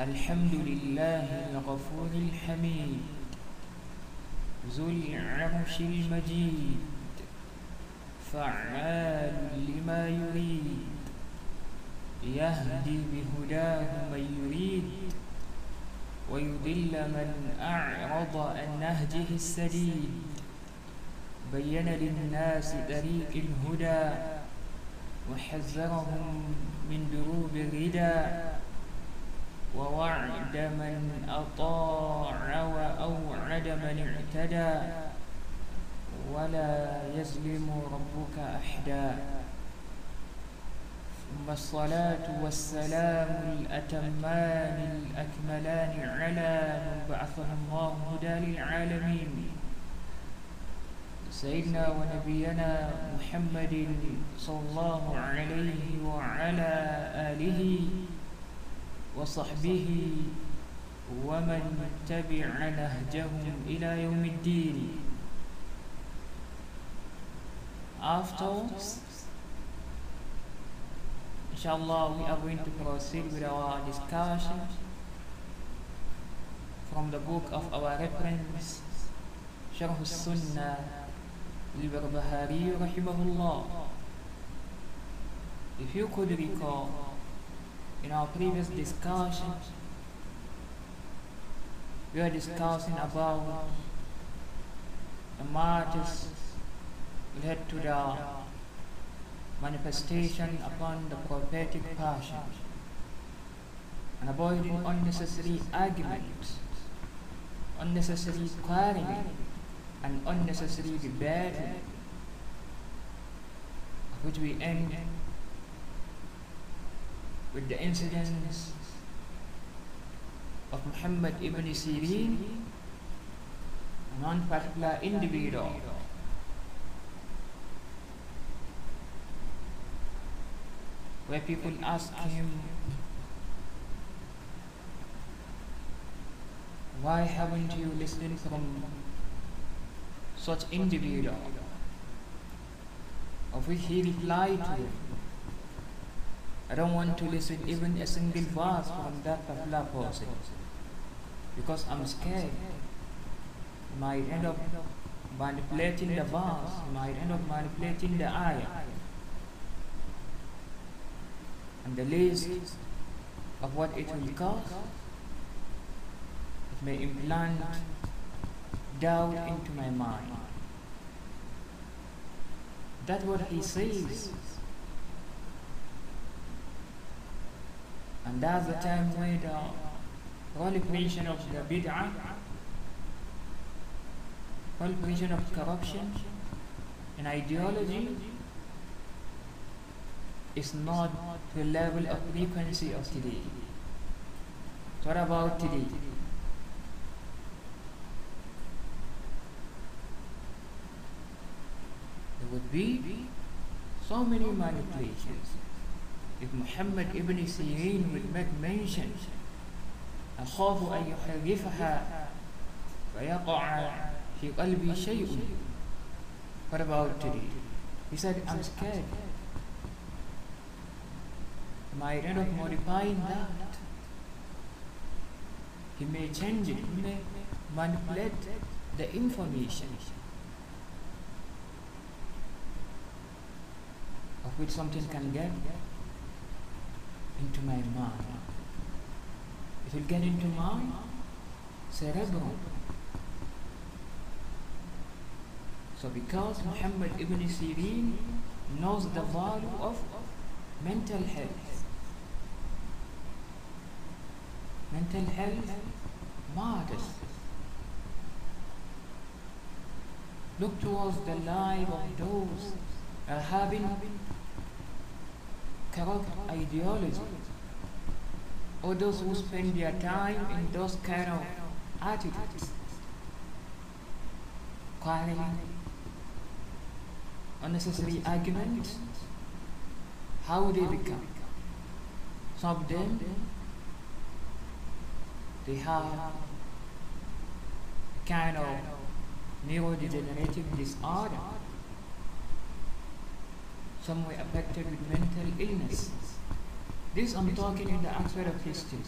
الحمد لله الغفور الحميد ذو العرش المجيد فعال لما يريد يهدي بهداه من يريد ويضل من أعرض عن نهجه السديد. بين للناس طريق الهدى وحذرهم من دروب الردى. ووعد من أطاع وأوعد من اعتدى ولا يظلم ربك أحدا. ثم الصلاة والسلام الأتمان الأكملان على من بعثه الله هدى للعالمين. سيدنا ونبينا محمد صلى الله عليه وعلى آله وصحبه ومن تبع نهجهم إلى يوم الدين Afterwards, inshallah, we are going to proceed with our discussion from the book of our reference, Sharh al-Sunnah al-Barbahari rahimahullah. If you could recall, in our previous discussion, we are discussing about the matters led to the manifestation upon the prophetic passion. And avoiding unnecessary arguments, unnecessary quarreling, and unnecessary debate, which we end with the incidents of Muhammad ibn Sirin, non-particular individual where people ask him, Why haven't you listened from such individual? Of which he replied to them, I don't want to listen even a single verse from that particular person because I'm scared. I might end up manipulating the verse, I might end up manipulating the ayah. And the least of what it will cause, it may implant doubt into my mind. That's what he says. And that's the time where the proliferation of the bid'ah, proliferation of corruption and ideology is not the level of frequency of today. What about today? There would be so many manipulations If Muhammad ibn Sirin would make mention أخاف أن يحرفها فيقع في قلبي شيء What about today? He said, I'm scared. Might end up modifying that. He may change it, he may manipulate the information of which something can get into my mind. It will get into my cerebrum. So because Muhammad ibn Sirin knows the value of mental health, mental health matters. Look towards the life of those are having corrupt ideology. Or those who spend their time in those kind of attitudes. Quarreling unnecessary arguments how they become. Some of them they have kind of neurodegenerative disorder some were affected with mental illness. This I'm talking in the aspect of history.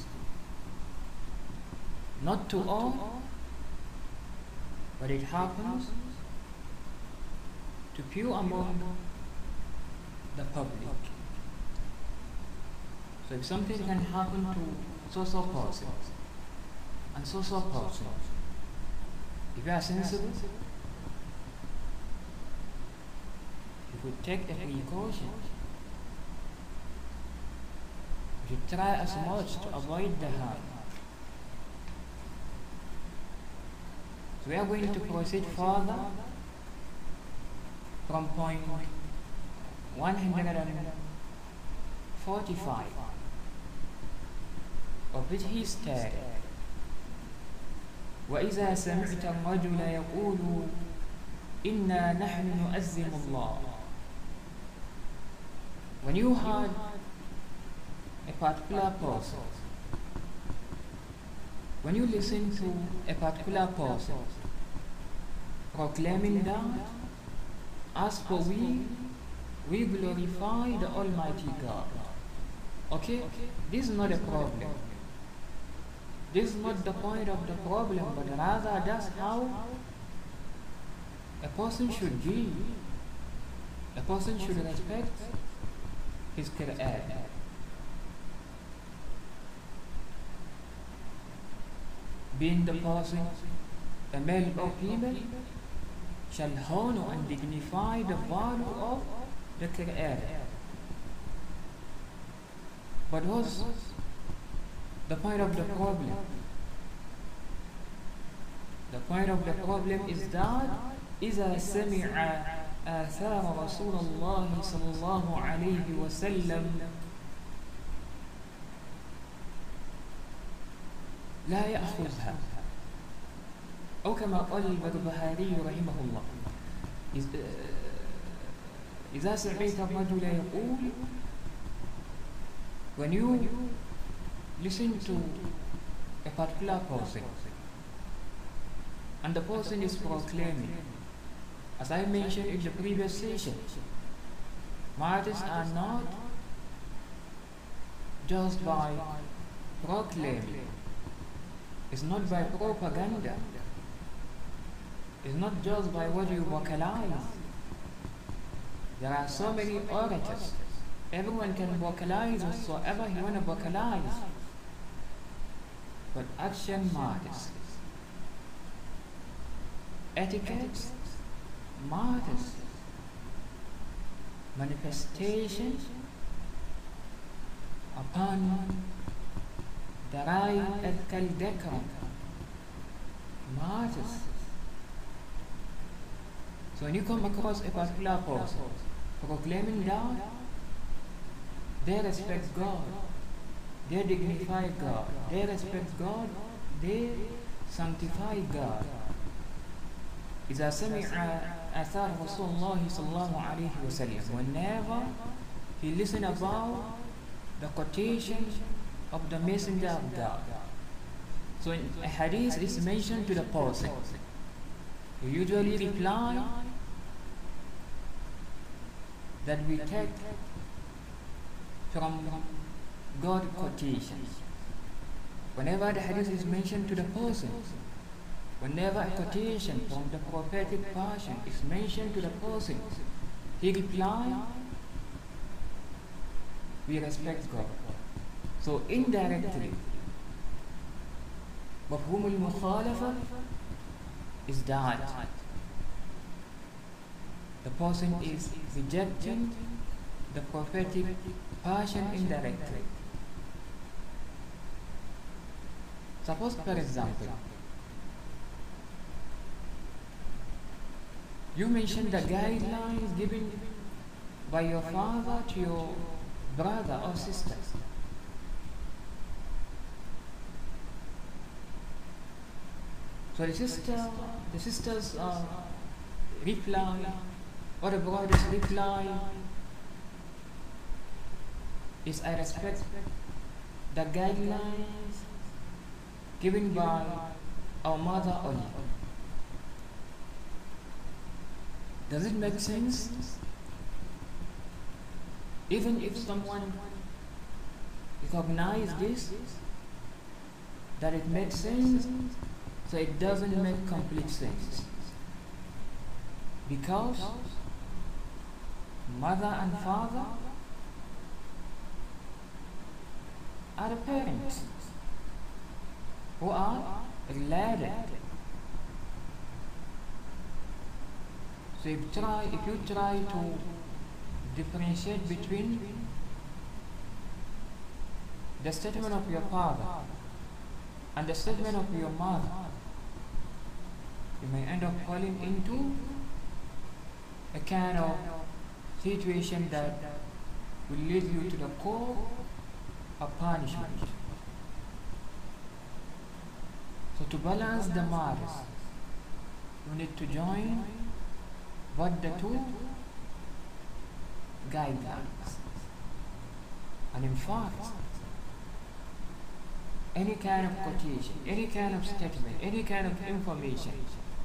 Not to all, but it happens to few among the public. So if something can happen to so-so person and so-so person, if you are sensible, you could take a precaution. You try as much to avoid the harm. So we are going to proceed further from point 145 of which he stated وإذا سمعت الرجل يقول إنا نحن نؤذن الله When you heard a particular person when you listen to a particular person proclaiming that as for we we glorify the Almighty God. Okay? This is not a problem. This is not the point of the problem, but rather that's how a person should be. A person should respect his Quran. Being the person, a male or female, shall honor and dignify the value of the Quran. But what's the point of the problem? The point of the problem is that إذا سمع آثار رسول الله صلى الله عليه وسلم. لا يأخذها. أو كما قال البربهاري رحمه الله. إذا سمعت الرجل يقول when you listen to a particular person and the person is proclaiming as I mentioned in the previous session martyrs are not just by proclaiming. It's not by propaganda. It's not just by what you vocalize. There are so many orators. Everyone can vocalize whatsoever he want to vocalize. But action matters. Etiquette matters. Manifestation upon the right ethical decorum matters. So when you come across a particular person proclaiming that they respect God, they dignify God, they respect God, they sanctify God. إذا سمع Athar Rasulullah sallallahu alayhi wa sallam. Whenever he listened about the quotation of the Messenger of God. So in a hadith is mentioned to the person. He usually reply that we take from God quotations. Whenever the hadith is mentioned to the person, whenever a quotation from the prophetic passion is mentioned to the person, he replies, we respect God. So indirectly, مفهوم المخالفة is that the person is rejecting the prophetic passion indirectly. Suppose, for example, you mentioned the guidelines given by your father to your brother or sister. So the sister, the sisters uh, reply, or the brothers reply, is I respect the guidelines given by our mother only. Does it make sense? Even if someone recognize this, that it makes sense, so it doesn't make complete sense. Because mother and father are the parents who are related. So if, try, if you try to differentiate between the statement of your father and the statement of your mother, you may end up falling into a kind of situation that will lead you to the core of punishment. So to balance the matters, you need to join what the two guidelines. And in fact, any kind of quotation, any kind of statement, any kind of information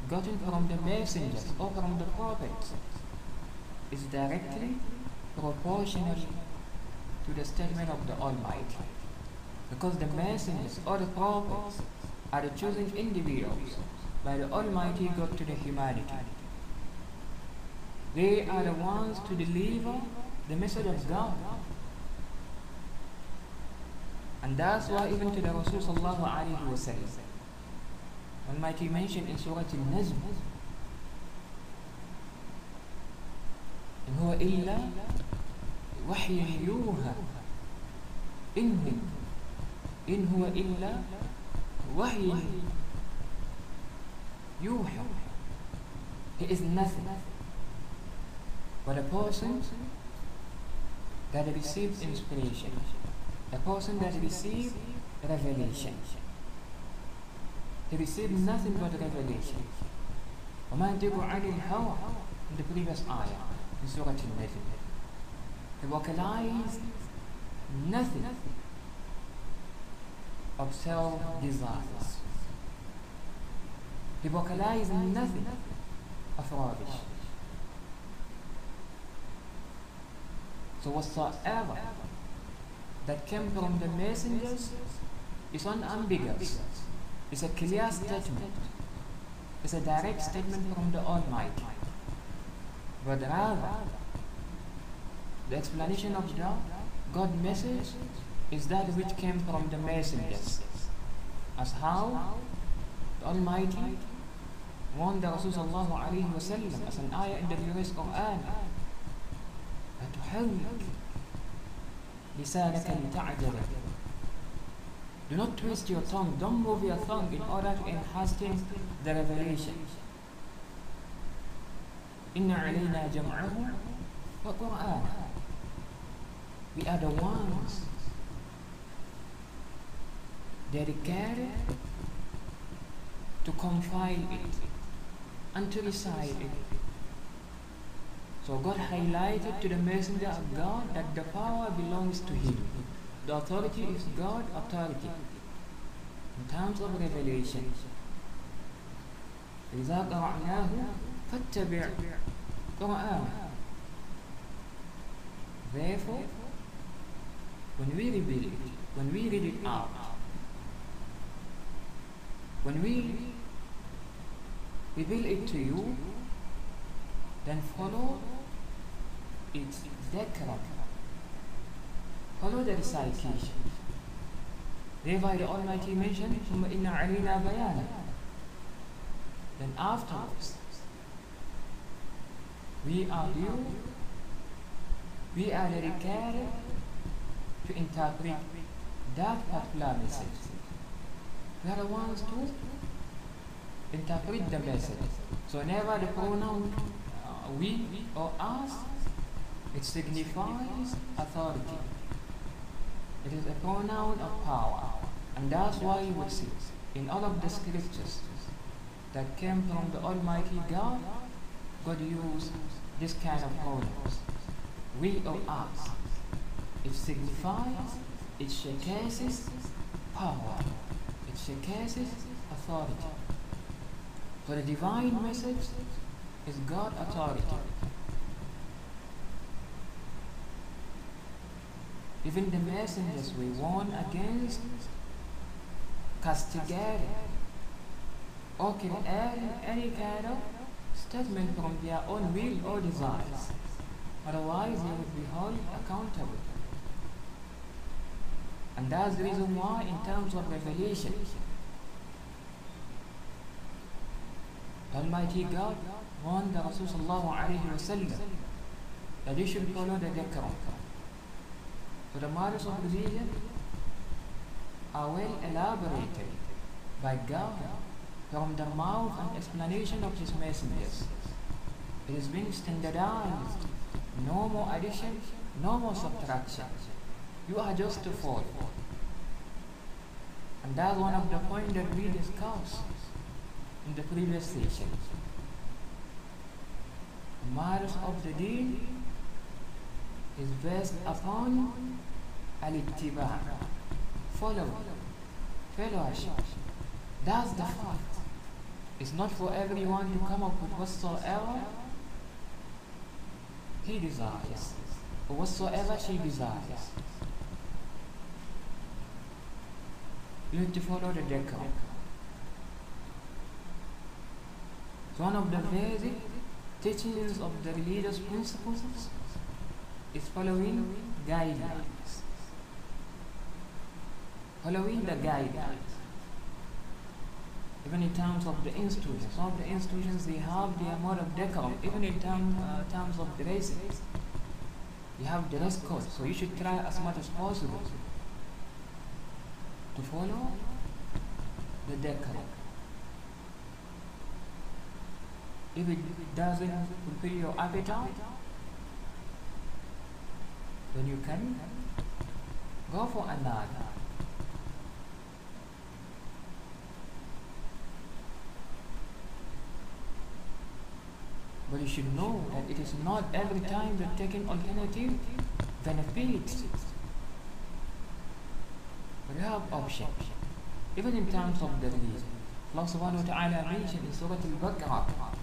gotten from the messengers or from the prophets is directly proportional to the statement of the Almighty. Because the messengers or the prophets are the chosen individuals by the Almighty God to the humanity. They are the ones to deliver the message of God. And that's why even to the Rasul sallallahu alayhi wa sallam, Almighty mentioned in Surah Al-Najm, إن هو إلا وحي يوحى إنه إن هو إلا وحي يوحى He is nothing but a person that received inspiration, a person that received revelation. He received nothing but revelation. وما ينطق عن الهوى in the previous ayah in Surah Al-Najm. He vocalized nothing of self-desires. He vocalized nothing of rubbish. So whatsoever that came from the messengers is unambiguous. It's a clear statement. It's a direct statement from the Almighty. But rather, the explanation of the God message is that which came from the messengers. As how the Almighty warned the Rasulullah as an ayah in the Quran لا تحرك لسانك لتعجل Do not twist your tongue, don't move your tongue in order to enhance the revelation. إن علينا جمعه وقرآن We are the ones dedicated to compile it and to recite it. So God highlighted to the messenger of God that the power belongs to him. The authority is God authority in terms of revelation. إذا قرأناه فاتبع قرآنه Therefore, when we reveal it, when we read it out, when we reveal it to you, then follow its decorum. Follow the recitation. Thereby the Almighty mentioned, ثُمَّ إِنَّ عَلَيْنَا بَيَانًا Then afterwards, we are due, we are dedicated to interpret that particular message. We are the ones to interpret the message. So never the pronoun uh, we or us, it signifies authority. It is a pronoun of power. And that's why you would see in all of the scriptures that came from the Almighty God, God used this kind of pronouns. We or us. It signifies, it showcases power. It showcases authority. So the divine message is God authority. Even the messengers we warn against castigating or creating any kind of statement from their own will or desires. Otherwise, they would be held accountable. And that's the reason why, in terms of revelation, Almighty God warned the Rasul sallallahu alayhi wa sallam that they should follow the decorum. Matters of religion are well elaborated by God from the mouth and explanation of His messengers. It has been standardized. No more addition, no more subtraction. You are just to follow. And that's one of the points that we discussed in the previous session. Matters of the deen is based upon al-ittiba, following, fellowship. That's the fact. It's not for everyone to come up with whatsoever he desires, or whatsoever she desires. You have to follow the decorum. It's one of the basic teachings of the religious principles is following guidelines. Following the guidelines. Even in terms of the institutions, some of the institutions they have their mode of decorum. Even in term, uh, terms of dressing, you have dress code. So you should try as much as possible to follow the decorum. If it doesn't fulfill your appetite, then you can go for another. But you should know that it is not every time that taking alternative benefits. But you have options. Even in terms of the religion. Allah subhanahu wa ta'ala mentioned in Surah Al-Baqarah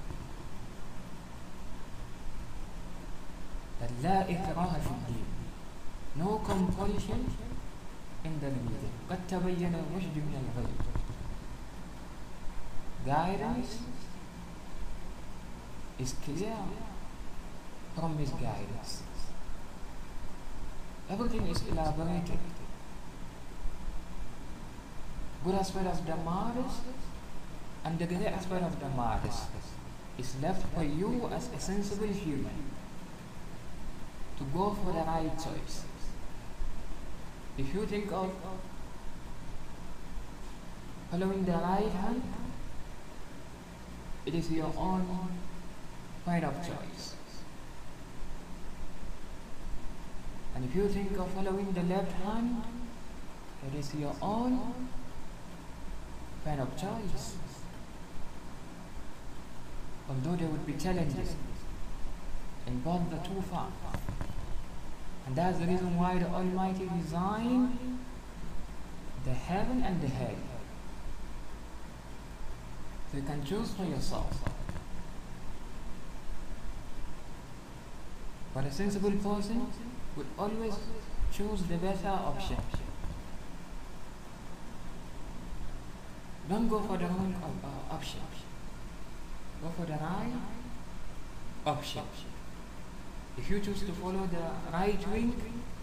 that لا إكراه في الدين no compulsion in the religion قد تبين الرشد من الغي guidance is clear from his guidance everything is elaborated good aspect of the matters and the great aspect of the matters is left for you as a sensible human to go for the right choice. If you think of following the right hand, it is your own point of choice. And if you think of following the left hand, it is your own point of choice. Although there would be challenges in both the two paths. And that's the reason why the Almighty designed the heaven and the hell. So you can choose for yourself. But a sensible person would always choose the better option. Don't go for the wrong uh, option. Go for the right option. If you choose to follow the right wing,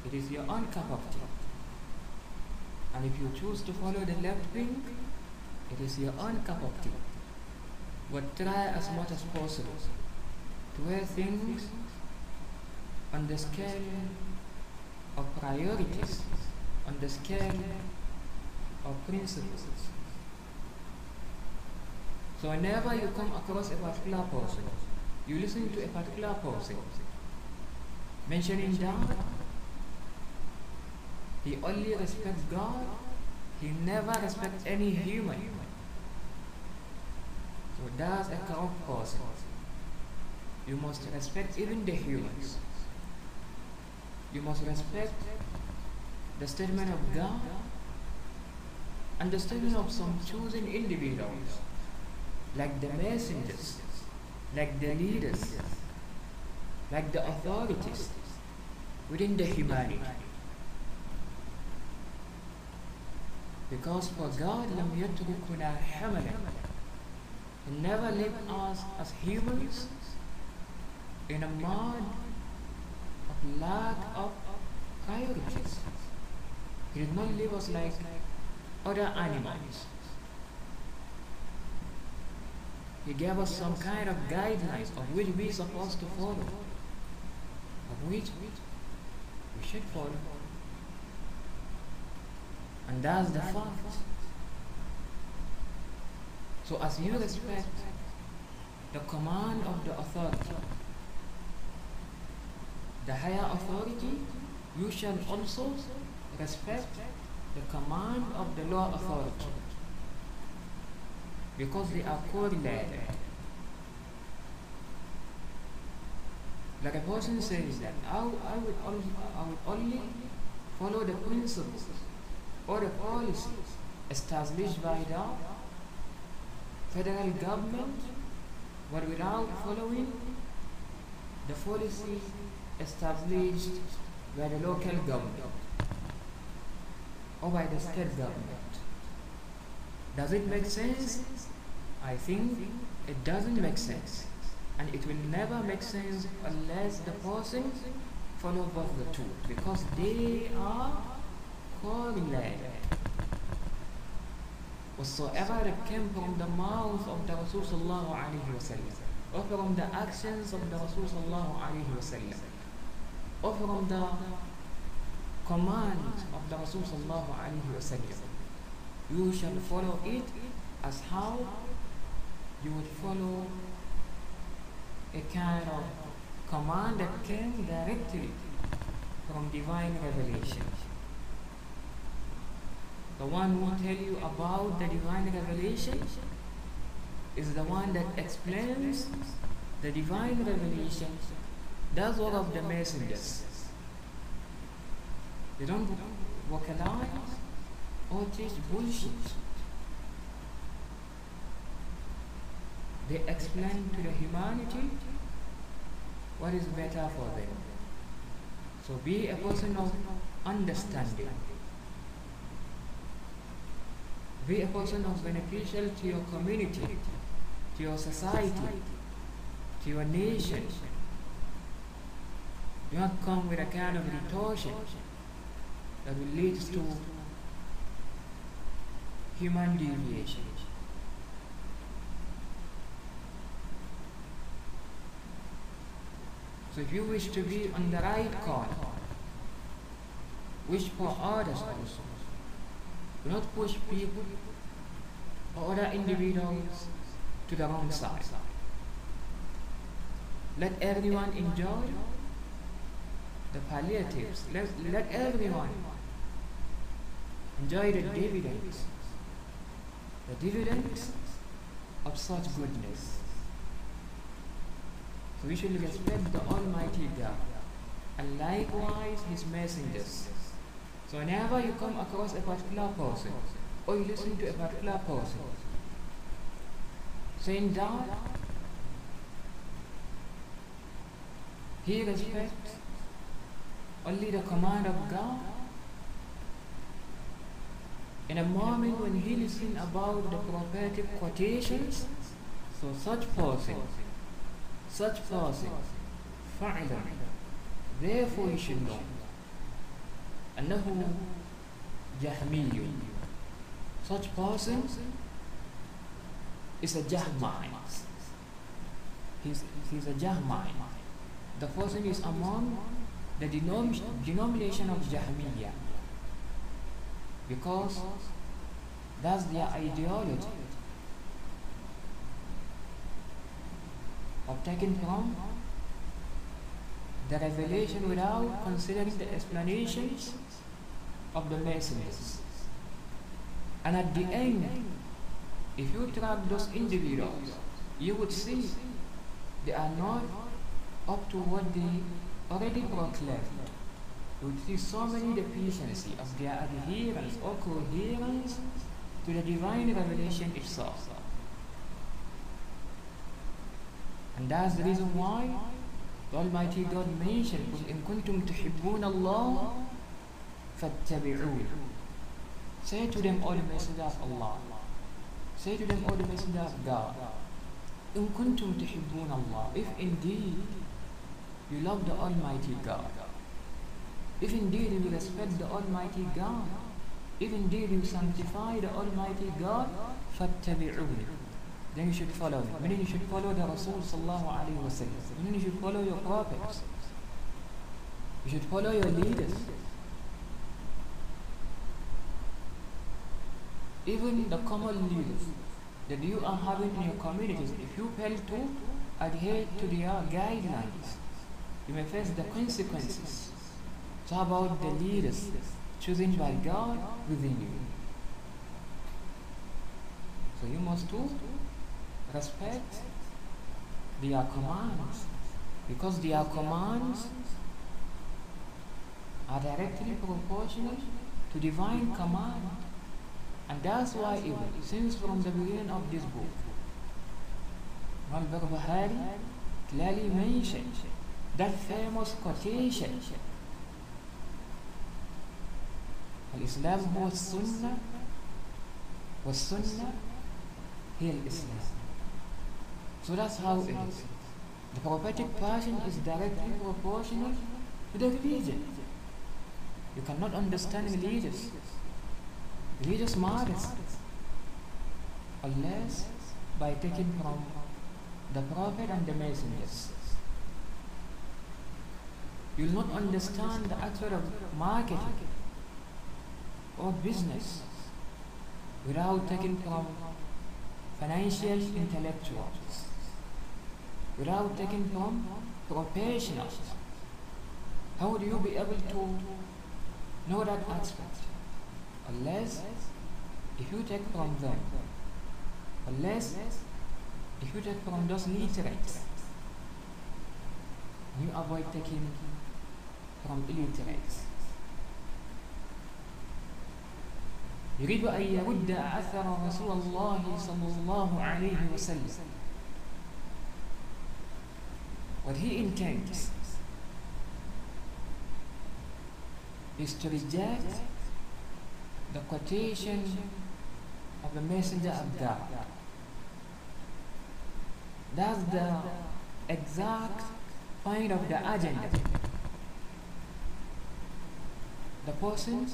it is your own cup of tea. And if you choose to follow the left wing, it is your own cup of tea. But try as much as possible to weigh things on the scale of priorities, on the scale of principles. So whenever you come across a particular person, you listen to a particular person, mentioning that he only respects God, he never respects any human. So that's a corrupt person. You must respect even the humans. You must respect the statement of God and the statement of some chosen individuals, like the messengers, like the leaders, like the authorities within the humanity. Because for God لم يتركنا حملا He never left us as humans in a mud of lack of priorities. He did not leave us like other animals. He gave us some kind of guidelines of which we are supposed to follow, of which we should follow. And that's the fact. So as you respect the command of the authority, the higher authority, you shall also respect the command of the lower authority because they are correlated. Like a person says that I, I, would only, I would only follow the principles or the policies established by the federal government but without following the policy established by the local government or by the state government. Does it make sense? I think it doesn't make sense. And it will never make sense unless the person follow both the two because they are correlated. Whatsoever that came from the mouth of the Rasul sallallahu alayhi wasallam or from the actions of the Rasul sallallahu alayhi wasallam or from the command of the Rasul sallallahu alayhi wasallam you shall follow it as how you would follow a kind of command that came directly from divine revelation. The one who tell you about the divine revelation is the one that explains the divine revelation. That's one of the messengers. They don't vocalize or teach bullshit. They explain to the humanity what is better for them. So be a person of understanding. Be a person of beneficial to your community, to your society, to your nation. Do not come with a kind of retortion that will lead to human deviation. So if you wish to be on the right corner, wish for others also. Do not push people or other individuals to the wrong side. Let everyone enjoy the palliatives. Let, let everyone enjoy the dividends. The dividends of such goodness. We should respect the Almighty God and likewise His messengers. So whenever you come across a particular person or you listen to a particular person saying that he respects only the command of God, in a moment when he listens about the prophetic quotations, so such person such person فعلا therefore you should know أنه جهمي such person is a Jahmite he's, he's a Jahmite the person is among the denom denomination of Jahmiyyah because that's their ideology Of taking from the revelation without considering the explanations of the messengers. And at the end, if you track those individuals, you would see they are not up to what they already proclaimed. You would see so many deficiencies of their adherence or coherence to the divine revelation itself. And that's the reason why the Almighty God mentioned, قُلْ إِن كُنْتُمْ تُحِبُّونَ اللَّهَ فَاتَّبِعُونَ Say to them, O the Messenger of Allah. Say to them, O the Messenger of God. إن كنتم تحبون Allah. If indeed you love the Almighty God. If indeed you respect the Almighty God. If indeed you sanctify the Almighty God, فاتبعوني. then you should follow. Meaning you should follow the Rasul sallallahu alayhi wa sallam. Meaning you should follow your prophets. You should follow your leaders. Even the common leaders that you are having in your communities, if you fail to adhere to their guidelines, you may face the consequences. So about the leaders chosen by God within you? So you must too respect their commands because their commands are directly proportional to divine command and that's why even since from the beginning of this book Al-Barbahari clearly mentioned that famous quotation الإسلام هو السنة والسنة هي الإسلام So that's how it is. The prophetic passion is directly proportional to the religion. You cannot understand religious, religious matters unless by taking from the prophet and the messengers. You will not understand the of marketing or business without taking from financial intellectuals, without taking from professionals. How would you be able to know that aspect? Unless if you take from them, unless if you take from those literates, you avoid taking from illiterates. يريد أن يرد أثر رسول الله صلى الله عليه وسلم what he intends is to reject the quotation of the Messenger of God. That's the exact point of the agenda. The person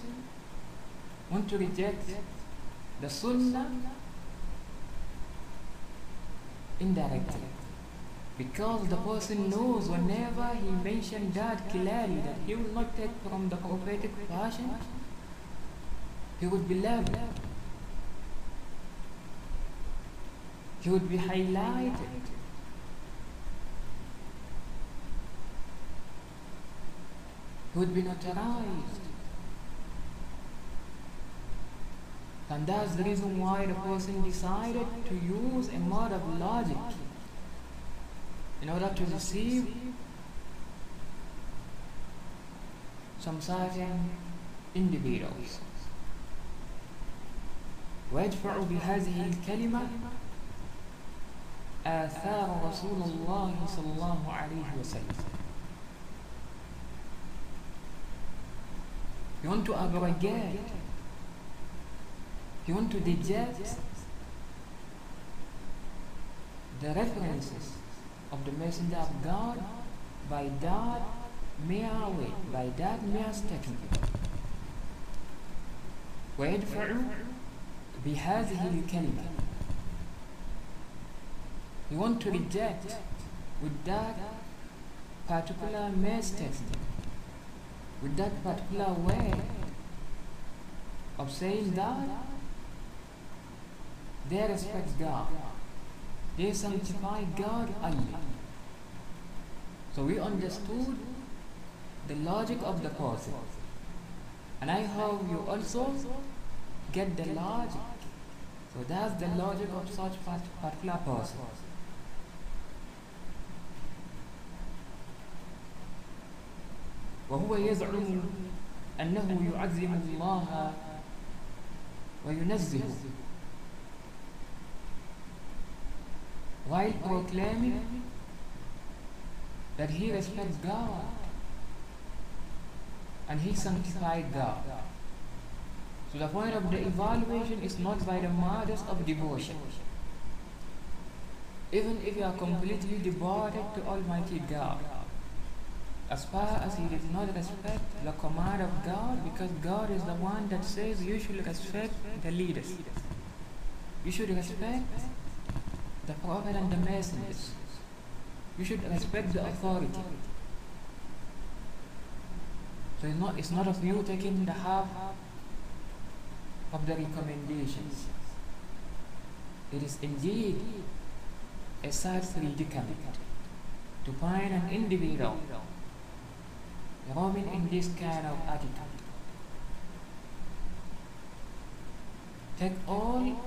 want to reject the Sunnah indirectly. Because the person knows whenever he mentioned that clearly that he will not take from the prophetic passion, he would be leveled. He would be highlighted. He would be notarized. And that's the reason why the person decided to use a mode of logic in order to deceive some certain individuals. ويدفع بهذه الكلمة آثار رسول الله صلى الله عليه وسلم. You want to abrogate you want to reject the references of the messenger of God by that mere way, by that mere statement. ويدفع بهذه الكلمة You want to reject with that particular mere statement, with that particular way of saying that they respect God. They sanctify God only. So we understood the logic of the person. And I hope you also get the logic. So that's the logic of such particular person. وهو يزعم أنه يعظم الله وينزه while proclaiming that he respects God and he sanctified God. So the point of the evaluation is not by the matters of devotion. Even if you are completely devoted to Almighty God, as far as he did not respect the command of God, because God is the one that says you should respect the leaders. You should respect the prophet and the messengers. You should respect the authority. So it's not, it's not of you taking the half of the recommendations. It is indeed a sad predicament to find an individual roaming in this kind of attitude. Take all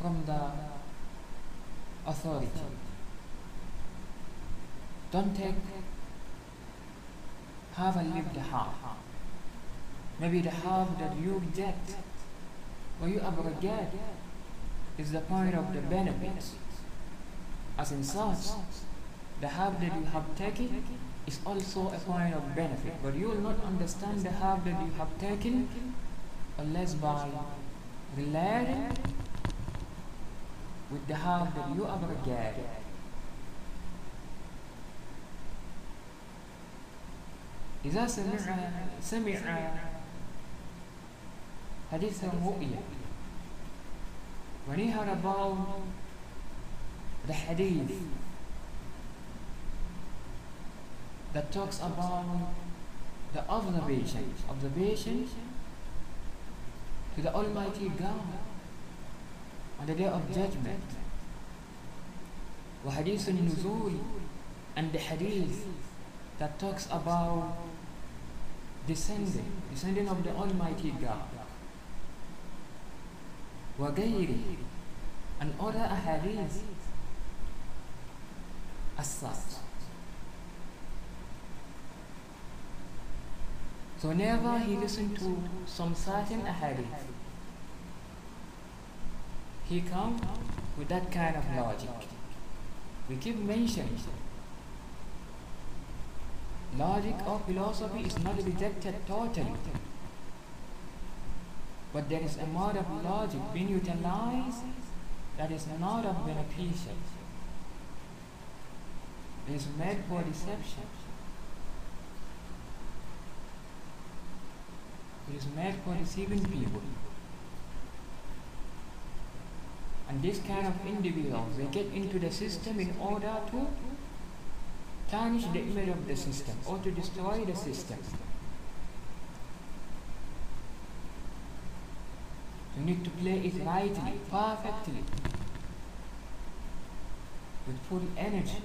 from the authority. Don't take have and leave the half. Maybe the half that you get or you abrogate is the point of the benefit. As in such, the half that you have taken is also a point of benefit, but you will not understand the half that you have taken unless by relating with the half that you abrogated. إذا سمع سمع حديث رؤيا when he heard about the hadith that talks about the observation observation to the Almighty God on the day of judgment وحديث النزول and the hadith that talks about descending descending of the Almighty God وغيره and other ahadith as such so whenever he listened to some certain ahadith he come with that kind of logic we keep mentioning logic or philosophy is not rejected totally but there is a mode of logic being utilized that is not of beneficial. It is made for deception. It is made for deceiving people. And this kind of individuals, they get into the system in order to tarnish the image of the system or to destroy the system. You need to play it rightly, perfectly, with full energy.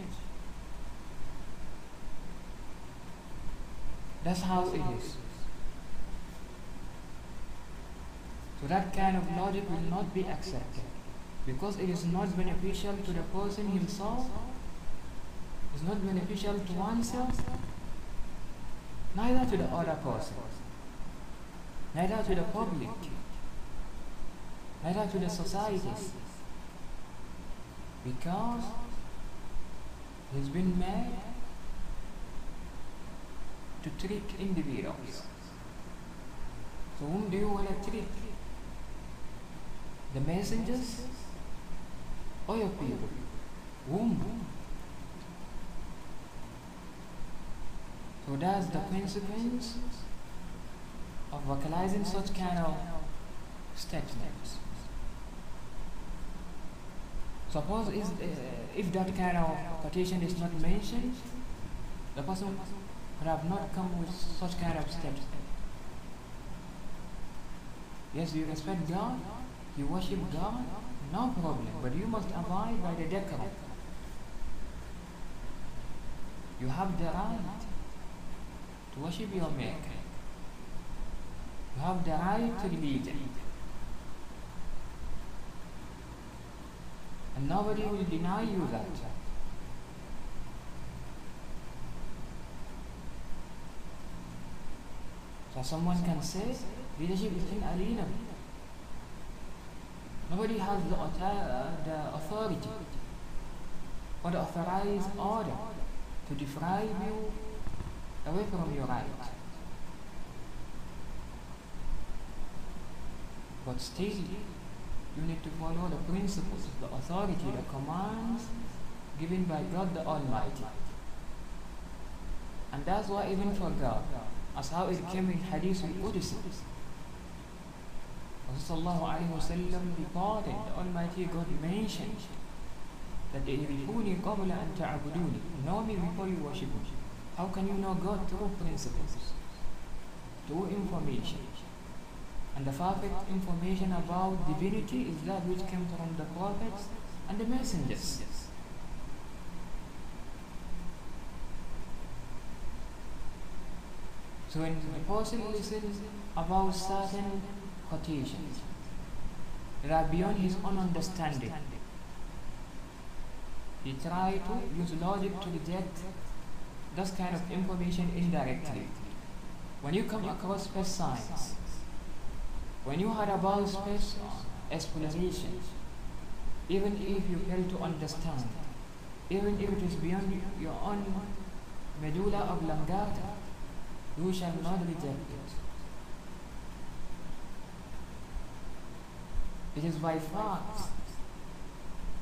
That's how it is. So that kind of logic will not be accepted because it is not beneficial to the person himself, it's not beneficial to oneself, neither to the other person, neither to the public neither to the societies because he's been made to trick individuals. So whom do you want to trick? The messengers your people? Whom? So that's the consequence of vocalizing such kind of statements. Suppose is, uh, if that kind of quotation is not mentioned, the person would have not come with such kind of steps. Yes, you respect God, you worship God, no problem, but you must abide by the decorum. You have the right to worship your Maker. You have the right to religion. And nobody will deny you that. So someone can say, leadership is inalienable. Nobody has the, the authority or the authorized order to deprive you away from your right. But still, you need to follow the principles, the authority, the commands given by God the Almighty. And that's why even for God, as how it came in Hadith al-Qudsi, Rasulullah wasallam reported, the Almighty God mentioned that إِذْرِفُونِي قَبْلَ أَن تَعْبُدُونِي Know me before you worship me. How can you know God through principles, through information? And the perfect information about divinity is that which came from the prophets and the messengers. So when the person listens about certain quotations are beyond his own understanding, he tried to use logic to reject this kind of information indirectly. When you come across space science, when you heard about space exploration, even if you fail to understand, even if it is beyond your own medulla oblongata, you shall not reject it. It is by facts.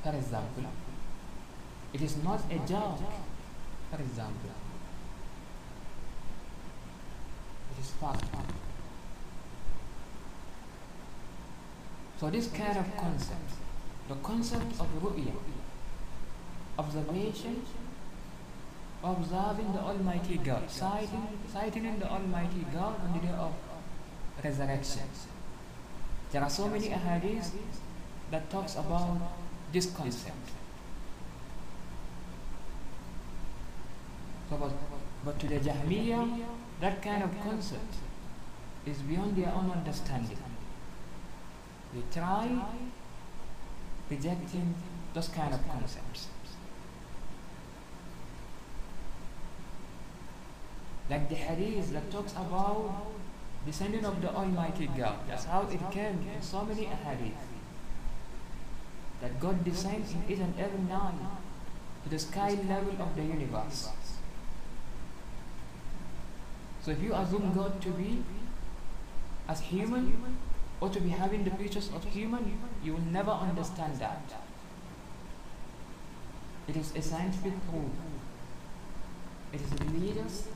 For example, it is not a joke. For example, it is fact. So this kind of concept, the concept of ru'ya, observation, observing the Almighty God, sighting, sighting in the Almighty God on the day of resurrection. There are so many ahadith that talks about this concept. So, but, but to the Jahmiyyah, that kind of concept is beyond their own understanding. They try rejecting those kind of concepts. Like the hadith that talks about descending of the Almighty God. That's how it came in so many hadith. That God descends in each and every night to the sky level of the universe. So if you assume God to be as human or to be having the features of human, you will never understand that. It is a scientific proof. It is a religious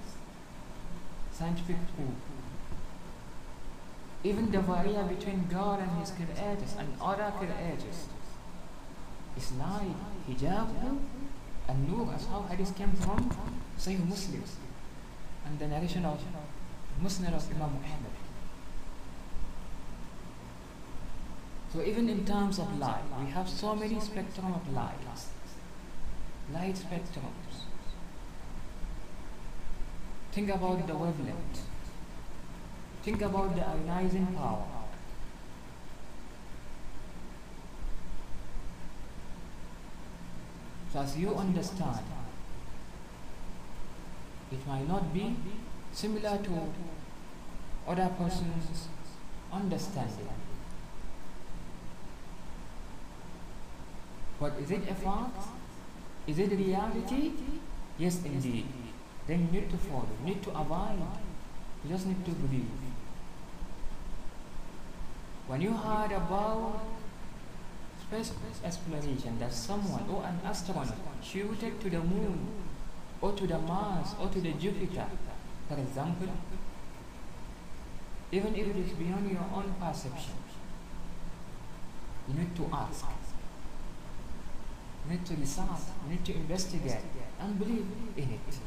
scientific proof. Even the varia between God and His creators and other creators is light, hijab, and nur, as how hadith came from Sahih Muslim and the narration of Musnad of Imam Muhammad. So even in terms of light, we have so many spectrum of light. Light spectrums. Think about the wavelength. Think about the ionizing power. So as you understand, it might not be similar to other person's understanding. But is it a fact? Is it reality? Yes, indeed. Then you need to follow, you need to abide. You just need to believe. When you heard about space exploration that someone or an astronaut shooted to the moon or to the Mars or to the Jupiter, for example, even if it is beyond your own perception, you need to ask. You need to research, you need to investigate and believe in it.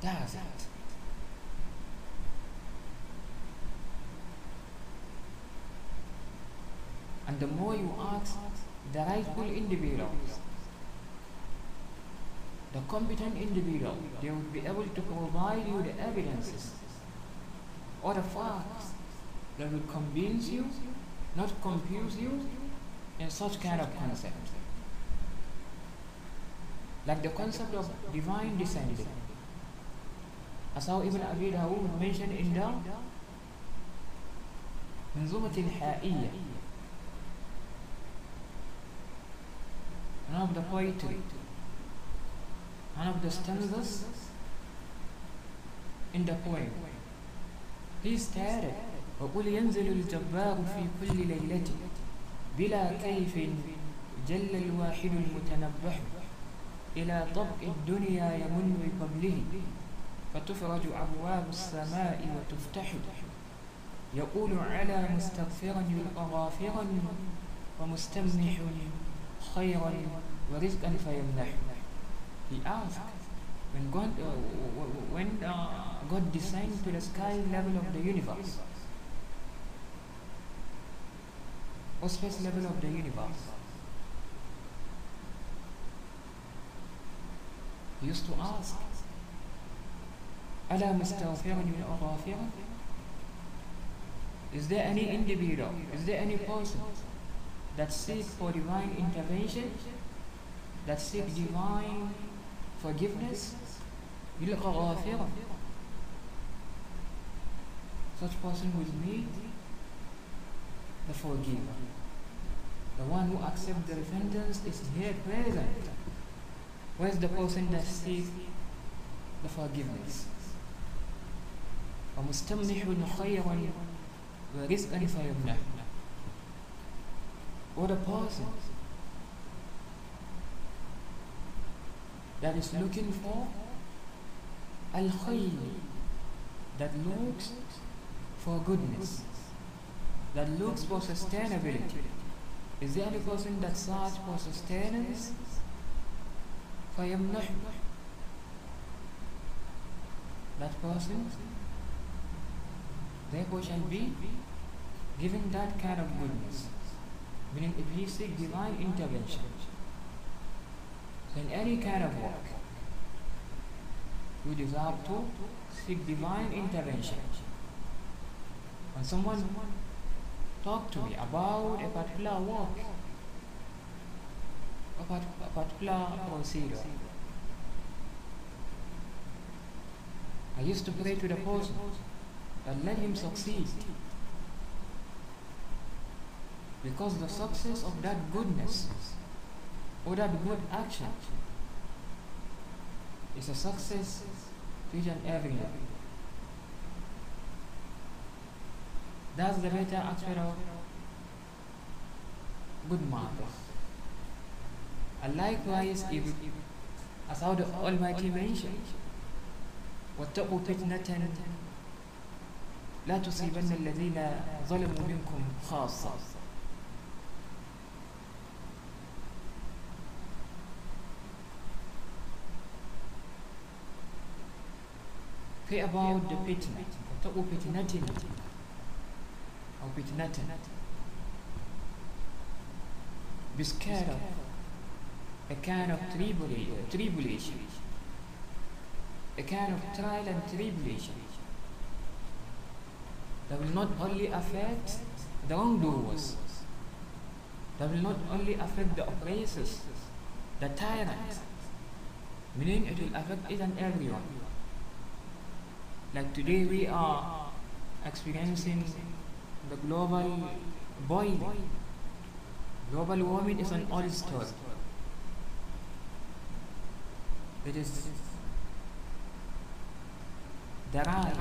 That's it. And the more you ask the rightful individuals, the competent individual, they will be able to provide you the evidences or the facts that will convince you, not confuse you in such kind of concept. Like the concept of divine descending. As how Ibn Abi Dawud mentioned in the منظومة الحائية one of the poetry one of the stanzas in the poem. He stated وقل ينزل الجبار في كل ليلة بلا كيف جل الواحد المتنبح إلى طبق الدنيا يمن بقبله فتفرج أبواب السماء وتفتح. يقول على مستغفرا يلقى غافرا ومستمنح خيرا ورزقا فيمنح He asked when God, uh, when uh, God descended to the sky level of the universe or space level of the universe he used to ask ألا مستغفرا غافرا Is there any individual, is there any person that seek for divine intervention, that seek divine forgiveness? يلقى غافرا Such person will meet the forgiver. The one who accepts the repentance is here present. Where's the person that seeks the forgiveness? ومستمنح خيرا ورزقا فيمنح What a person that is looking for al-khayr that looks for goodness that looks for sustainability is there any person that search for sustenance فيمنح that person therefore shall be given that kind of goodness meaning if he seek divine intervention in any kind of work you deserve to seek divine intervention. When someone talk to me about a particular work a particular procedure. I used to pray to the person and let him succeed because the success of that goodness or that good action is a success to each and every one. That's the better aspect of good matters. And likewise, if, as how the Almighty mentioned, واتقوا فتنة لا تصيبن الذين ظلموا منكم خاصة Pray about the pitina. Talk about pitinatin. Or pitinatin. Be scared of a kind of tribulation. A kind of trial and tribulation that will not only affect the wrongdoers, that will not only affect the oppressors, the tyrants, meaning it will affect even everyone. Like today we are experiencing the global boiling. Global warming is an old. It is the right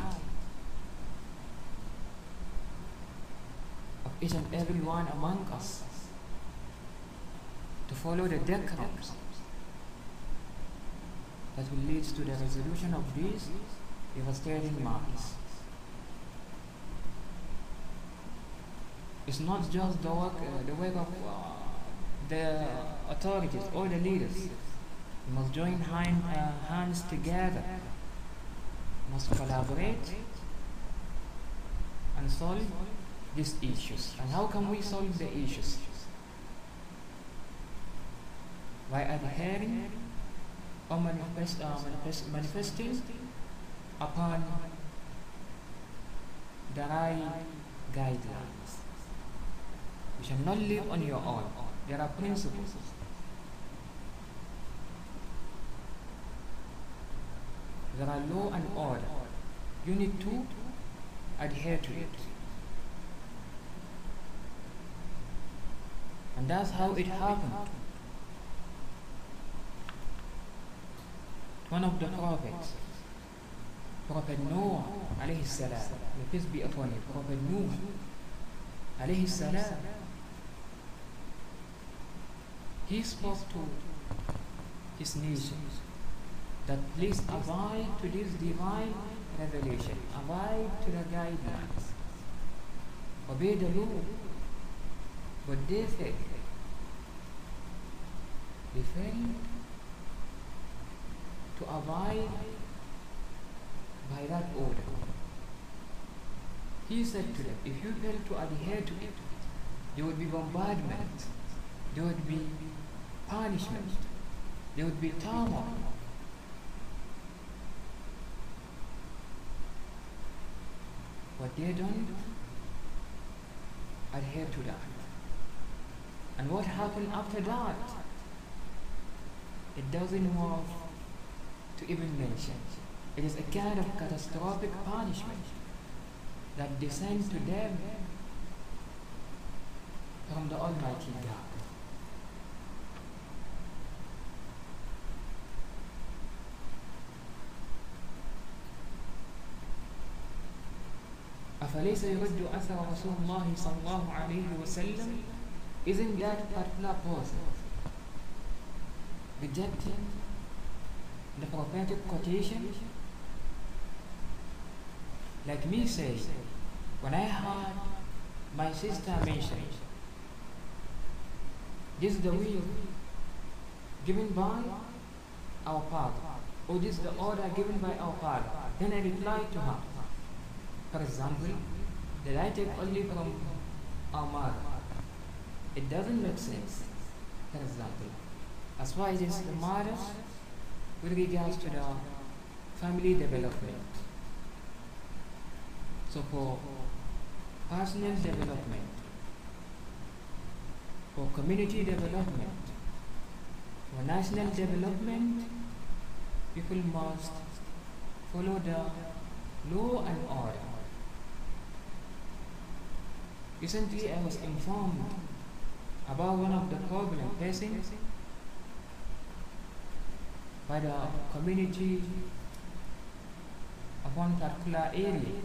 of each and every one among us to follow the decorums that will lead to the resolution of these devastating matters. It's not just the work, uh, the work of uh, the authorities or the leaders. We must join uh, hands together must collaborate and solve these issues. And how can we solve the issues? By adhering or manifest, uh, manifest, manifesting upon the right guidelines. You shall not live on your own. There are principles. There are law and order. You need to adhere to it. And that's how it happened. One of the prophets, Prophet Noah alayhi salam, may peace be upon him, Prophet Noah alayhi salam, he spoke to his nation that please abide to this divine revelation, abide to the guidelines, obey the law. But they failed. They failed to abide by that order. He said to them, if you fail to adhere to it, there would be bombardment, there would be punishment, there would be turmoil. But they don't adhere to that. And what happened after that? It doesn't worth to even mention. It is a kind of catastrophic punishment that descends to them from the Almighty God. أفليس يرد أثر رسول الله صلى الله عليه وسلم Isn't that particular person rejecting the prophetic quotation? Like me say, when I heard my sister mention, this is the will given by our father, or this is the order given by our father, then I replied to her. For example, that I take only from our mother. It doesn't make sense. For example, as far as the mothers with regards to the family development. So for personal development, for community development, for national development, people must follow the law and order. Recently, I was informed about one of the problems facing by the community of one particular area,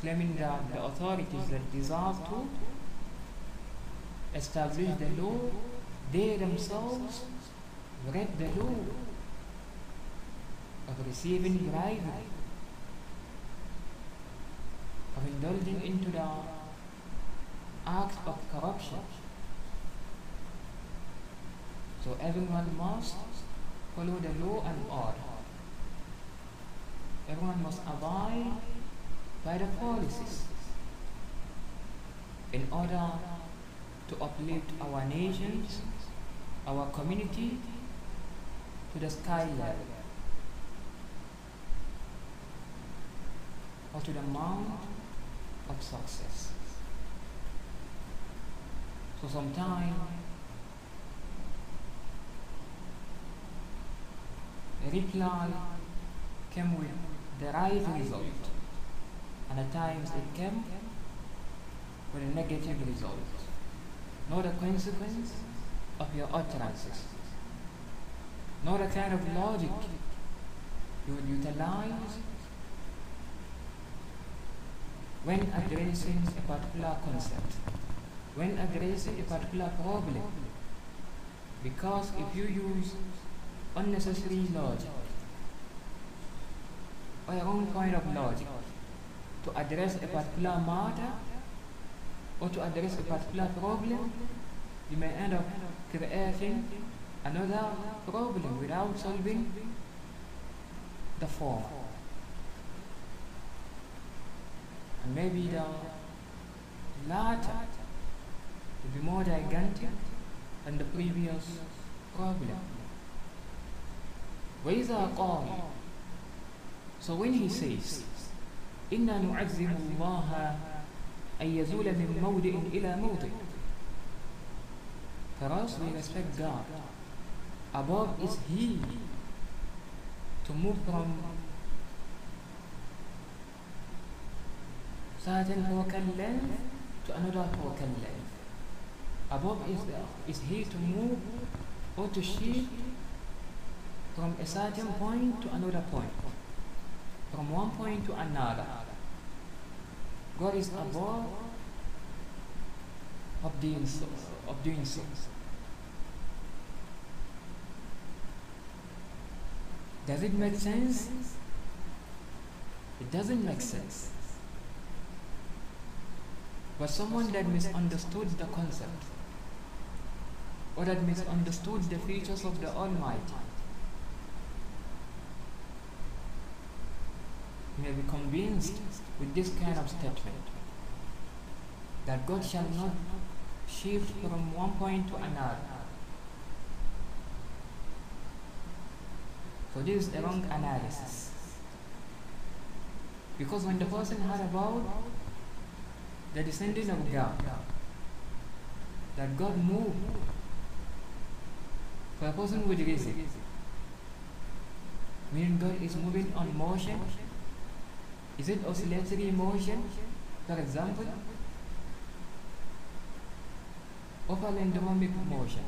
claiming that the authorities that deserve to establish the law, they themselves break the law of receiving bribery of indulging into the acts of corruption. So everyone must follow the law and order. Everyone must abide by the policies in order to uplift our nations, our community to the sky level or to the mount of success. So sometimes a reply came with the right result, and at times it came with a negative result. Not a consequence of your utterances, not a kind of logic you utilize when addressing a particular concept, when addressing a particular problem. Because if you use unnecessary logic or your own kind of logic to address a particular matter or to address a particular problem, you may end up creating another problem without solving the former. And maybe the latter will be more gigantic than the previous problem. وإذا قال So when he says إنا نعزم الله أن يزول من موضع إلى موضع For us we respect God Above is He to move from certain focal length to another focal length. Above is, the, is He to move or to shift from a certain point to another point, from one point to another. God is above of doing so. Of doing so. Does it make sense? It doesn't make sense. But someone that misunderstood the concept or that misunderstood the features of the Almighty may be convinced with this kind of statement that God shall not shift from one point to another. So this is a wrong analysis. Because when the person heard about the descending of God, that God moved for a person with reason, meaning God is moving on motion, is it oscillatory motion, for example, or palindromic motion?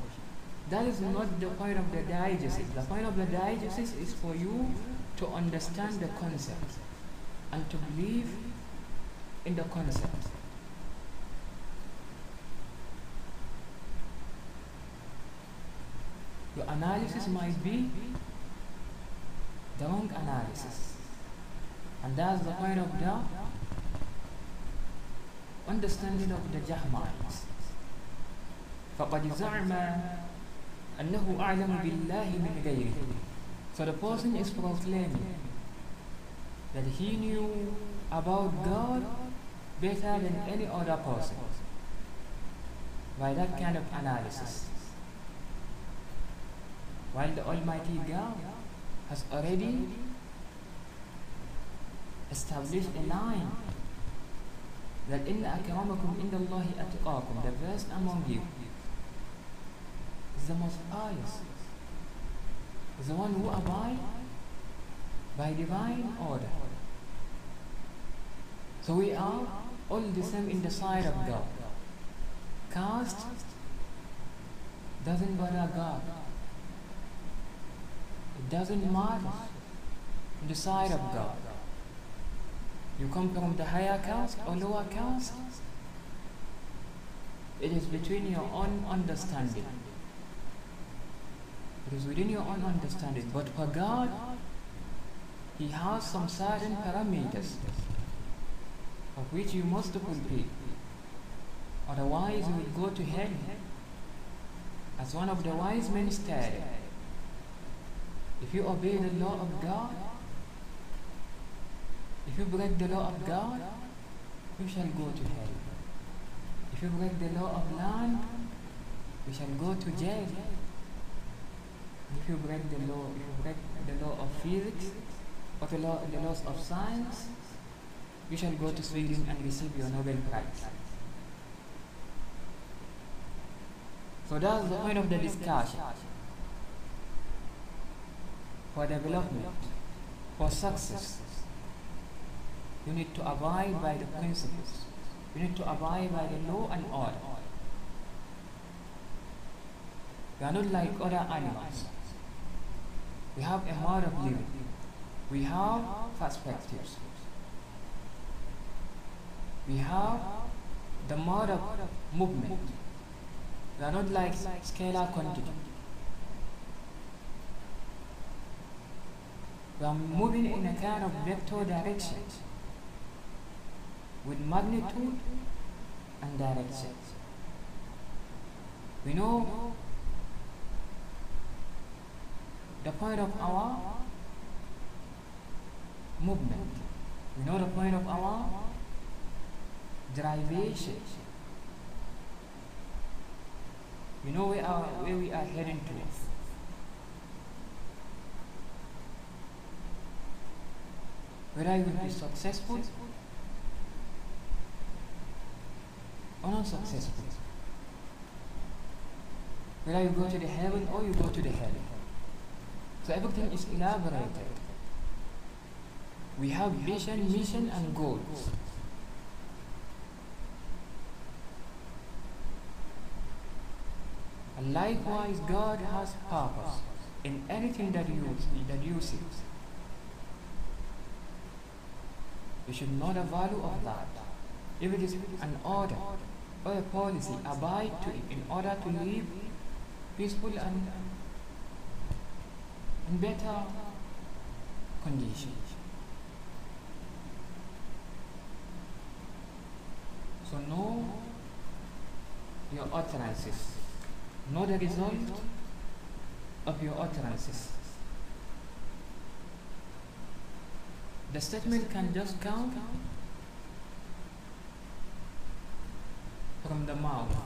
That is not the point of the diegesis. The point of the diegesis is for you to understand the concept and to believe in the concept. Your analysis might be the wrong analysis. And that's the point of the understanding of the Jahmites. فقد زعم أنه أعلم بالله من غيره. So the person is proclaiming that he knew about God better than any other person by that kind of analysis. While the Almighty God has already established a line that inna akramakum indallahi atqakum the best among you is the most pious is the one who abide by divine order. So we are all the same in the sight of God. Caste doesn't bother God. It doesn't matter in the sight of God you come from the higher caste or lower caste? It is between your own understanding. It is within your own understanding. But for God he has some certain parameters of which you must fulfill. Otherwise you will go to hell. As one of the wise men stated if you obey the law of God if you break the law of God, you shall go to hell. If you break the law of land, you shall go to jail. If you break the law, if you break the law of physics or the law, the laws of science, you shall go to Sweden and receive your Nobel Prize. So that's the point of the discussion. For development, for success, you need to abide by the principles. You need to abide by the law and order. We are not like other animals. We have a mode of living. We have perspectives. We have the mode of movement. We are not like scalar quantity. We are moving in a kind of vector direction with magnitude and direction. We know the point of our movement. We know the point of our derivation. We know where, our, where we are heading to. Whether you will be successful or not successful. Whether you go to the heaven or you go to the hell. So everything is elaborated. We have vision, mission, and goals. And likewise, God has purpose. in anything that you that you see. You should know the value of that. If it is an order or a policy, abide to it in order to live peaceful and in better conditions. So know your utterances. Know the result of your utterances. The statement can just come from the mouth.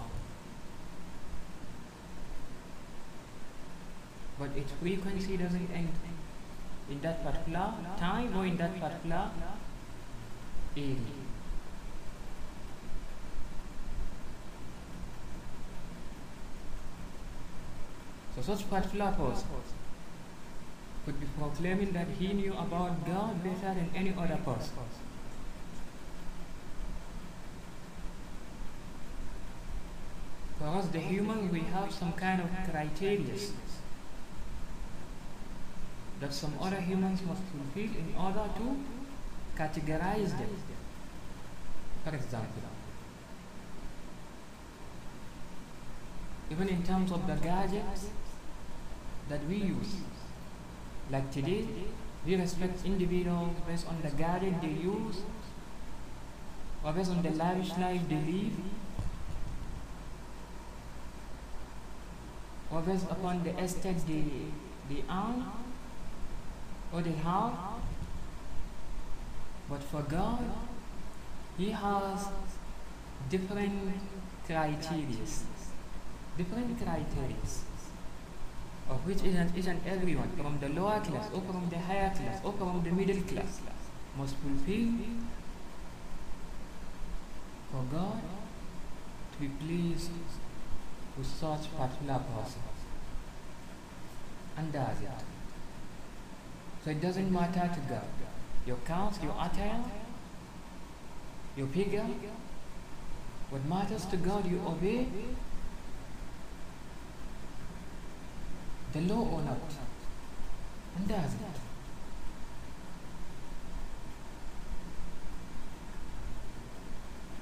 But its frequency doesn't end in that particular time or in that particular area. So such particular person could be proclaiming that he knew about God better than any other person. For us, the human, we have some kind of criteria that some other humans must fulfill in order to categorize them. For example, even in terms of the gadgets that we use, like today, we respect individuals based on the gadget they use or based on the lavish life they live or based upon the estate they, they own or they have. But for God, He has different criteria. Different criteria of which and, each and everyone from the lower class or from the higher class or from the middle class must fulfill for God to be pleased with such particular person. And does it. So it doesn't matter to God. Your count, your attire, your figure. What matters to God, you obey the law or not. And does it.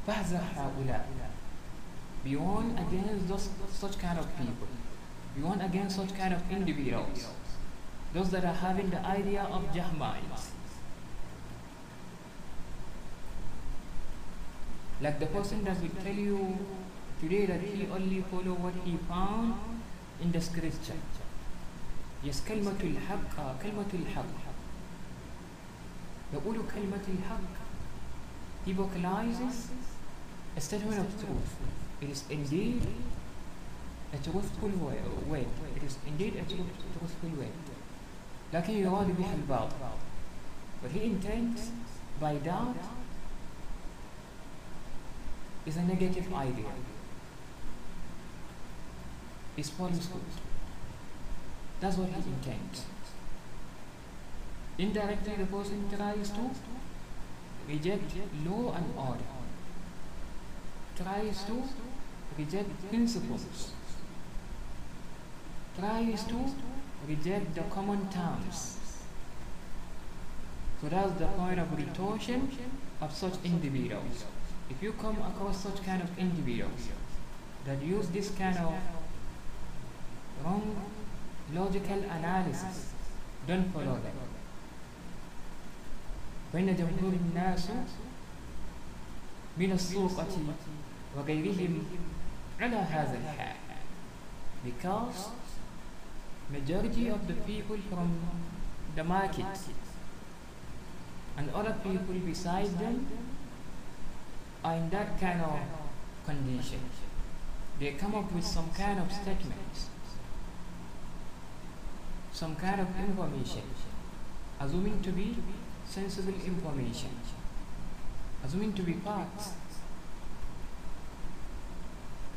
فاحذر هؤلاء be warned against those, such kind of people be warned against such kind of individuals those that are having the idea of Jahmites like the person that will tell you today that he only follow what he found in the scripture yes كلمة الحق كلمة الحق يقول كلمة الحق he vocalizes a statement of truth. It is indeed a truthful way. It is indeed a truth, truthful way. لكن يراد بها الباطل. But he intends by that is a negative idea. Is falsehood. That's what he intends. Indirectly, the person tries to reject law and order tries to reject principles, tries to reject the common terms. So that's the point of retortion of such individuals. If you come across such kind of individuals that use this kind of wrong logical analysis, don't follow them. بين جمهور الناس من السوقة وغيرهم ta'ala has a hack because majority of the people from the market and other people beside them are in that kind of condition. They come up with some kind of statements, some kind of information, assuming to be sensible information, assuming to be facts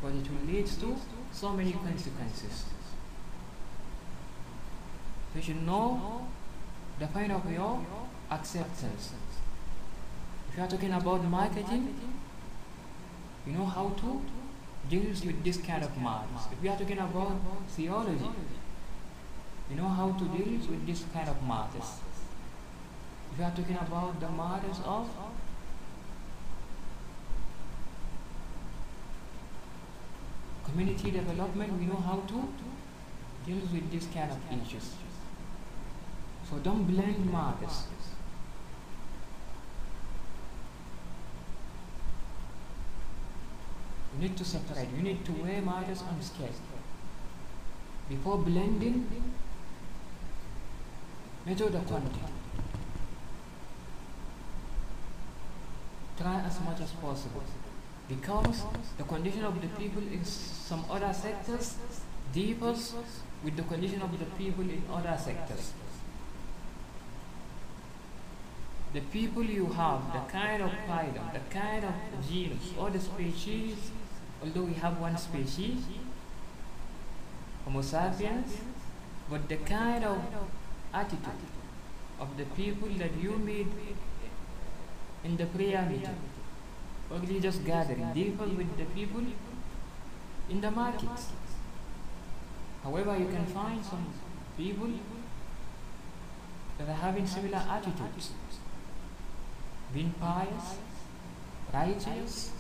but it will lead to so many consequences. So you should know the point of your acceptance. If you are talking about marketing, you know how to deal with this kind of matters. If we are talking about theology, you know how to deal with this kind of matters. If you are talking about the matters of community development, we know how to deal with this kind of issues. So don't blend matters. You need to separate. You need to weigh matters on scale. Before blending, measure the quantity. Try as much as possible. Because the condition of the people in some other sectors differs with the condition of the people in other sectors. The people you have, the kind of phylum, the kind of genus or the species, although we have one species, Homo sapiens, but the kind of attitude of the people that you meet in the prayer meeting or religious gathering differs with the people in the markets. However, you can find some people that are having similar attitudes, being pious, righteous,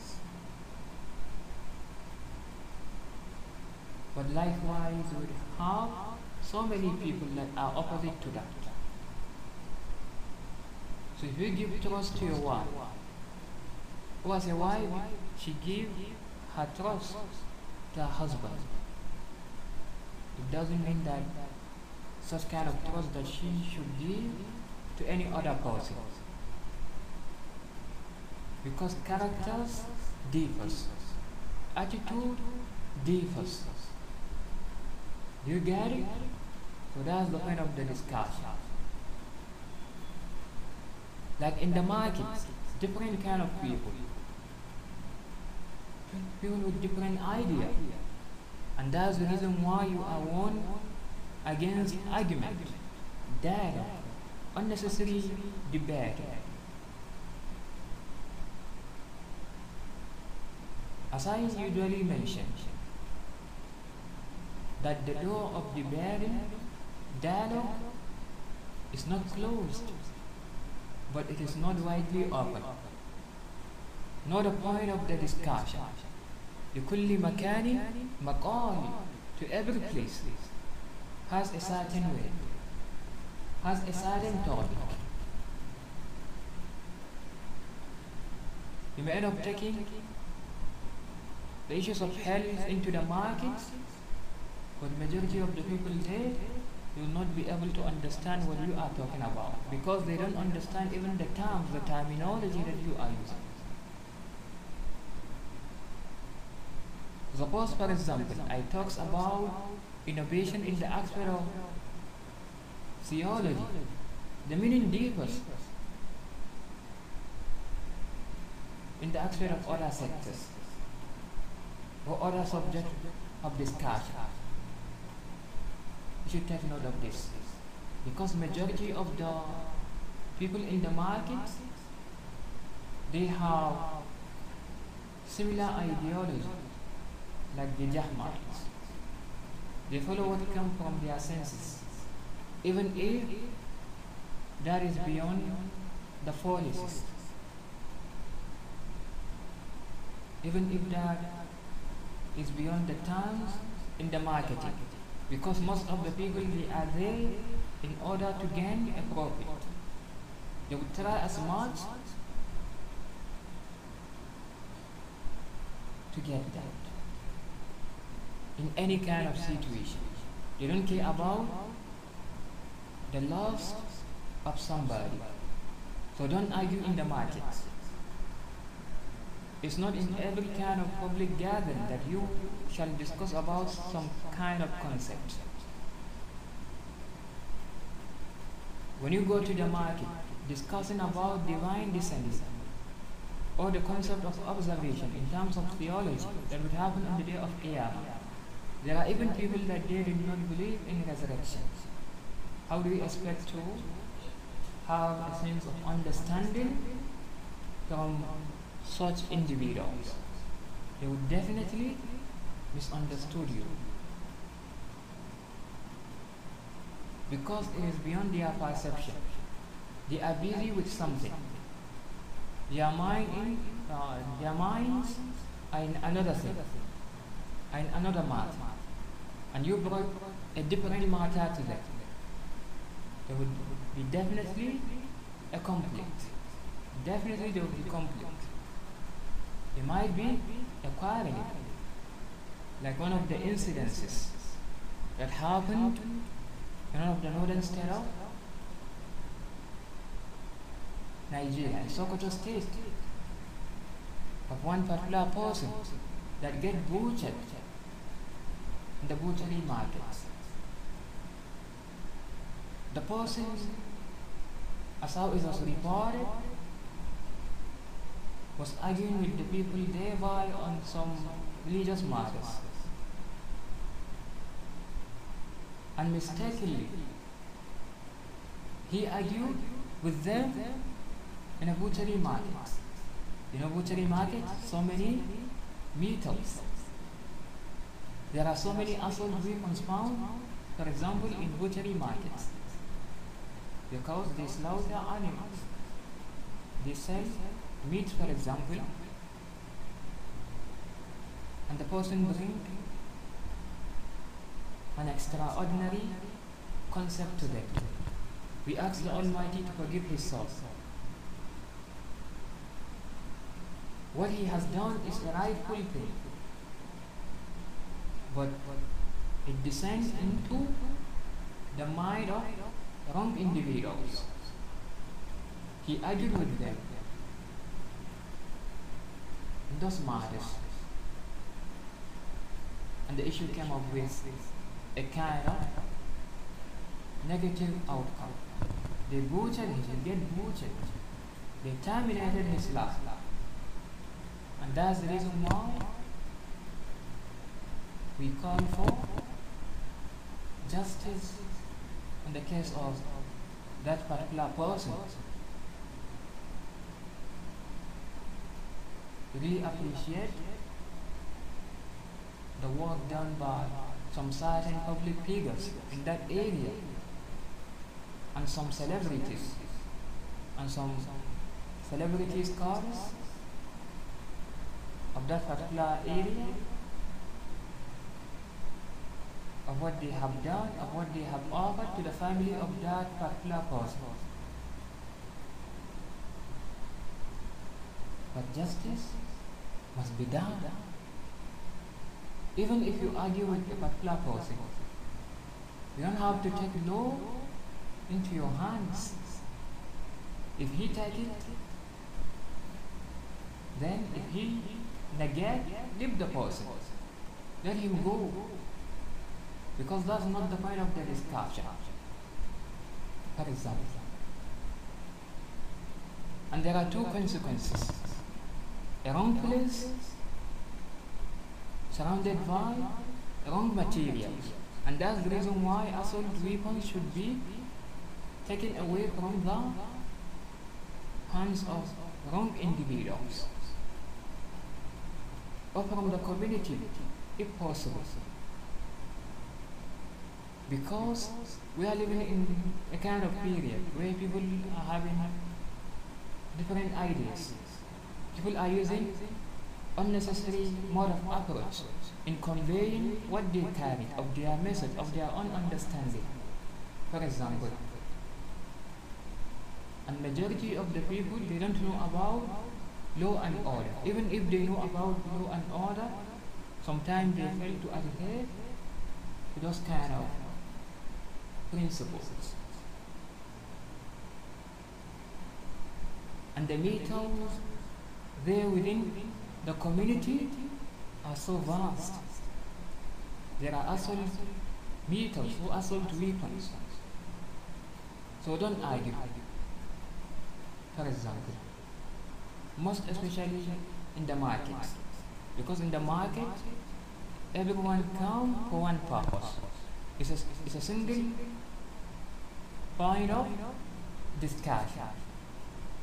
but likewise we have so many people that are opposite to that. So if you give trust to your wife, who was a wife, she gave her trust to her husband. It doesn't mean that such kind of trust that she should give to any other person. Because characters differs. Attitude differs. You get it? So that's the point of the discussion. Like in the market, different kind of people. People with different idea. And that's the reason why you are one against argument, dialogue, unnecessary debate. As I usually mention, that the door of debating, dialogue, is not closed, but it is not widely open. Not a point of the discussion. لكل مكان مقال to every place has a certain way, has a certain topic. You may end up taking the issues of health into the markets, but the majority of the people there will not be able to understand what you are talking about because they don't understand even the terms, the terminology that you are using. Suppose, for example, I talks about innovation in the aspect of theology. The meaning differs in the aspect of other sectors or other subjects of discussion. You should take note of this because majority of the people in the market they have similar ideology like the Jahmites. They follow what comes from their senses, even if that is beyond the policies. Even if that is beyond the terms in the marketing. Because most of the people they are there in order to gain a profit. They will try as much to get that in any kind of situation. They don't care about the loss of somebody. So don't argue in the market. It's not in every kind of public gathering that you shall discuss about some kind of concept. When you go to the market discussing about divine descent or the concept of observation in terms of theology that would happen on the day of Qiyamah, there are even people that they did not believe in resurrection. How do we expect to have a sense of understanding from such individuals? They would definitely misunderstood you. because it is beyond their perception. They are busy with something. Their mind in, uh, their minds are in another thing, in another matter. And you brought a different matter to that, There would be definitely a conflict. Definitely there will be conflict. It might be a quarrel, like one of the incidences that happened in one of the northern state of Nigeria, Sokoto state, of one particular person that get butchered in the butchery market. The person, as how it was reported, was arguing with the people thereby on some religious matters. And mistakenly, he argued with them in a butchery market. You know butchery market? So many metals. There are so many assault weapons found, for example, in butchery markets. Because they slaughter animals. They sell meat, for example, and the person bring an extraordinary concept to them. We ask the Almighty to forgive his soul. What he has done is a rightful thing, but it descends into the mind of wrong individuals. He argued with them those matters, and the issue came up with a kind of negative outcome. They butchered him, he get butchered. They terminated his last life. And that's the reason why we call for justice in the case of that particular person. Really appreciate the work done by some certain public figures in that area and some celebrities and some celebrity scholars of that particular area of what they have done, of what they have offered to the family of that particular person. But justice must be done. Even if you argue with a particular person, you don't have to take law into your hands. If he take it, then if he negate, leave the person. Let him go. Because that's not the point of the discussion. For example. And there are two consequences. A wrong place surrounded by wrong materials. And that's the reason why assault weapons should be taken away from the hands of wrong individuals or from the community if possible. Because we are living in a kind of period where people are having different ideas. People are using unnecessary mode of approach in conveying what they carry of their message, of their own understanding. For example, and majority of the people they don't know about law and order. Even if they know about law and order, sometimes they fail to adhere to those kind of principles. And the methods there within the community are so vast. There are assault methods or assault weapons. So don't argue. For example, most especially in the market. Because in the market, everyone comes for one purpose. It's a, it's a single point of discussion.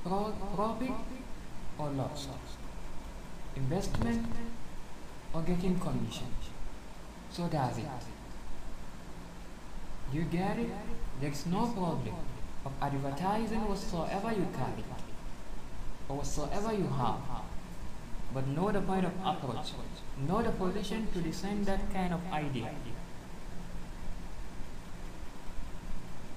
Pro, profit or loss. Investment or getting commission. So that's it. You get it? There's no problem of advertising whatsoever you carry or whatsoever you have. But know the point of approach. Know the position to discern that kind of idea.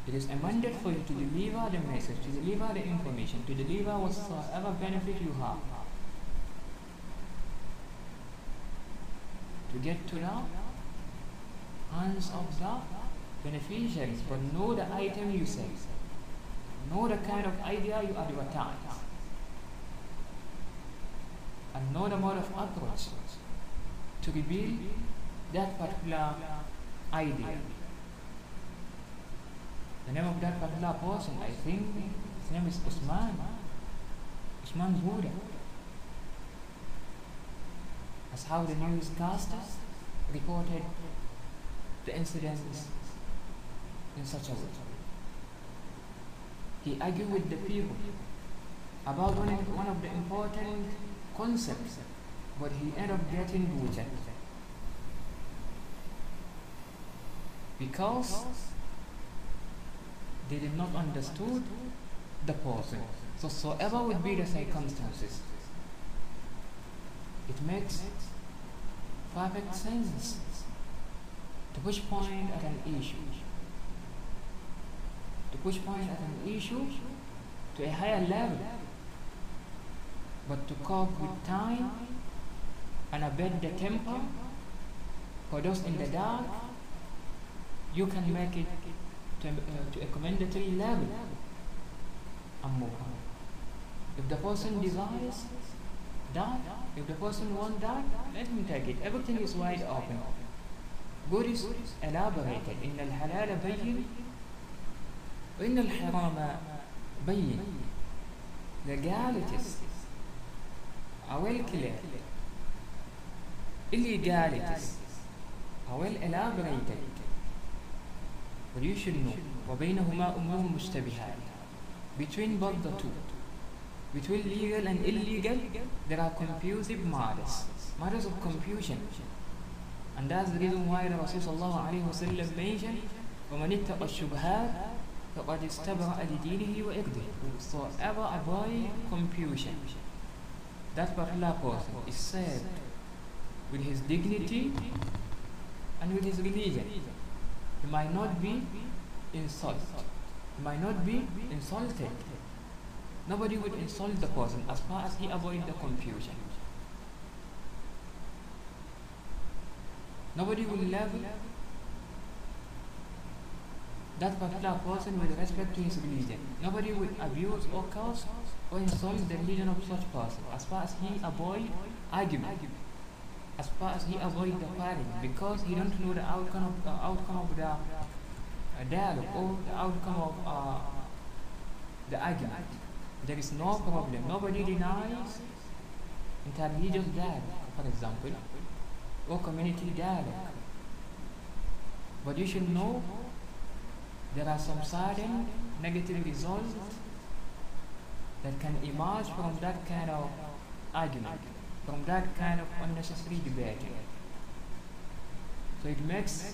It is mandate for you to deliver the message, to deliver the information, to deliver whatsoever benefit you have. To get to the hands of the beneficiaries, but know the item you sell. Know the kind of idea you advertise. And know the mode of approach to reveal that particular idea. The name of that particular person, I think his name is Usman. Usman Buda. That's how the newscasters reported the incidents in such a way. He argued with the people about one of, one of the important concepts, but he ended up getting butchered. Because they did not understood the person. So, soever would be the circumstances, it makes perfect sense to push point at an issue. To push point at an issue to a higher level. But to cope with time and abet the temper for those in the dark, you can make it to, uh, to a commendatory level on. If the person desires that, if the person wants that, let him take it. Everything is wide open. Good is elaborated. إن الحلال بين وإن الحرام بين. Legalities are well clear. Illegalities are well elaborated. But you should know وبينهما أمور مشتبهات between both the two between legal and illegal there are confusive matters matters of confusion and that's the reason why the Rasul صلى الله عليه وسلم mentioned ومن اتقى الشبهات فقد استبرأ لدينه وإرضه whosoever avoid confusion that particular person is saved with his dignity and with his religion he might not be insulted. He might not be insulted. Nobody would insult the person as far as he avoids the confusion. Nobody will level that particular person with respect to his religion. Nobody will abuse or curse or insult the religion of such person as far as he avoid argument as far as he avoid the fighting because he don't know the outcome of the outcome of the uh, dialogue or the outcome of uh, the argument. There is no problem. Nobody denies interreligious dialogue, for example, or community dialogue. But you should know there are some certain negative results that can emerge from that kind of argument from that kind of unnecessary debate. So it makes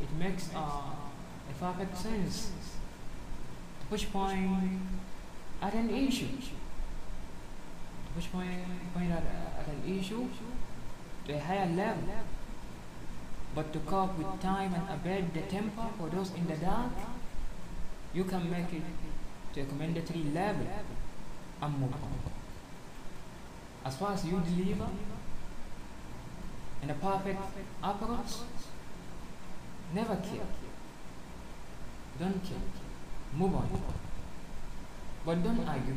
it makes uh, a perfect sense to push point at an issue. To push point, point at, at an issue to a higher level. But to cope with time and abate the temper for those in the dark, you can make it to a commendatory level and move on as far as you deliver in a perfect approach, never kill. Don't kill. Move on. But don't argue.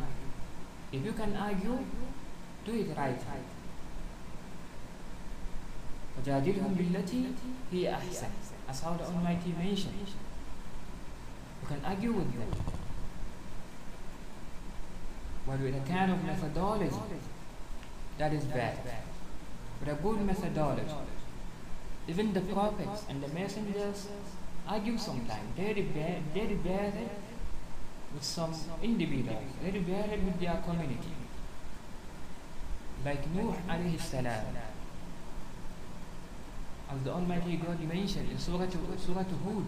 If you can argue, do it right. وجادلهم بالتي هي أحسن as how the Almighty mentioned. You can argue with them. But with a kind of methodology that is bad. But a good methodology. Even the prophets and the messengers argue sometimes. They rebel, they rebelled with some individuals. They rebelled with their community. Like Nuh alayhi salam. As the Almighty God mentioned in Surah, Surah Hud,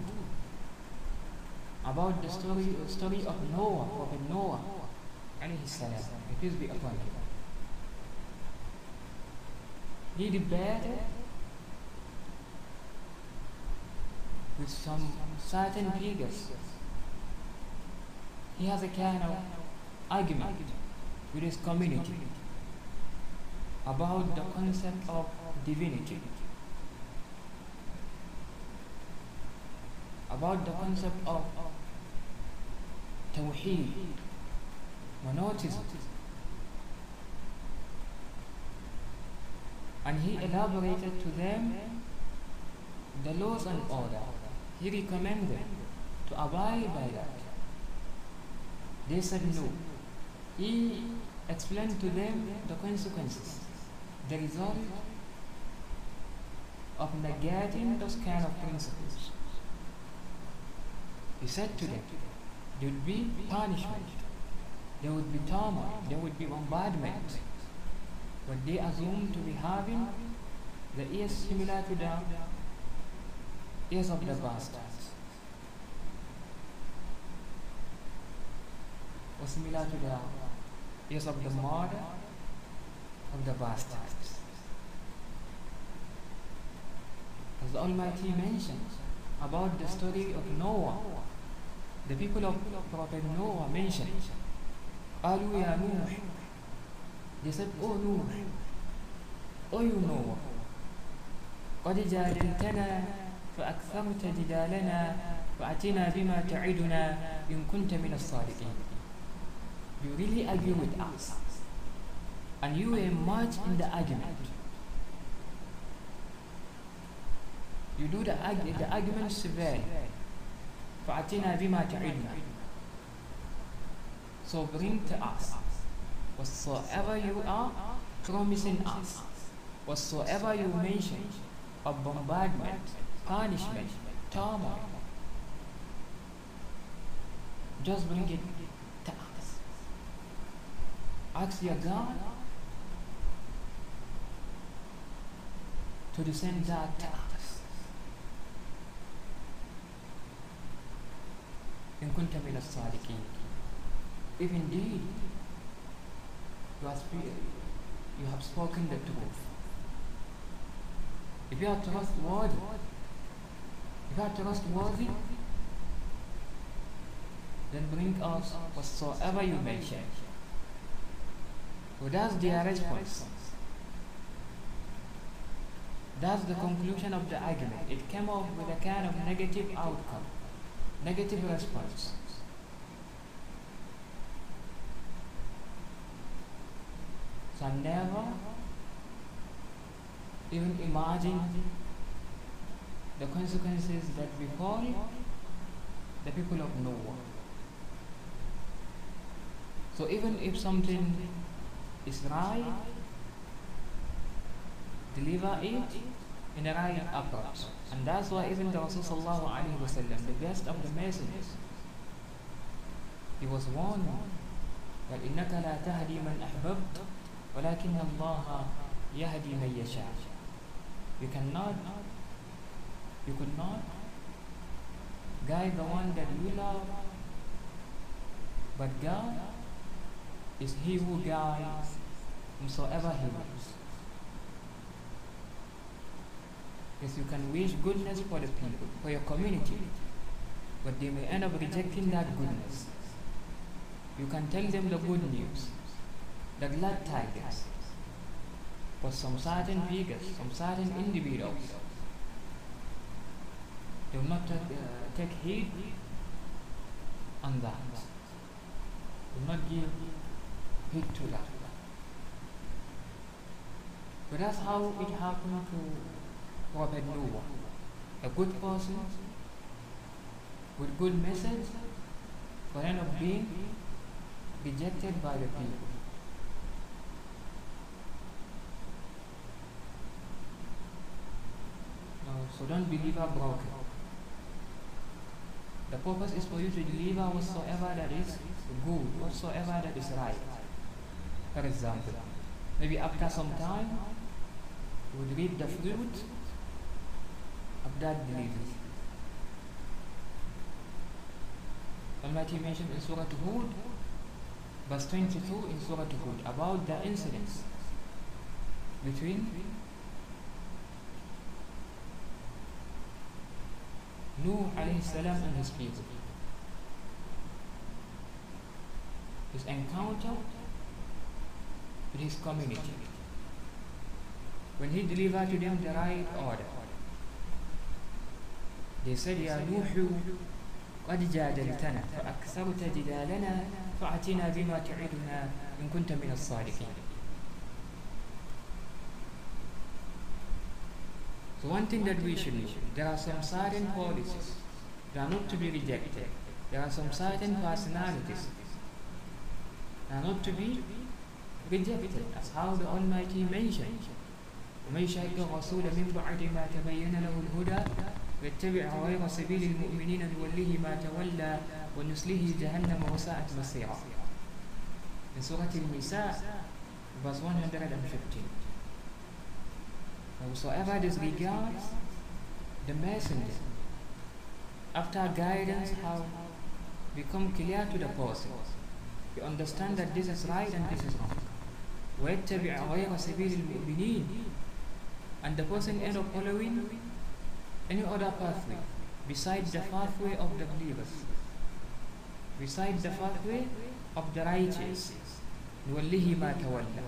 about the story, story of Noah, Prophet Noah, alayhi salam, peace be upon him. He debated with some certain figures. He has a kind of argument with his community about the concept of divinity, about the concept of tawheed, monotheism. And he elaborated to them the laws and order. He recommended to abide by that. They said no. He explained to them the consequences, the result of negating those kind of principles. He said to them, there would be punishment, there would be turmoil, there would be bombardment But they assume to be having the ears similar to the ears of the bastards. Or similar to the ears of the mother of the bastards. As the Almighty mentions about the story of Noah, the people of Prophet Noah mentioned, قالوا يا نوح They said, Oh Noah, Oh you Noah, قد جادلتنا فأكثرت جدالنا فأتنا بما تعدنا إن كنت من الصادقين. You really argue with us, and you were much in the argument. You do the, arg- the argument severely. فأتنا بما تعدنا. So bring to us whatsoever you are promising us, whatsoever you mention of bombardment, punishment, turmoil, just bring it to us. Ask your God to descend that to us. إن كنت من الصادقين if indeed are you have spoken the truth, if you are trustworthy, if you are trustworthy, then bring us whatsoever you mention. So that's their response. That's the conclusion of the argument. It came up with a kind of negative outcome, negative response. So never even imagine the consequences that befall the people of Noah. So even if something is right, deliver it in the right approach. And that's why even the Rasul sallallahu alaihi wasallam, the best of the messengers, he was warned that إنك لا تهدي من أحببت ولكن الله يهدي من يشاء. You cannot, you could not guide the one that you love, but God is He who guides whomsoever He wills. Yes, you can wish goodness for the people, for your community, but they may end up rejecting that goodness. You can tell them the good news, the glad tigers. but some certain figures, some certain individuals, do not take, uh, take heed on that, Do not give heed to that. But that's how it happened to Prophet Noah. A good person with good message, but end up being rejected by the people. No, Uh, so don't believe are broken. The purpose is for you to deliver whatsoever that is good, whatsoever that is right. For example, maybe after some time, you would reap the fruit of that delivery. Almighty mentioned in Surah Hud, verse 22 in Surah Hud, about the incidents between Nuh alayhi salam and his people. His encounter with his community. When he delivered to them the right order. They said, Ya Nuh, قد جادلتنا فأكثرت جدالنا فأتنا بما تعدنا إن كنت من الصادقين So one thing that we should know, there are some certain policies that are not to be rejected. There are some certain personalities that are not to be rejected. As how the Almighty mentioned. ومن يشاهد الرسول من بعد ما تبين له الهدى ويتبع غير سبيل المؤمنين نوله ما تولى ونسله جهنم وساءت مصيرا. In Surah Al-Nisa, verse 115. Whosoever disregards the messenger after guidance have become clear to the person, you understand that this is right and this is wrong. ويتبع غير سبيل المؤمنين and the person end up following any other pathway besides the pathway of the believers besides the pathway of the righteous نوله ما تولى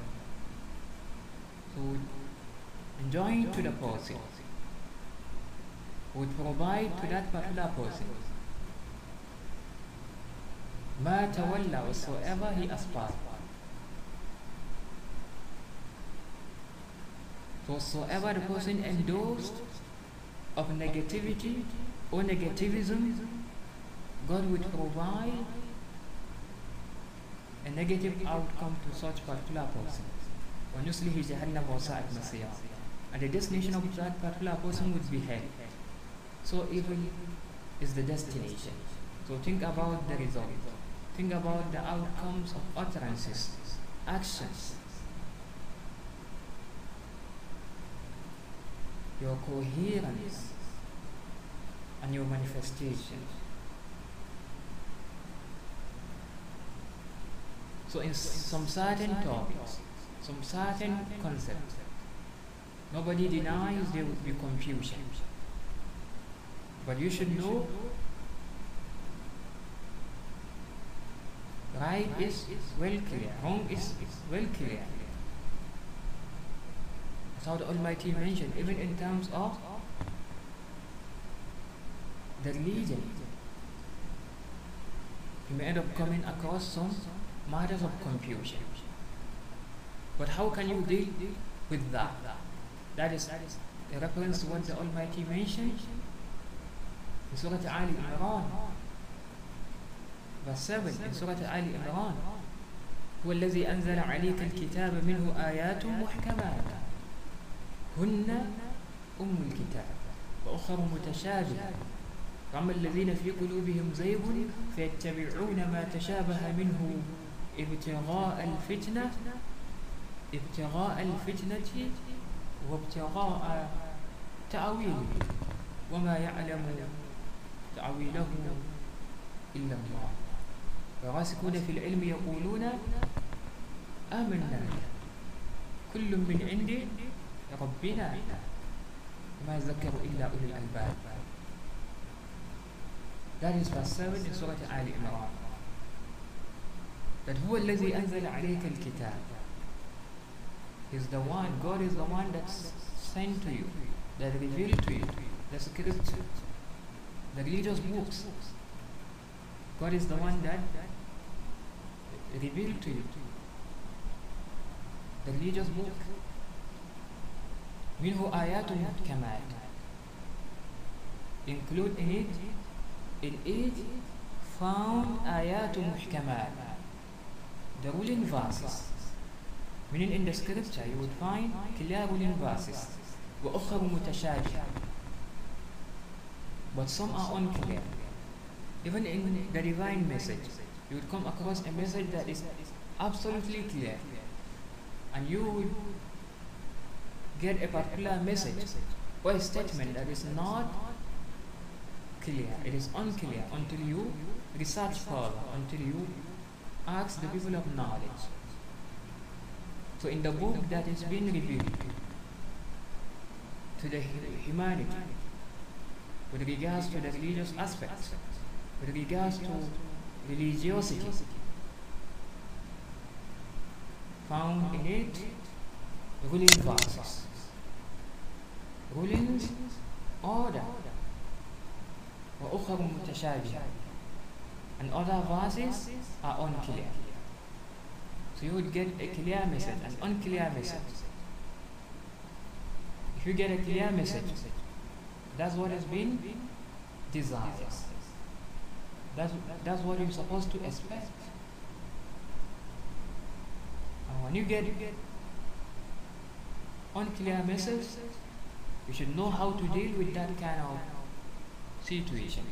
so enjoin to the person would provide to that particular person ما تولى whatsoever he aspires whatsoever the person endorsed of negativity or negativism, God would provide a negative outcome to such particular person. وَنُسْلِهِ جَهَنَّمَ وَسَاءَتْ مَصِيرًا and the destination of that particular person would be hell. So evil is the destination. So think about the result. Think about the outcomes of utterances, actions, your coherence and your manifestation. So in some certain topics, some certain concepts, nobody denies there would be confusion. But you should know right is well clear, wrong is well clear. That's how the Almighty mentioned, even in terms of the religion. You may end up coming across some matters of confusion. But how can you deal with that? That is a reference to what the Almighty mentioned in Surah Ali Imran, verse 7 in Surah Ali Imran. هو الذي أنزل عليك الكتاب منه آيات محكمات هن أم الكتاب وأخر متشابهة فأما الذين في قلوبهم زيغ فيتبعون ما تشابه منه ابتغاء الفتنة ابتغاء الفتنة وابتغاء تأويله وما يعلم تأويله إلا الله. الراسخون في العلم يقولون آمنا كل من عند ربنا ما يذكر إلا أولي الألباب. That is verse 7 in Surah Ali Imran. That هو الذي أنزل عليك الكتاب is the one, God is the one that sent to you, that revealed to you the scripture, the religious books. God is the one that revealed to you the religious book. منه آيات محكمات include in it in it found آيات محكمات the ruling verses meaning in the scripture you would find clear ruling verses وأخر متشابهة but some are unclear even in the divine message you would come across a message that is absolutely clear and you would get a particular message or a statement that is not clear, it is unclear until you research further until you ask the people of knowledge. So in the book that is being revealed to the humanity, with regards to the religious aspect, with regards to religiosity, found in it ruling verses, ruling order, and other verses are unclear. So you would get a clear message, an unclear message. If you get a clear message, that's what has been desired. That's, that's what you're supposed to expect. And when you get unclear message, you should know how to deal with that kind of situation.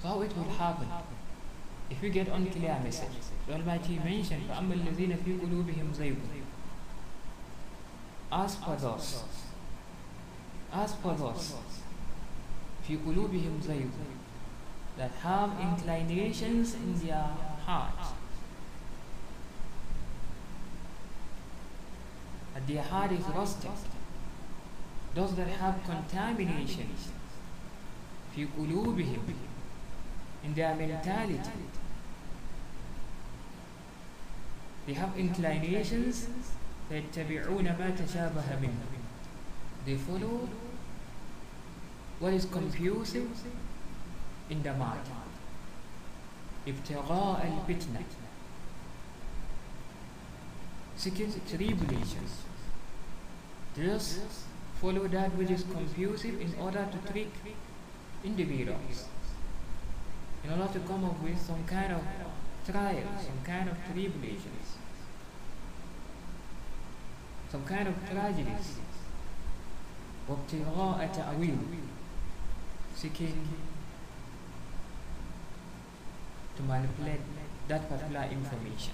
So how it will happen? If you get unclear message, the Almighty mentioned, فَأَمَّا الَّذِينَ فِي قُلُوبِهِمْ زَيْغٌ Ask for those. Ask for those. فِي قُلُوبِهِمْ زَيْغٌ That have inclinations in their heart. That their heart is rusted. Those that have contaminations. في قلوبهم in their mentality. They have inclinations فيتبعون ما تشابه منه. They follow what is confusing in the mind. ابتغاء الفتنة seeking tribulations. Just follow that which is confusing in order to trick individuals in order to come up with some kind of trial, some kind of tribulations, some kind of tragedies. وابتغاء تأويل seeking to manipulate that particular information.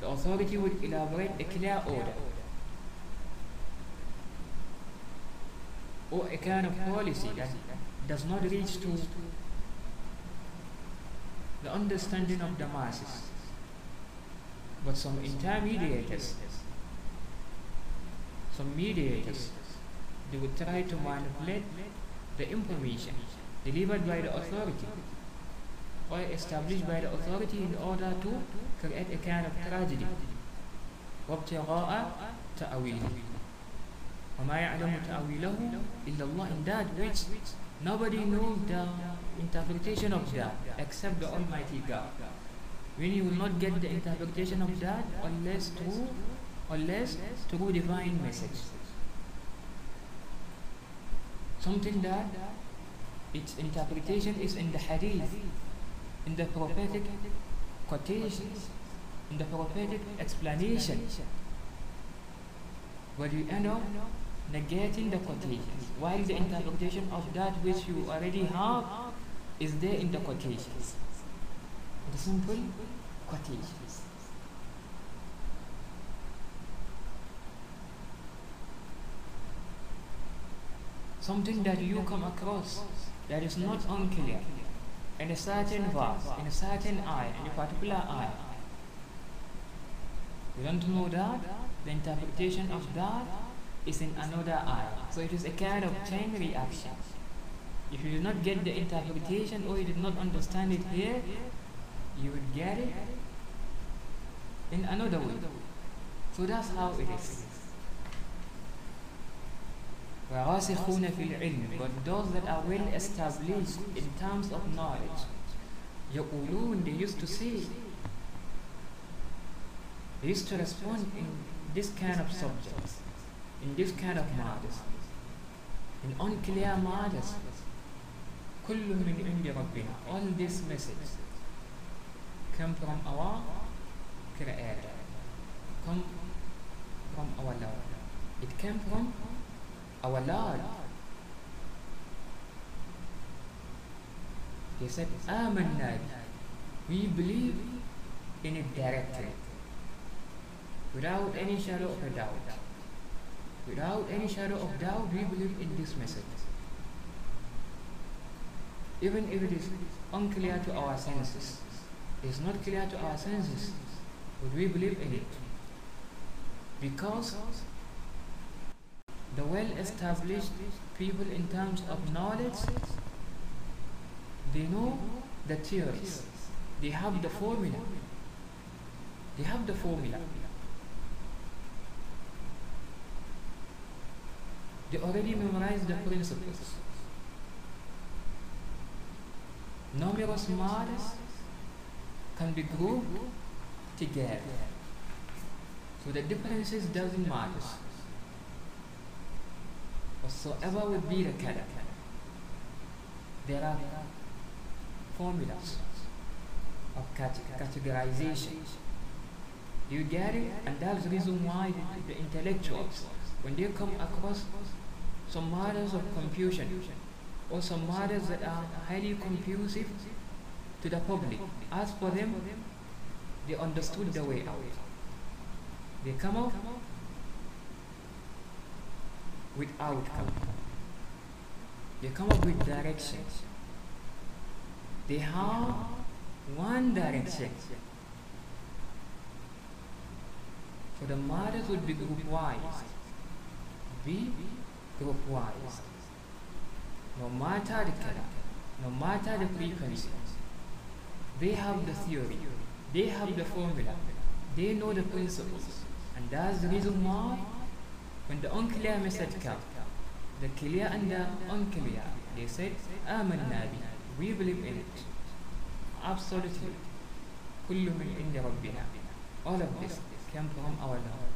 The authority would elaborate a clear order or a kind of policy that does not reach to the understanding of the masses, but some intermediators, some mediators, they would try to manipulate the information delivered by the authority or established by the authority in order to create a kind of tragedy. وابتغاء تأويله وما يعلم تأويله إلا الله in that which nobody knows the interpretation of that except the Almighty God. When you will not get the interpretation of that unless through unless through divine message. Something that its interpretation is in the hadith, in the prophetic quotations, in the prophetic explanation. But you end up negating the quotations, while the interpretation of that which you already have is there in the quotations. The simple quotations. Something that you come across that is not unclear in a certain verse, in a certain eye, in a particular eye. You don't know that, the interpretation of that is in another eye. So it is a kind of chain reaction. If you did not get the interpretation or you did not understand it here, you would get it in another way. So that's how it is. وراسخون في العلم but those that are well established in terms of knowledge يقولون they used to say they used to respond in this kind of subjects in this kind of matters in unclear matters كل من عند ربنا all this message come from our creator come from our Lord it came from our Lord. He said, Amanna. We believe in it directly, without any shadow of a doubt. Without any shadow of doubt, we believe in this message. Even if it is unclear to our senses, it is not clear to our senses, but we believe in it. Because the well-established people in terms of knowledge, they know the theories, they have the formula, they have the formula. They already memorized the principles. Numerous matters can be grouped together. So the differences doesn't matter. Whatsoever would be the color, there are formulas of categorization. Do you get it? And that's the reason why the, the intellectuals, when they come across some matters of confusion or some matters that are highly confusive to the public, as for them, they understood the way out. They come up with outcome. They come up with directions. They have one direction. So the matters would be group wise. Be group wise. No matter the color, no matter the frequency, they have the theory, they have the formula, they know the principles. And that's the reason why unclear message comes, the clear and the unclear, they said, آمنا به, we believe in it. Absolutely. كل من عند ربنا. All of this came from our Lord.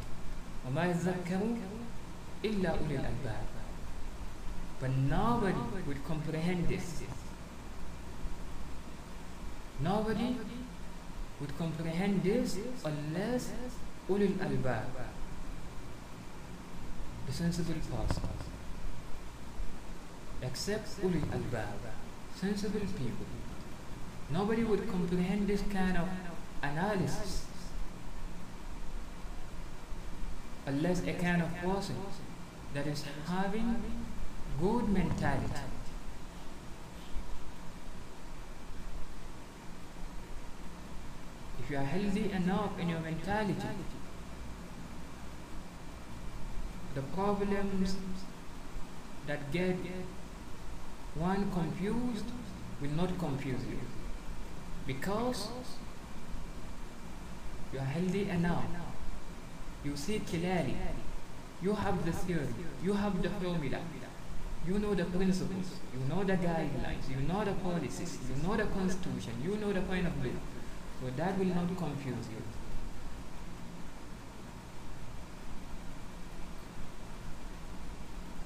وما يذكر إلا أولي الألباب. But nobody would comprehend this. Nobody would comprehend this unless albab, the sensible persons, except ulul albab, sensible people. Nobody would comprehend this kind of analysis unless a kind of person that is having good mentality. If you are healthy enough in your mentality, the problems that get one confused will not confuse you because you are healthy enough. You see clearly. You have the theory. You have the formula. You know the principles. You know the guidelines. You know the policies. You know the constitution. You know the point of view. So that will not confuse you.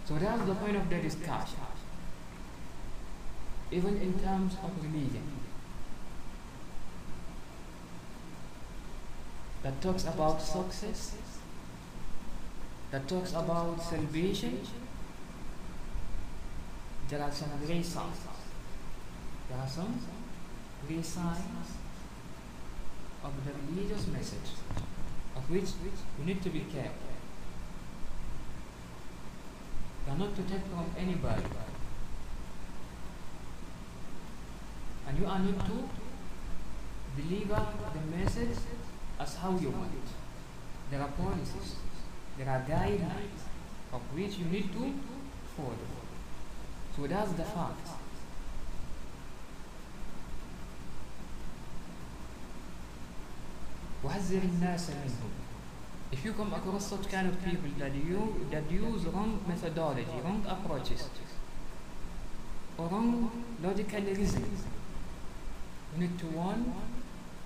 So that's the point of the discussion. Even in terms of religion. That talks about success. That talks about salvation. There are some signs. There are some gray of the religious message, of which we need to be careful. You are not to take from anybody. And you are not to deliver the message as how you want it. There are policies, there are guidelines of which you need to follow. So that's the fact. وحذر الناس منهم if you come across such kind of people that you that use wrong methodology, wrong approaches, or wrong logical reasoning, you need to warn,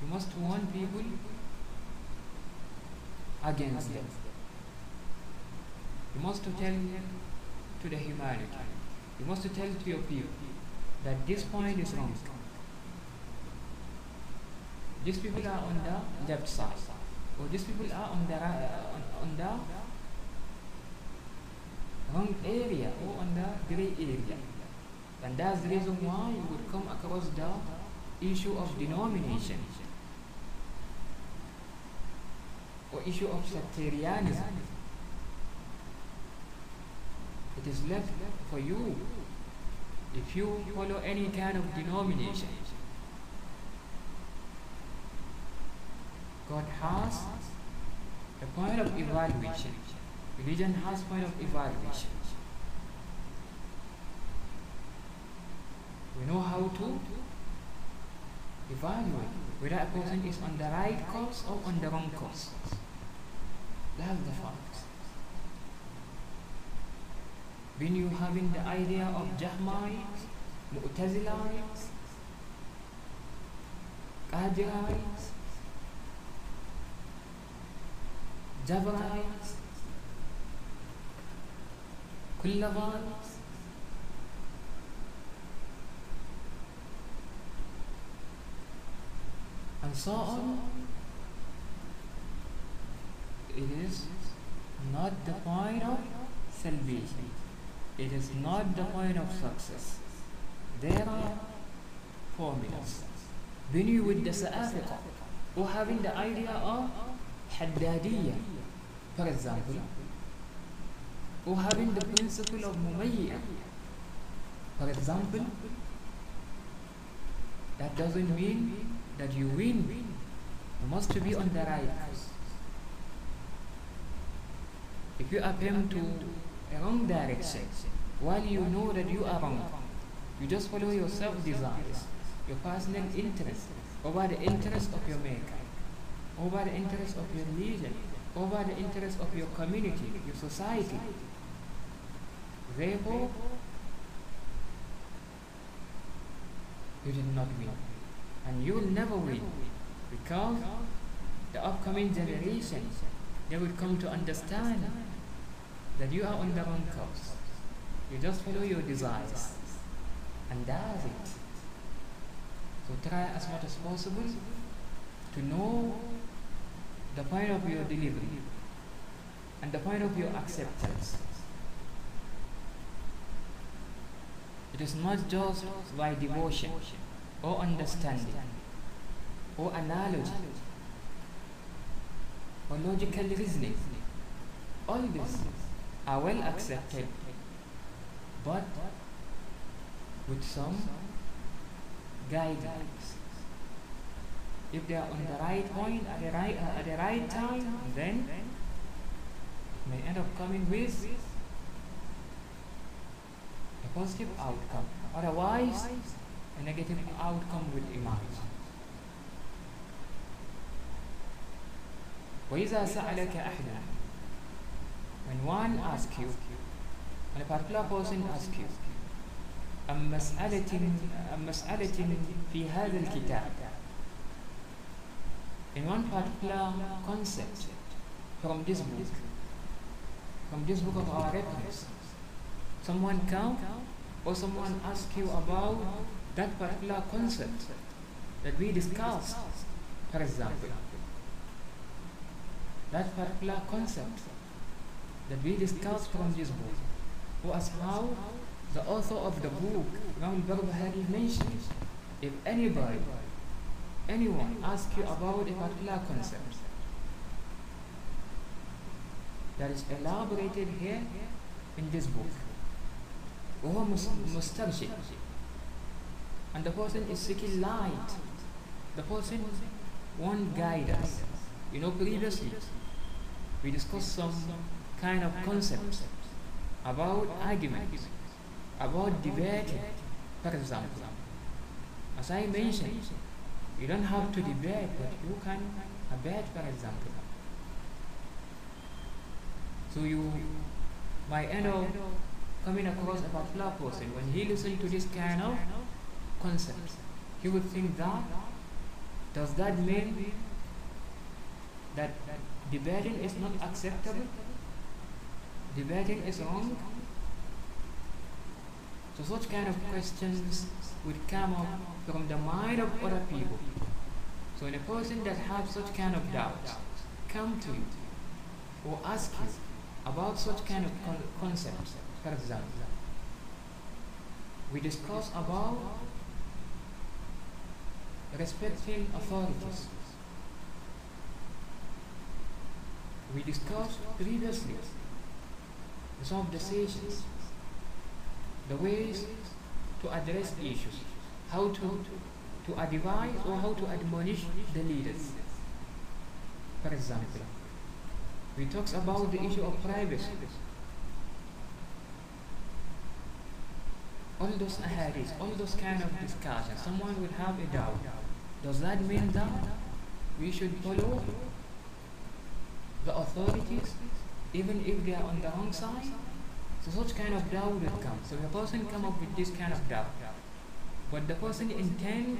you must warn people against them. You must tell them to the humanity, you must tell to your people that this point is wrong. These people are on the left side or these people are on the on, on the wrong area or on the gray area. And that's the reason why you would come across the issue of denomination or issue of sectarianism. It is left for you if you follow any kind of denomination, God has a point of evaluation. Religion has point of evaluation. We know how to evaluate whether a person is on the right course or on the wrong course. That's the fact. When you having the idea of Jahmites, Mu'tazilites, Qadirites, Jabarites, Kullabites, and so on, it is not the point of salvation. It is not the point of success. There are formulas. When you with the Sa'afiqa, or having the idea of Haddadiyya, for example, or having the principle of Mumayya, for example, that doesn't mean that you win. You must be on the right. If you attempt to a wrong direction, while you know that you are wrong, you just follow your self-desires, your personal interest, over the interest of your maker, over the interest of your religion, over the interest of your community, your society. Therefore, you did not win. And you will never win because the upcoming generation they will come to understand that you are on the wrong course. You just follow your desires. And that's it. So try as much as possible to know the point of your delivery and the point of your acceptance. It is not just by devotion or understanding or analogy or logical reasoning. All these are well accepted, but with some guidelines. If they are on the right point at the right uh, at the right time, then may end up coming with a positive outcome. Otherwise, a negative outcome will emerge. وإذا سألك أحد when one asks you when a particular person asks you عن مسألة عن مسألة في هذا الكتاب in one particular concept from this book from this book of our reference someone come or someone ask you about that particular concept that we discussed for example. That particular concept that we discussed from this book was how the author of the book, Imam al-Barbahari mentions, if anybody, anyone asks you about a particular concept that is elaborated here in this book, وهو مسترشد and the person is seeking light, the person want guidance. You know, previously we discussed some kind of concepts about arguments, about debating, for example. As I mentioned, you don't have to debate, but you can debate, for example. So you might end up coming across a particular person when he listens to this kind of concept, he would think that does that mean that debating is not acceptable? Debating is wrong? So such kind of questions would come up from the mind of other people. So when a person that has such kind of doubts come to you or ask you about such kind of con concepts, for example, we discuss about respecting authorities. We discussed previously some of the decisions, the ways to address issues, how to, to advise or how to admonish the leaders. For example, we talks about the issue of privacy. All those ahadith, all those kind of discussions, someone will have a doubt. Does that mean that we should follow the authorities even if they are on the wrong side? So such kind of doubt will come. So the person come up with this kind of doubt. But the person intend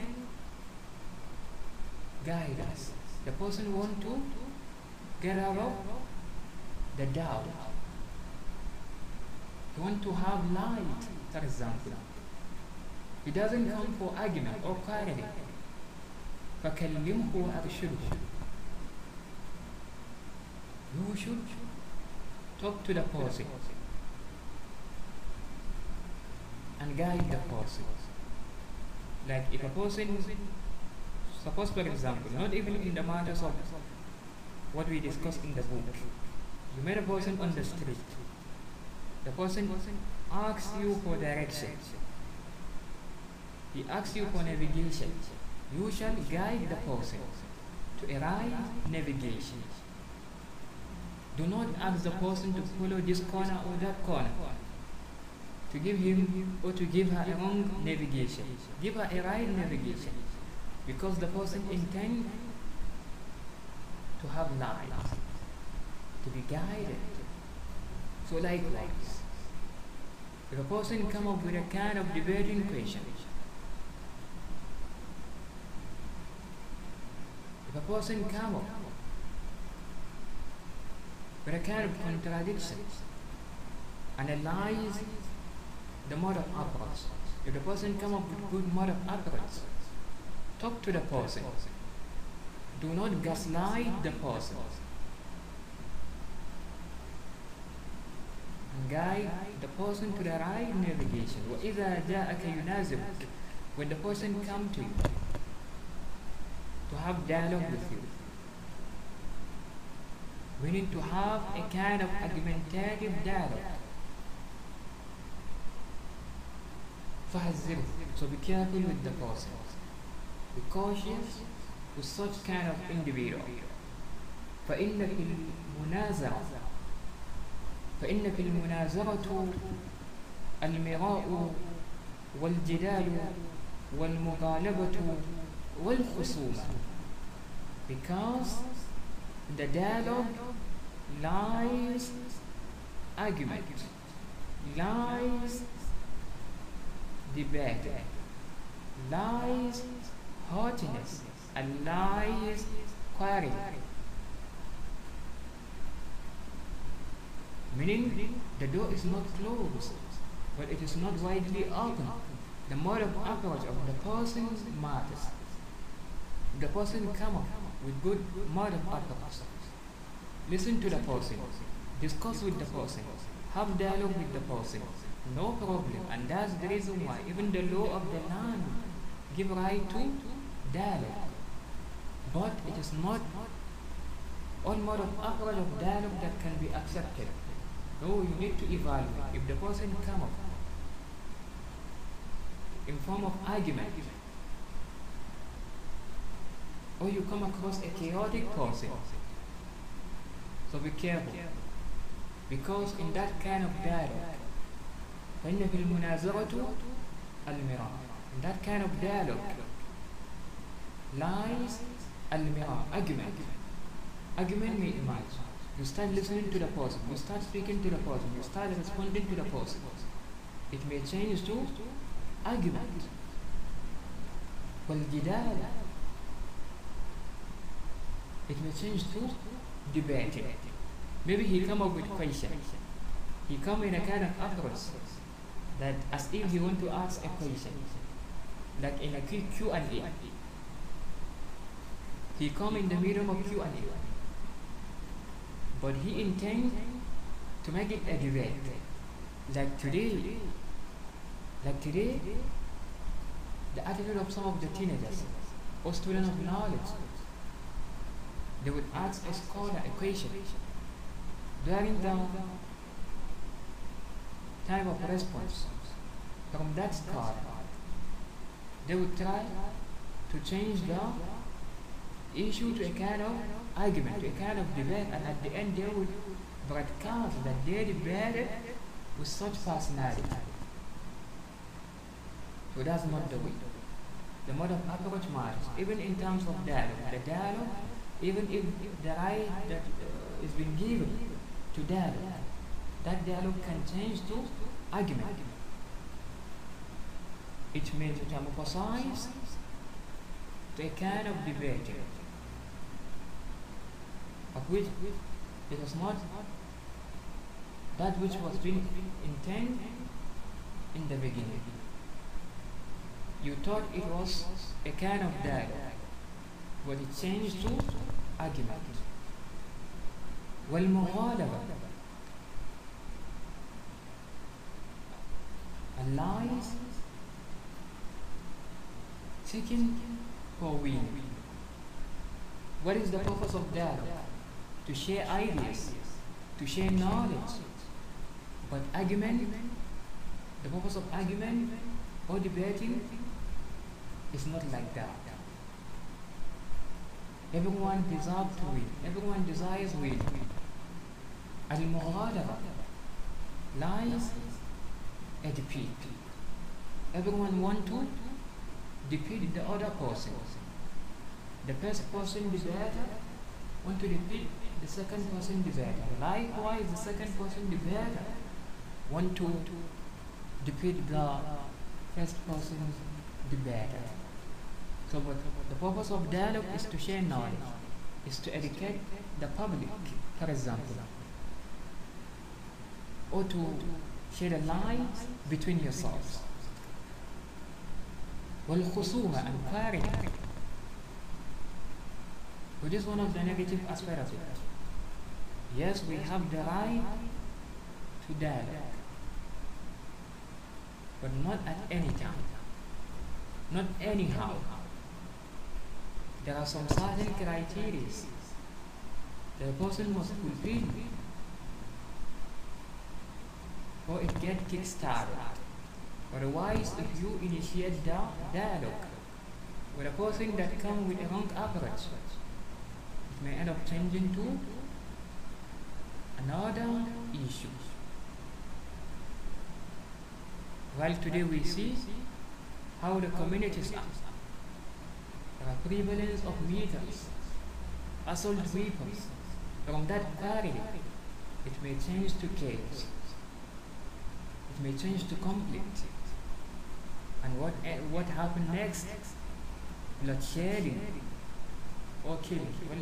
guide us. The person want to get out of the doubt. He want to have light, for example. He doesn't come for argument or clarity. فكلمه وأرشده. You should talk to the person and guide the person. Like if a person, suppose for example, not even in the matters of what we discussed in the book, you met a person on the street. The person asks you for direction. He asks you for navigation. You shall guide the person to a right navigation. Do not ask the person to follow this corner or that corner. To give him or to give her a wrong navigation. Give her a right navigation. Because the person intends to have light, to be guided. So likewise, if a person come up with a kind of debating question, if a person come up with a kind of contradiction, analyze the mode of approach. If the person come up with good mode of approach, talk to the person. Do not gaslight the person. And guide the person to the right navigation. وَإِذَا جَاءَكَ يُنَازِبُكَ When the person come to you, to have dialogue with you, we need to have a kind of argumentative dialogue. فحذره. So be careful with the person. Be cautious with such kind of individual. فإن في المنازعة فإن في المنازعة المراء والجدال والمغالبة والخصومة because the dialogue lies argument lies debate. Lies haughtiness and lies quarry meaning the door is not closed but it is not widely open. The mode of approach of the person matters. The person come up with good mode of approach. Listen to the person. Discuss with the person. Have dialogue with the person no problem. And that's the reason why even the law of the land give right to dialogue but it is not all mode of approach of dialogue that can be accepted. No you need to evaluate. If the person come up in form of argument or you come across a chaotic person so be careful. Because in that kind of dialogue فإن في المنازعة المراء that kind of dialogue lies المراء argument argument may emerge you start listening to the person you start speaking to the person you start responding to the person it may change to argument والجدال it may change to debating maybe he come up with question he come in a kind of approach that as if he want to ask a question like in a Q, Q&A he come in the medium of Q&A but he intend to make it a debate. Like today like today the attitude of some of the teenagers or students of knowledge they would ask a scholar a question during the time of response from that start, they would try to change the issue to a kind of argument, to a kind of debate, and at the end they would broadcast that they debated with such personality. So that's not the way. The mode of approach matters, even in terms of dialogue. The dialogue, even if the right that uh, is being given to dialogue, that dialogue can change to argument. It may metamorphosize to a kind of debate, of which it was not that which was being intended in the beginning. You thought it was a kind of dialogue, but it changed to argument. والمغالبة and lies seeking for win. What is the purpose of that? To share ideas, to share knowledge. But argument, the purpose of argument or debating is not like that. Everyone deserves to win. Everyone desires win. Al-Mughadara lies a defeat. Everyone wants to defeat the other person. The first person debater want to defeat the second person debater. Likewise, the second person debater want to defeat the first person debater. So what the purpose of dialogue is to share knowledge, is to educate the public, for example, or to share a line between yourselves. والخصومة and quarreling. Which is one of the negative aspects of it. Yes, we have the right to dialogue, but not at any time, not anyhow. There are some certain criteria the person must fulfill or it get kick-started. Otherwise, if you initiate the dialogue with a person that come with a wrong approach, it may end up changing to another issue. While today we see how the communities are. There are prevalence of meters, assault weapons. From that parity, it may change to chaos may change to conflict. And what, eh, what happened next? Bloodshedding or killing. Well,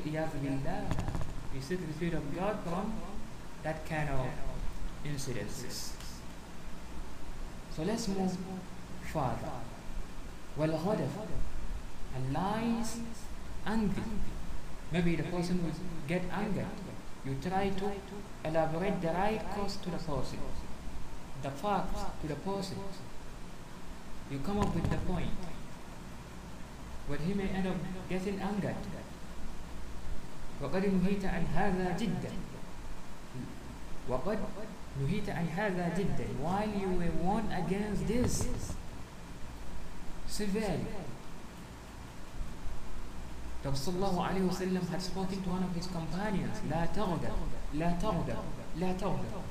you seek the fear of God from that kind of incidences. So let's move further. Well, hodaf and lies, angry. Maybe the person will get angry. You try to elaborate the right course to the person the facts to the person. You come up with the point. But he may end up getting angered. وقد نهيت عن هذا جدا وقد نهيت عن هذا جدا while you were warned against this severely Prophet sallallahu alayhi wasallam had spoken to one of his companions لا تغضب لا تغضب لا تغضب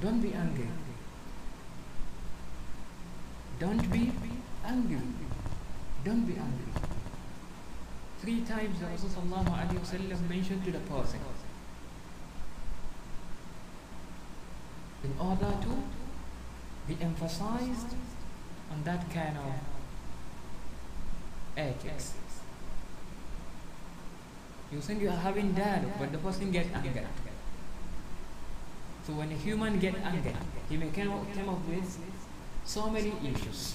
don't be angry Don't be angry Don't be angry Three times the Rasul mentioned to the person in order to be emphasized on that kind of ethics. You think you are having dialogue, but the person gets angered. So when a human get angered, he may come up, come up with so many issues.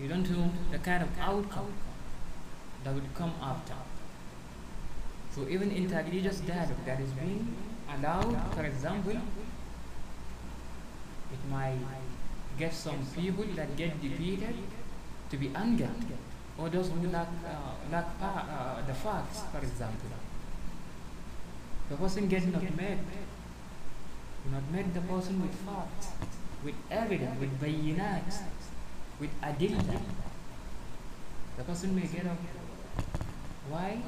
You don't know the kind of outcome that would come after. So even in interreligious dialogue that is being allowed, for example, it might get some people that get defeated to be angered, or those who lack, uh, lack uh, the facts, for example. The person gets not met, not met the person with facts. with evidence, with bayinat, with adilla, the person may get up. Why?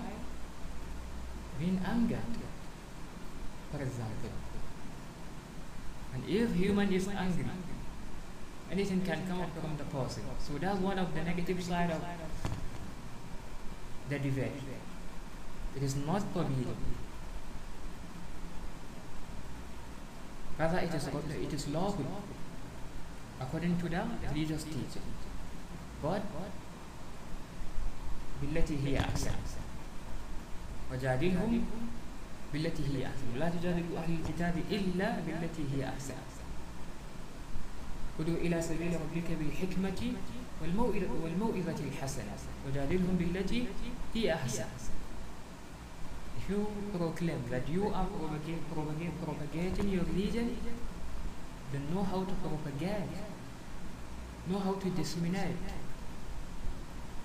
Being angered, for example. And if human is angry, anything can come up from the person. So that's one of the negative side of the debate. It is not forbidden. Rather, it is, it is lawful. According to the religious teaching. But بالتي هي أحسن وجادلهم بالتي هي أحسن ولا تجادلوا أهل الكتاب إلا بالتي هي أحسن ادعو إلى سبيل ربك بالحكمة والموئذة, الحسنة وجادلهم بالتي هي أحسن you proclaim that you are propagate, propagate, propagating your religion, then know how to propagate, know how to disseminate.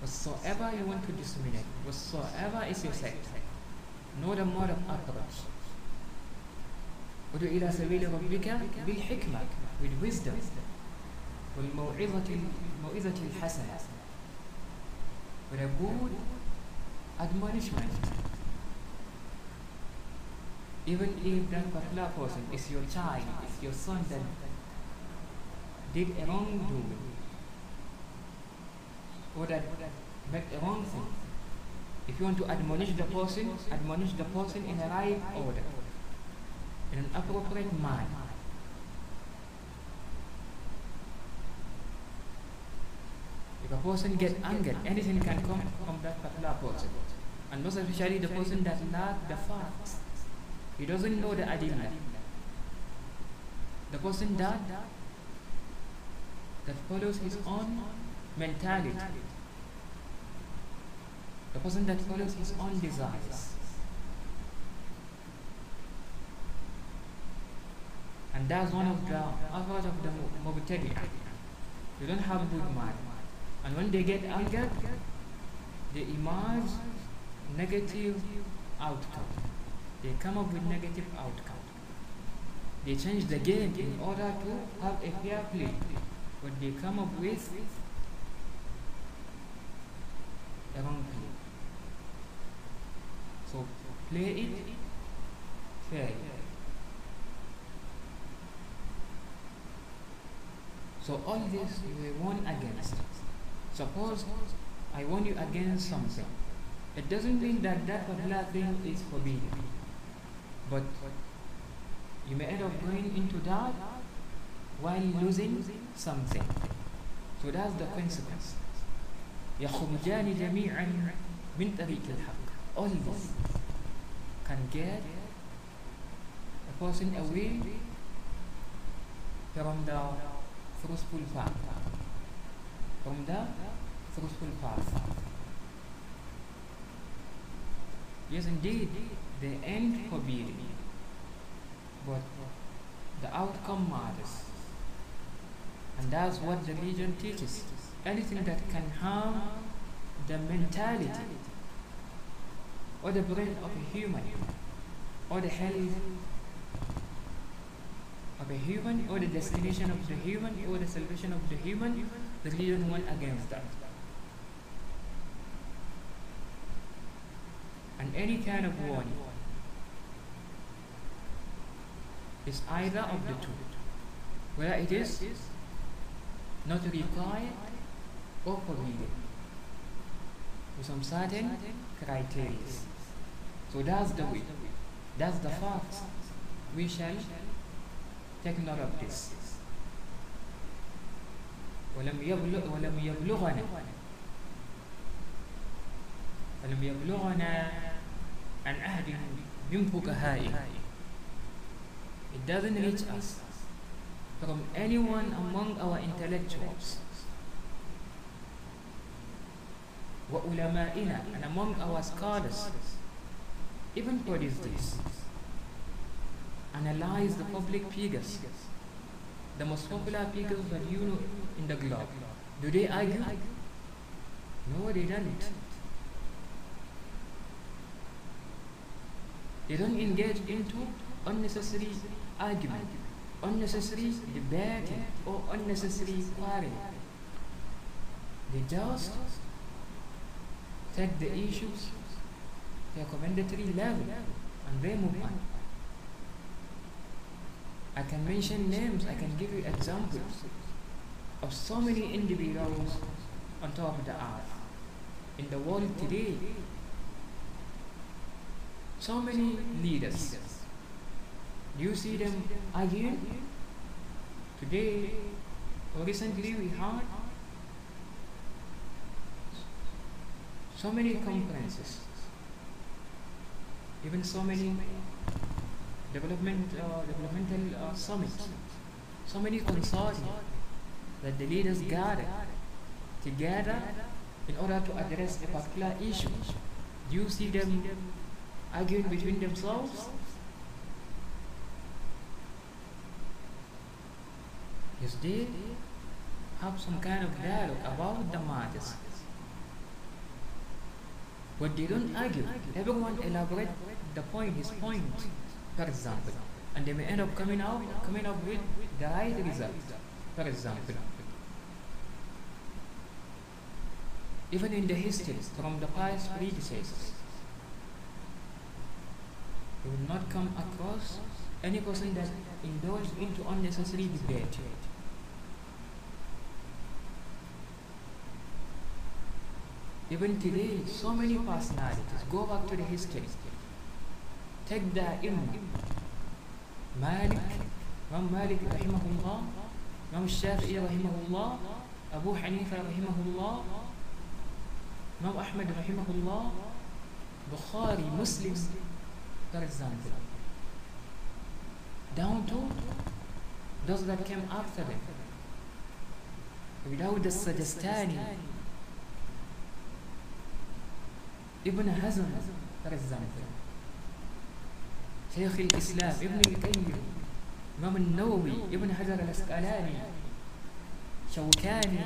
Whatsoever you want to disseminate, whatsoever is your sect, know the mode of approach. ادعو إلى سبيل ربك بالحكمة with wisdom والموعظة الموعظة الحسنة with a good admonishment even if that particular person is your child, is your son that did a wrongdoing or that made a wrong thing. If you want to admonish the person, admonish the person in a right order, in an appropriate manner. If a person gets angered, anything can come from that particular person. And most especially the person that lacks the facts. He doesn't know the adilla. The person that that follows his own mentality. The person that follows his own desires. And that's one of the aspects of the Mubtadi'ah. They don't have good mind. And when they get angered, they emerge negative outcome. They come up with negative outcome. They change the game in order to have a fair play. But they come up with a wrong play. So play it fairly. So all this we warn against. Suppose I warn you against something. It doesn't mean that that particular thing is forbidden. But you may end up going into that while losing something. So that's the consequence. يخرجان جميعا من طريق الحق. All this can get a person away from the fruitful path. From the fruitful path. Yes, indeed, the end forbidden, but the outcome matters. And that's what the religion teaches. Anything that can harm the mentality or the brain of a human or the health of a human or the destination of the human or the salvation of the human, the religion went against that. And any kind of warning is either of the two, whether it is not required or forbidden with some certain criteria. So that's the way, that's the fact. We shall take note of this. ولم يبلغ ولم يبلغنا ولم يبلغنا عن أحد من فقهائه It doesn't reach us from anyone among our intellectuals وعلمائنا and among our scholars even for these days analyze the public figures the most popular figures that you know in the globe do they argue no they don't they don't engage into unnecessary argument unnecessary debating or unnecessary quarreling. They just take the issues to a commendatory level and they move on. I can mention names, I can give you examples of so many individuals on top of the earth in the world today. So many leaders. Do you see them arguing? Today, or recently, we heard so many conferences, even so many development uh, developmental uh, summits, so many consortia that the leaders gather together in order to address a particular issue. Do you see them arguing between themselves? Yes, they have some kind of dialogue about the matters. But they don't argue. Everyone elaborate the point, his point, for example. And they may end up coming out coming up with the right result, for example. Even in the history from the past predecessors, you will not come across any person that indulges into unnecessary debate. Even today, so many personalities. Go back to the history. Take the Imam. Malik, Imam Malik rahimahullah, Imam Shafi'i rahimahullah, Abu Hanifa rahimahullah, Imam Ahmad rahimahullah, Bukhari, Muslim, for example. Down to those that came after them. Without the Sajastani, Ibn Hazm, for example. شيخ الإسلام ابن القيم إمام النووي ابن حجر الأسقلاني شوكاني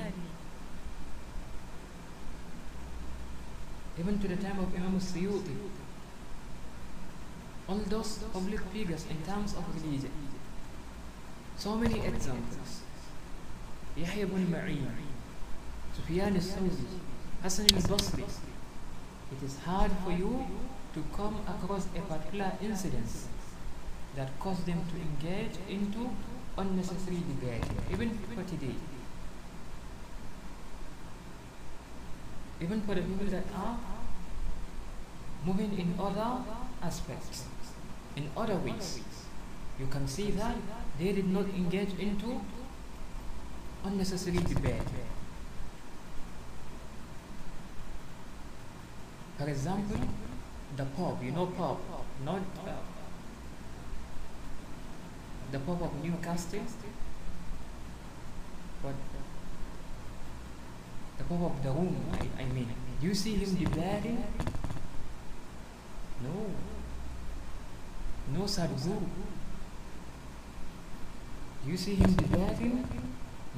even to the time of Imam Suyuti all those public figures in terms of religion. So many examples. Yahya ibn Ma'in Sufyan al-Thawri Hassan al-Basri. It is hard for you to come across a particular incident that caused them to engage into unnecessary debate, even for today. Even for the people that are moving in other aspects, in other ways, you can see that they did not engage into unnecessary debate. For example, the Pope, you know Pope, not uh, the Pope of Newcastle, but the Pope of the Rome, I, I mean. Do you see him debating? No. No Sadhu. Do you see him debating?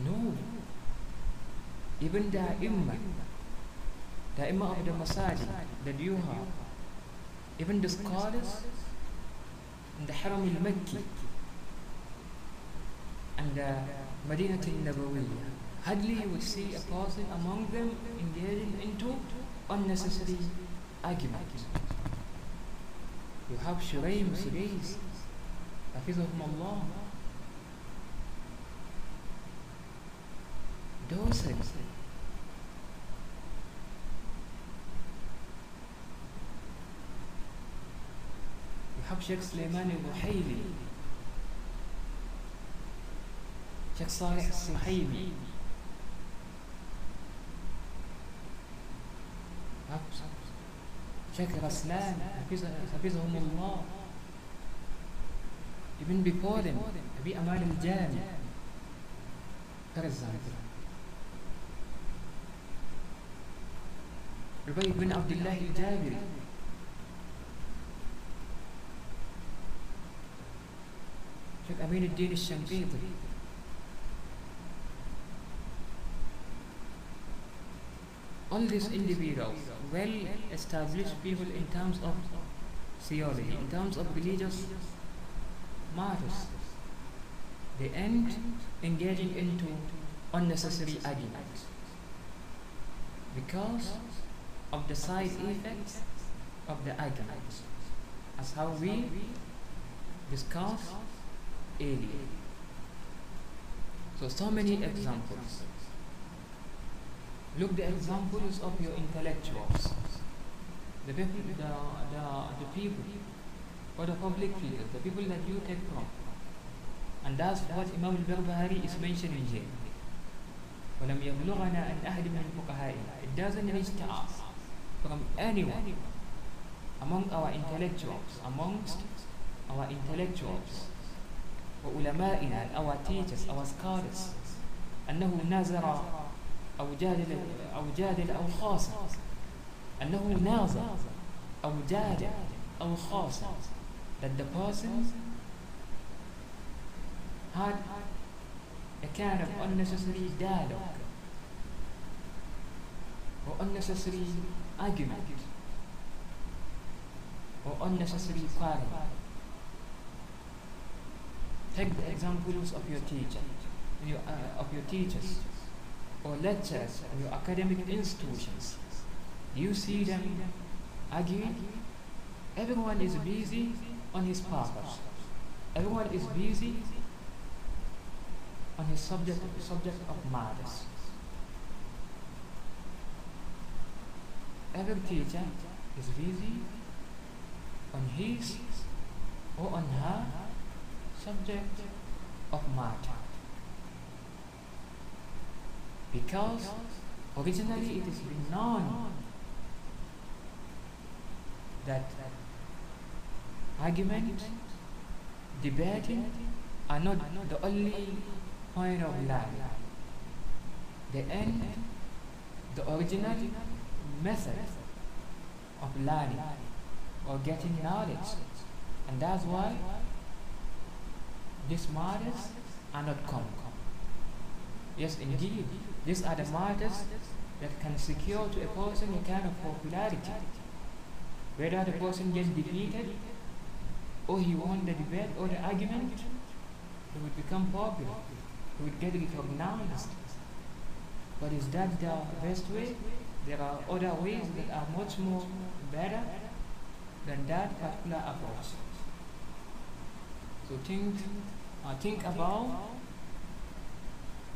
No. Even the Imam, the Imam of the Masajid you have, even the scholars in the Haram al-Makki and the Medina al-Nabawiyya. Hardly you would see a person among them engaging into unnecessary arguments. You have Shuraim Sudais, Hafizahum Allah. Those things. You have Sheikh Sulaiman al-Ruhaili, Sheikh Saleh al-Suhaimi, Sheikh Raslan, Allah, even before them, Abi Aman al-Jami, example. Rubayy bin Abdullah al-Jabiri, Sheikh Amin al-Din al-Shankiti, all these individuals, well established people in terms of theology, in terms of religious matters, they end engaging into unnecessary arguments because of the side effects of the arguments, as how we discussed earlier. So, so many examples. Look the examples of your intellectuals, the people, the, the, the people, or the public figures, the people that you take from. And that's what Imam al-Barbahari is mentioning here. ولم يبلغنا عن أحد من فقهائنا It doesn't reach to us from anyone among our intellectuals, amongst our intellectuals وعلمائنا our teachers, our scholars أنه نازر أو جادل أو جادل أو خاصم أنه نازر أو جادل أو خاصم that the person had a kind of unnecessary dialogue or unnecessary argument or unnecessary quarrel. Take the examples of your teacher, your, uh, of your teachers, or lectures in your academic institutions. You see them arguing. Everyone is busy on his purpose. Everyone is busy on his subject, subject of matters. Every teacher is busy on his or on her subject of matter. Because originally it is known that argument, debating are not the only point of life. The end, the original method of learning or getting knowledge. And that's why these matters are not common. Yes, indeed, these are the matters that can secure to a person a kind of popularity. Whether the person gets defeated, or he won the debate or the argument, he would become popular, he would get recognized. But is that the best way? There are other ways that are much more better than that particular approach. So think, uh, think about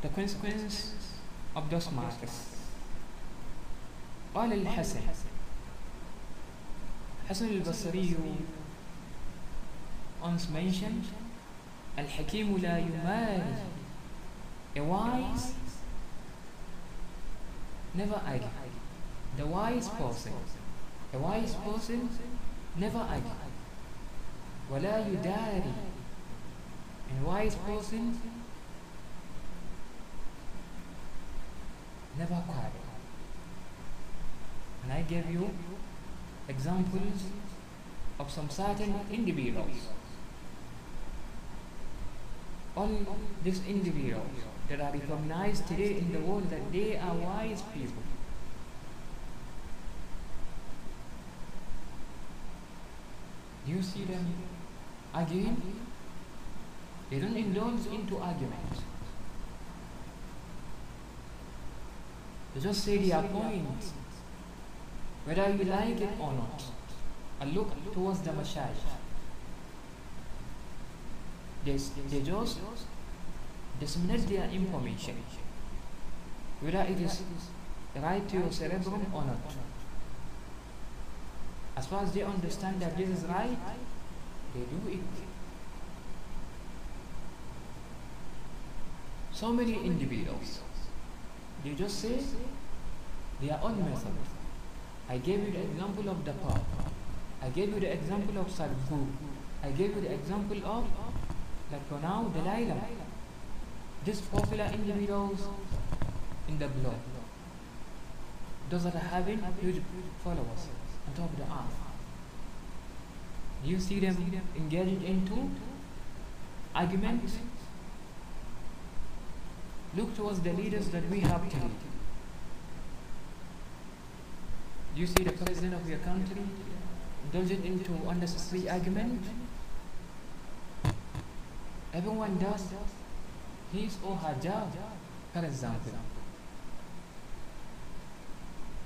the consequence of those matters. قال الحسن حسن البصري once mentioned الحكيم لا يماري a wise never argue the wise person a wise person never argue ولا يداري a wise person never quarrel and I gave you examples of some certain individuals all these individuals that are recognized today in the world that they are wise people. Do you see them arguing, they don't indulge into arguments. Just say their point, whether you like it or not, and look towards the mashayikh. They, they just disseminate their information, whether it is right to your cerebrum or not. As far as they understand that this is right, they do it. So many individuals, they just say their own method. I gave you the example of the Pope. I gave you the example of Sadhu. I gave you the example of, like for now, Dalai Lama these popular individuals in the blog, those that are having huge followers on top of the earth. You see them engaging into arguments. Look towards the leaders that we have today. You see the president of your country indulging into unnecessary argument. Everyone does his or her job, for example.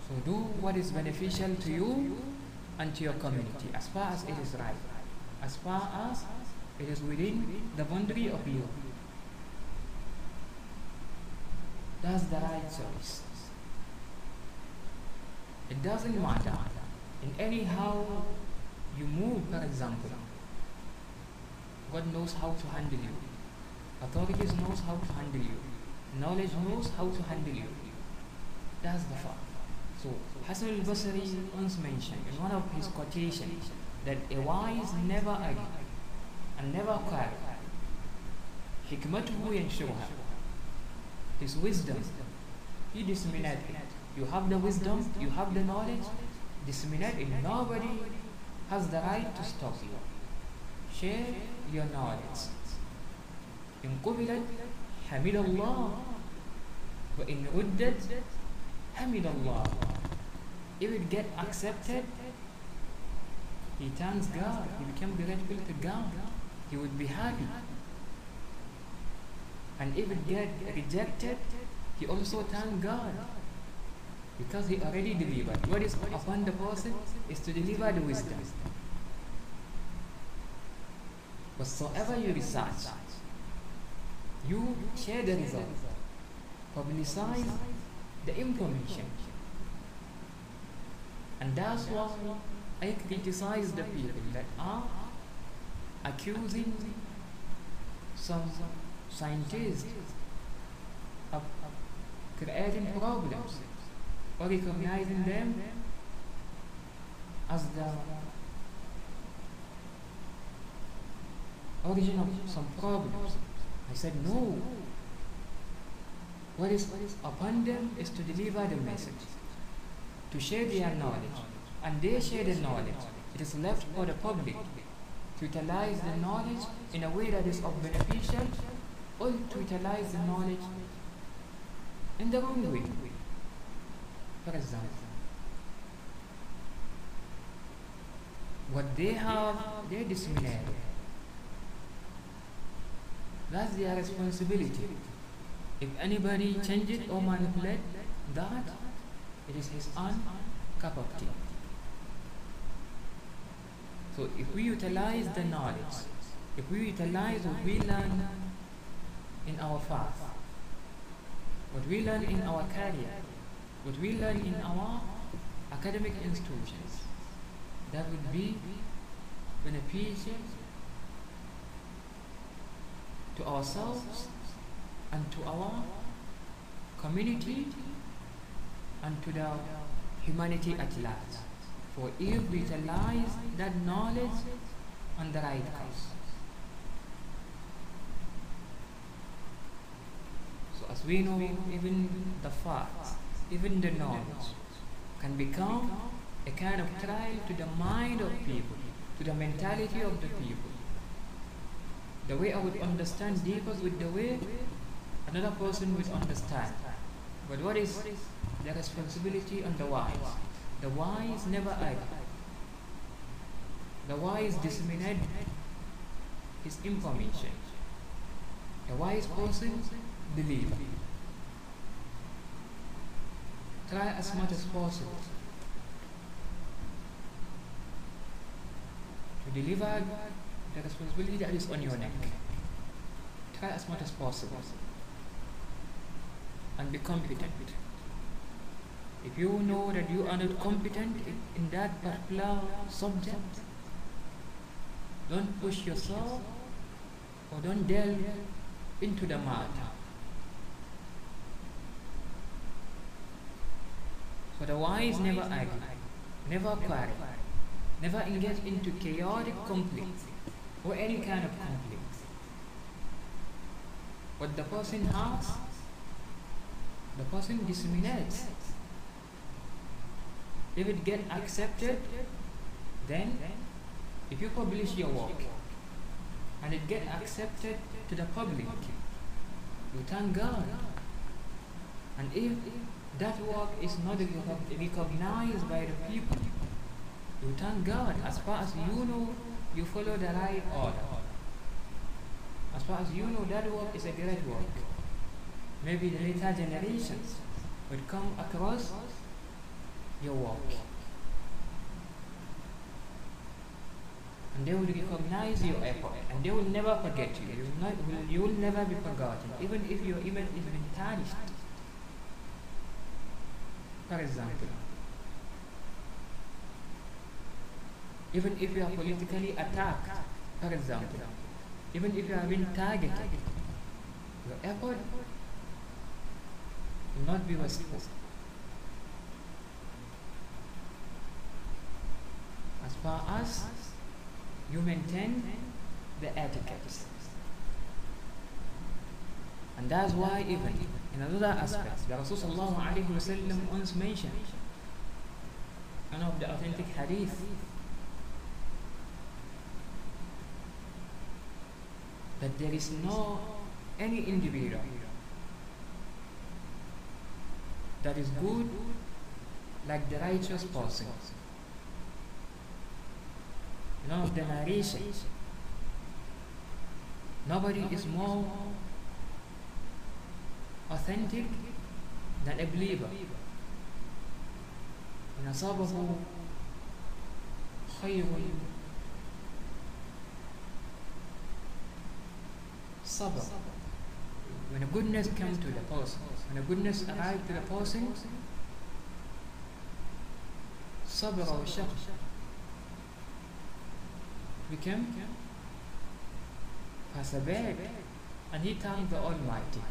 So do what is beneficial to you and to your community as far as it is right, as far as it is within the boundary of you. That's the right choice. It doesn't matter in any how you move, for example. God knows how to handle you. Authorities knows how to handle you. Knowledge knows how to handle you. That's the fact. So Hassan al-Basri once mentioned in one of his quotations that a wise never argue and never quarrel. حكمته ينشرها His wisdom, he disseminated it. You have the wisdom, you have the knowledge, disseminate it. Nobody has the right to stop you. Share your knowledge. إن قبلت حمد الله وإن ردت حمد الله If it get accepted, he thanks God. He became grateful to God. He would be happy. And if it get rejected, he also thank God. Because he already delivered. What is upon the person is to deliver the wisdom. Whatsoever you research, you share the result publicize the information. And that's why I criticize the people that are accusing some scientists of creating problems or recognizing them as the origin of some problems. I said, no. What is upon them is to deliver the message, to share their knowledge, and they share the knowledge. It is left for the public to utilize the knowledge in a way that is of beneficial or to utilize the knowledge in the wrong way. For example, what they have, they disseminate. That's their responsibility. If anybody change it or manipulate that, it is his own cup of tea. So if we utilize the knowledge, if we utilize what we learn in our path, what we learn in our career, what we learn in our academic institutions, that would be beneficial to ourselves and to our community and to the humanity at large. For if we utilize that knowledge on the right course. So as we know, even the facts, even the knowledge can become a kind of trial to the mind of people, to the mentality of the people. The way I would understand differs with the way another person would understand. But what is the responsibility on the wise? The wise never argue. The wise disseminate his information. A wise person believe. Try as much as possible to deliver the responsibility that is on your neck. Try as much as possible and be competent. If you know that you are not competent in that particular subject, don't push yourself or don't delve into the matter. So a wise never argue, never quarrel, never engage into chaotic conflicts or any kind of conflict. What the person has, the person disseminates. If it get accepted, then if you publish your work and it get accepted to the public, you thank God. And if that work is not recognized by the people, you thank God. As far as you know, you follow the right order. As far as you know, that work is a great work. Maybe the later generations would come across your work. And they will recognize your effort and they will never forget you. You will, not, you will never be forgotten, even if your image is been tarnished. For example, even if you are politically attacked, for example, even if you have been targeted, your effort will not be wasteful. As far as you maintain the etiquette. And that's why even in another aspect, the Rasulullah once mentioned one of the authentic hadith that there is no any individual that is good like the righteous person. None of the narration. Nobody is more authentic than a believer. إن أصابه خير صبر when a goodness comes to the person when a goodness arrives to the person صبر وشكر became persevered and he thanked the Almighty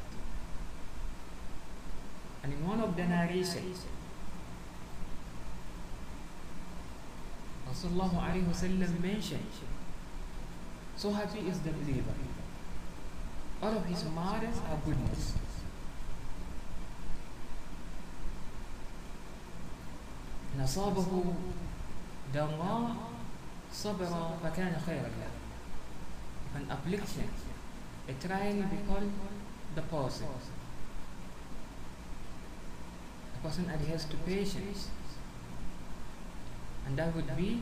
and in one of the narrations Rasulullah alayhi wasallam mentioned so happy is the believer all of his martyrs are goodness نصابه ضراء صبر فكان خيرا له an affliction a trial befall the person the person adheres to patience and that would be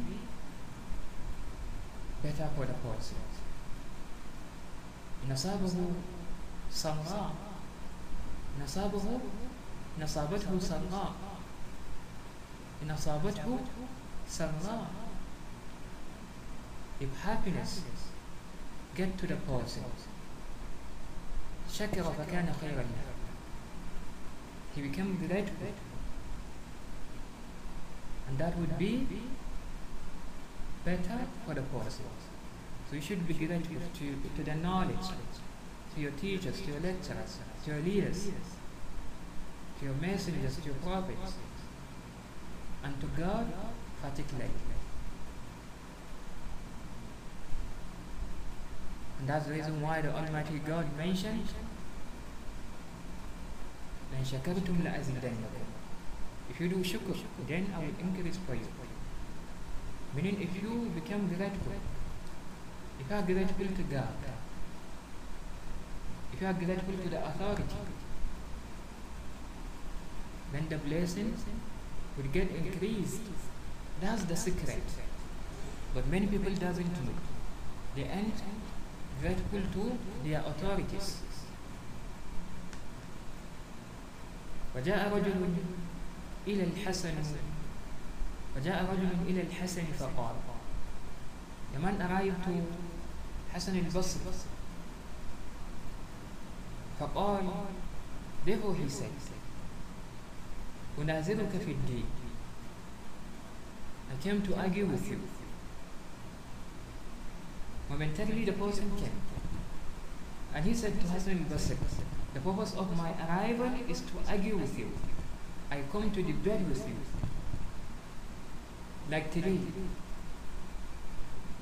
better for the person نصابه سراء نصابه نصابته سراء إن أصابته سراء if happiness get to the person شكر فكان خيرا له he became grateful and that would be better for the person so you should be grateful to, to the knowledge to your teachers, to your lecturers, to your leaders, to your messengers, to your prophets, and to God particularly. And that's the reason why the Almighty God mentioned لَإِن شَكَرْتُمْ لَأَزِيدَنَّكُمْ If you do shukr, then I will increase for you. Meaning if you become grateful, if you are grateful to God, if you are grateful to the authority, then the blessing will get increased. That's the secret. But many people doesn't know. They aren't grateful to their authorities. وجاء رجل إلى الحسن وجاء رجل إلى الحسن فقال لمن أرأيت حسن البصري فقال therefore he said أنازلك في الدين I came to argue with you momentarily the person came and he said to Hassan al-Basri the purpose of my arrival is to argue with you. I come to debate with you. Like today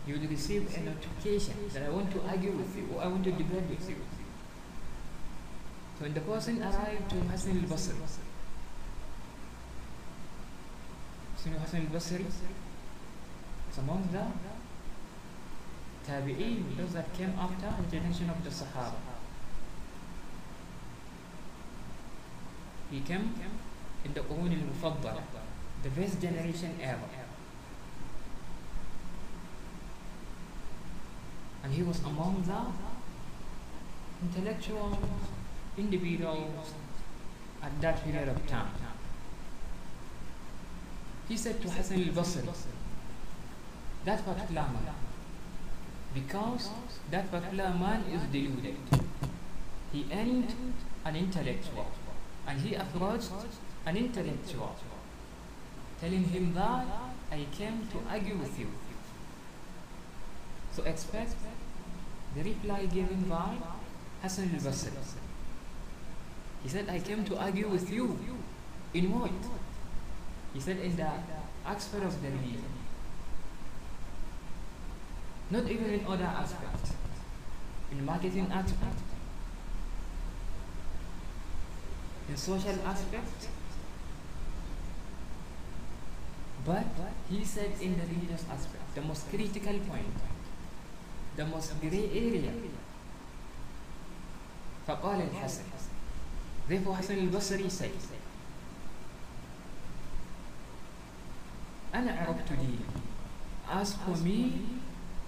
you will receive a notification that I want to argue with you or I want to debate with you. So when the person arrived to Hassan al-Basri Sinu Hassan al-Basri? Among the Tabi'een, those that came after the generation of the Sahaba. He came in the al-Mufaddala, the best generation ever. And he was among the intellectuals, individuals at that period of time. He said to Hassan al-Basri, that particular man, because that particular man is deluded. He ain't an intellectual, and he approached an intellectual, telling him that I came to argue with you. So expect the reply given by Hassan al-Basri. He said, I came to argue with you. In what? He said, in the aspect of the religion. Not even in other aspects. In marketing aspect. In social aspect. But he said in the religious aspect, the most critical point, the most gray area. فقال الحسن Therefore Hassan al-Basri said أنا عرفت ديني As for me,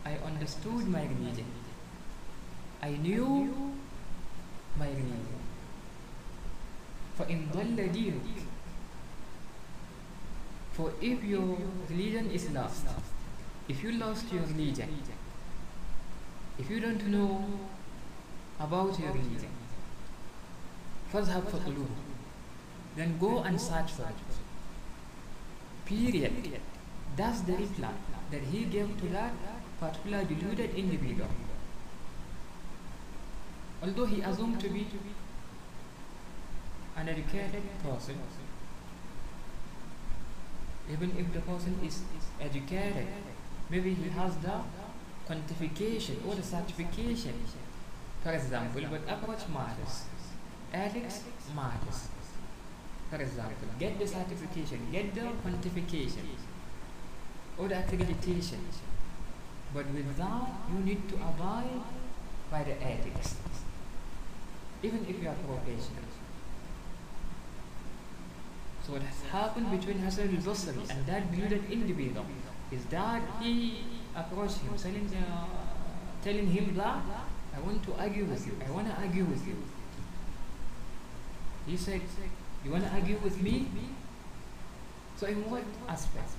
I understood my religion. I knew my religion. فإن ضل دينك For if your religion is lost, if you lost your religion, if you don't know about your religion, فاذهب فطلوه then go and search for it. Period. That's the reply that he gave to that particular deluded individual. Although he assumed to be an educated person, even if the person is educated, maybe he has the quantification or the certification, for example, but approach matters, ethics matters. For example, get the certification, get the quantification, or the accreditation. But with that, you need to abide by the ethics, even if you are professional. So what has happened between Hassan al-Basri and that muted individual is that he approached him telling, uh, telling him that I want to argue with you. I want to argue with you. He said, you want to argue with me? So in what aspect?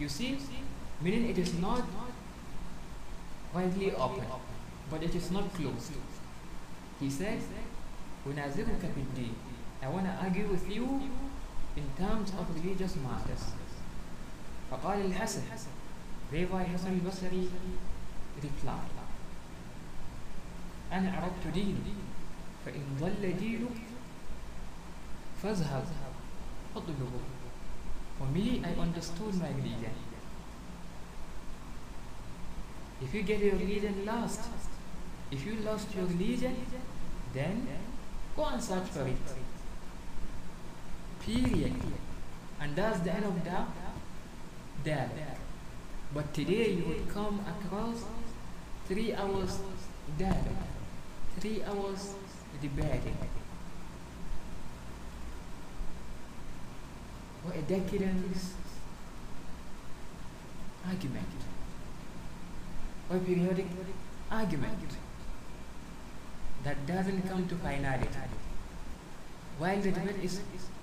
You see, meaning it is not widely open, but it is not closed. He said, look, i mean, I want to argue with you in terms of religious matters. فقال الحسن Thereby Hassan al-Basri replied أنا عرفت ديني فإن ضل دينك فاذهب فاطلبه For me, I understood my religion. If you get your religion lost, if you lost your religion, then go and search for it. Period. And that's the end of the dialogue. But today you would come across three hours dialogue, three hours debating. What a decadence argument. Or periodic argument that doesn't come to finality. While the debate is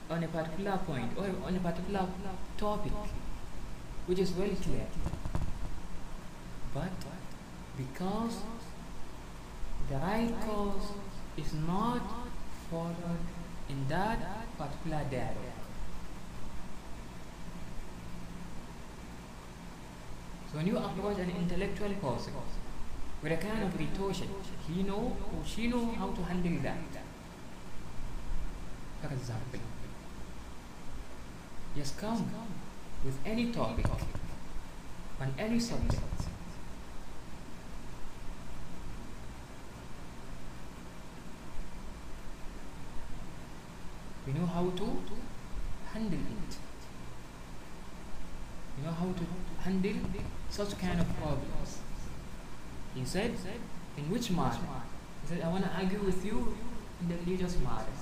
on a particular point or on a particular topic, which is very clear. But because the right cause is not followed in that particular dialogue. So when you approach an intellectual person with a kind of rhetoric, he know or she know how to handle that. For example, just come with any topic on any subject. We know how to handle it. You know how to handle such kind of problems. He said, in which matter? He said, I want to argue with you in the religious matters.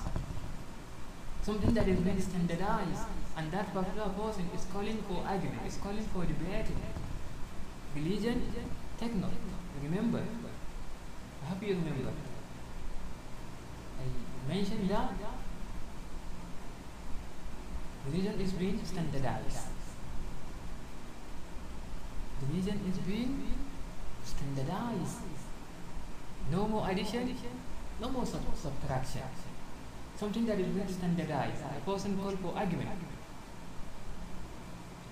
Something that is being standardized, and that particular person is calling for argument, is calling for debating. Religion, techno. Remember? I hope you remember. I mentioned that religion is being standardized. Religion is being standardized. No more addition, no more sub- subtraction. Something that is being standardized. A person called for argument.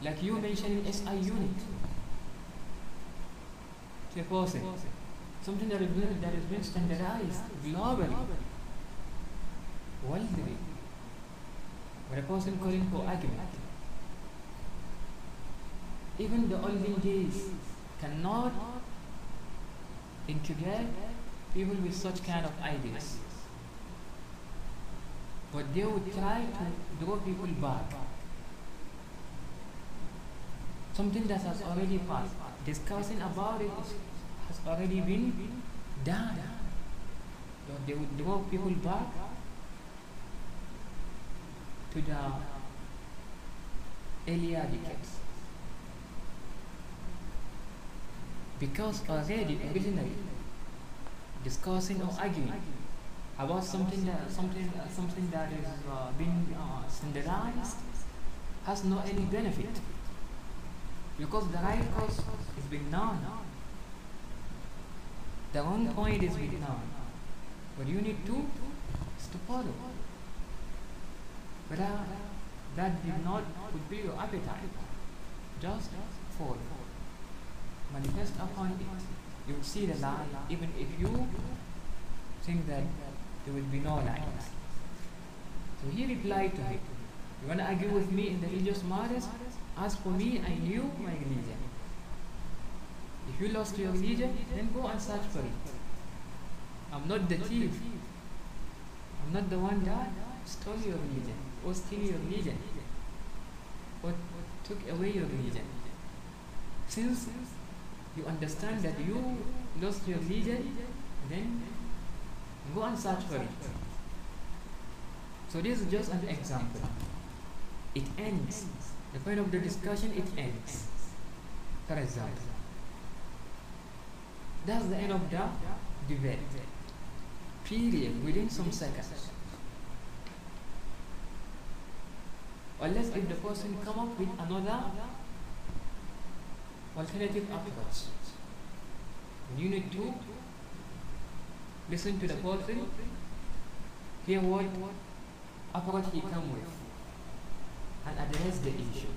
Like you mentioning SI unit to. Something that is being, that is being standardized globally, worldly. But a person calling for argument. Even the olden days cannot incubate people with such kind of ideas. But they would try to draw people back. Something that has already passed. Discussing about it has already been done. They would draw people back to the earlier decades. Because already originally discussing or arguing about something that something something that is uh, being uh, standardized has no any benefit because the right cause is being known. The wrong point is being known. What you need to is to follow but uh, that did not fulfill your appetite. Just follow manifest upon it. You will see the light even if you think that there will be no light. So he replied to him, You want to argue with me in the religious matters? As for me, I knew my religion. If you lost your religion, then go and search for it. I'm not the thief. I'm not the one that stole your religion or steal your religion or took away your religion. Since you understand that you lost your religion, then go and search for it. So this is just an example. It ends. The point of the discussion, it ends. For example. That's the end of the debate. Period. Within some seconds. Unless if the person come up with another alternative approach. You need to listen to the person, hear what approach he come with, and address the issue.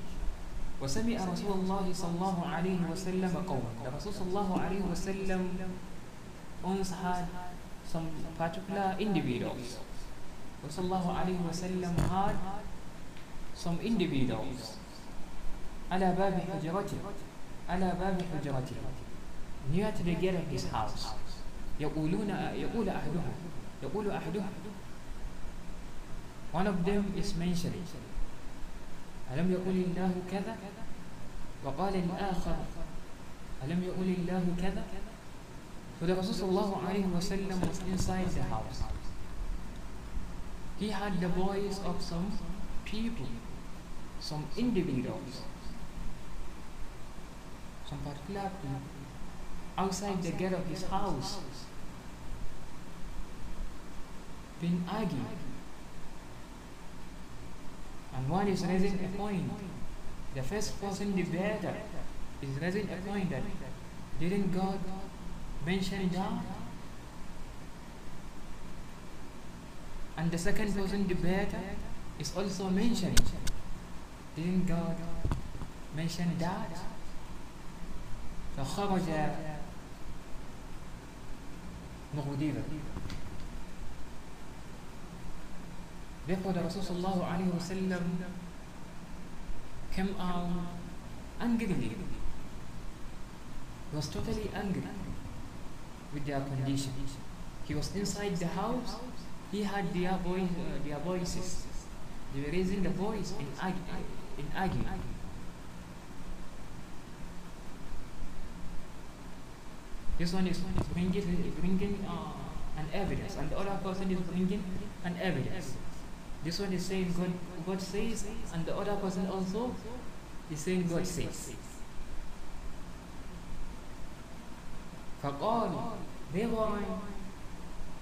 وسمع رسول الله صلى الله عليه وسلم قولا The Rasul صلى الله عليه وسلم once had some particular individuals صلى الله عليه وسلم had some individuals على باب حجرته على باب حجرته near to the gate of his house يقولون يقول أحدهم يقول أحدهم one of them is mentioning ألم يقول الله كذا وقال الآخر ألم يقول الله كذا Rasul sallallahu alayhi wa sallam was inside the house. He had the voice of some people, some individuals, some particular people outside the gate of his house being argued. And one is raising a point. The first person debater is raising a point that didn't God mention that? And the second person debater is also mentioning. Didn't God mention that? فخرج مغضبا Therefore the Rasul sallallahu alayhi wa sallam came out angrily. He was totally angry with their condition. He was inside the house. He had their voice, uh, their voices. They were raising the voice in argue, in arguing. This one is bringing, bringing uh, an evidence, and the other person is bringing an evidence. This one is saying God, God says, and the other person also is saying God says. فقال therefore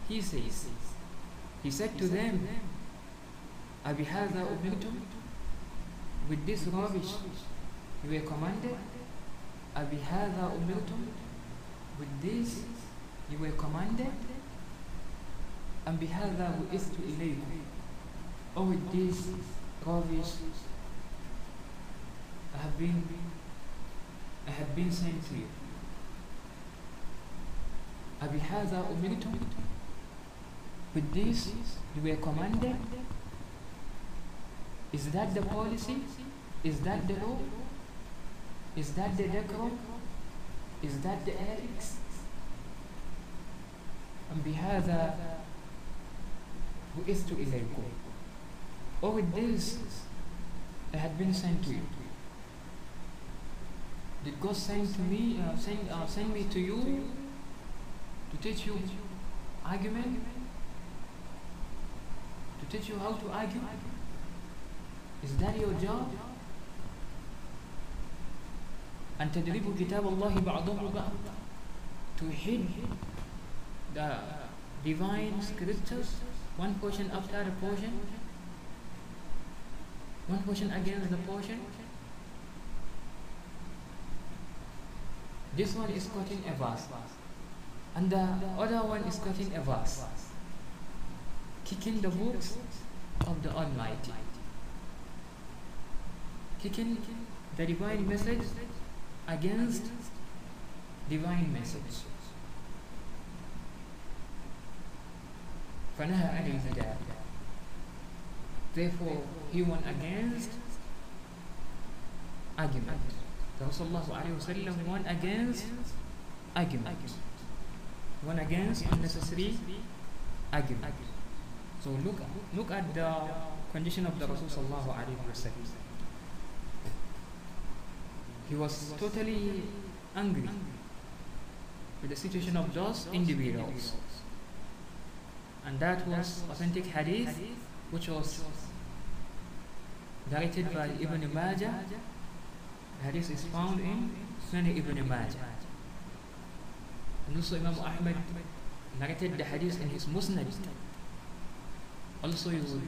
he says He said to them, أَبِهَذَا أُمِرْتُمْ With this rubbish you were commanded? أَبِهَذَا أُمِرْتُمْ With this you were commanded? أَمْ بِهَذَا بُئِثْتُ إِلَيْكُمْ Or with this rubbish I have been I have been sent to you. أبهذا أمرتم With this you were commanded? Is that the policy? Is that the law? Is that the decorum? Is that the ethics? And بهذا بعثت إليكم Or with this I had been sent to you. Did God send to me, uh, send, uh, send me to you to teach you argument? To teach you how to argue? Is that your job? أن تدربوا كتاب الله بعضه بعض to hid the divine scriptures one portion after the portion one portion against the portion this one is quoting a verse and the other one is quoting a verse kicking the books of the Almighty kicking the divine message against divine message فنهى عن البدع therefore went against argument the Rasulullah went against argument went against unnecessary argument so look look at the condition of the Rasulullah he was totally angry with the situation of those individuals. And that was authentic hadith which was narrated by Ibn Majah. Hadith is found in Sunan Ibn Majah. And also Imam Ahmad narrated the hadith in his Musnad. Also you will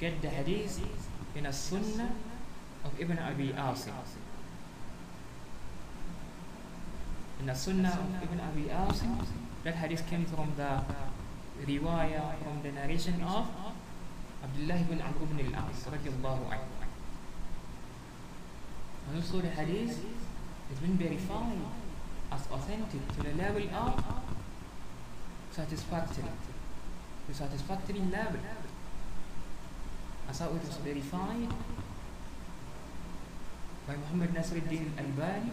get the hadith in a Sunnah of Ibn Abi Asim. In the Sunnah of Ibn Abi Asim that hadith came from the riwayah from the narration of Abdullah ibn Amr ibn al-As radiallahu anhu and the hadith has been verified as authentic to the level of satisfactory. To satisfactory level. As how it was verified by Muhammad Nasruddin al-Albani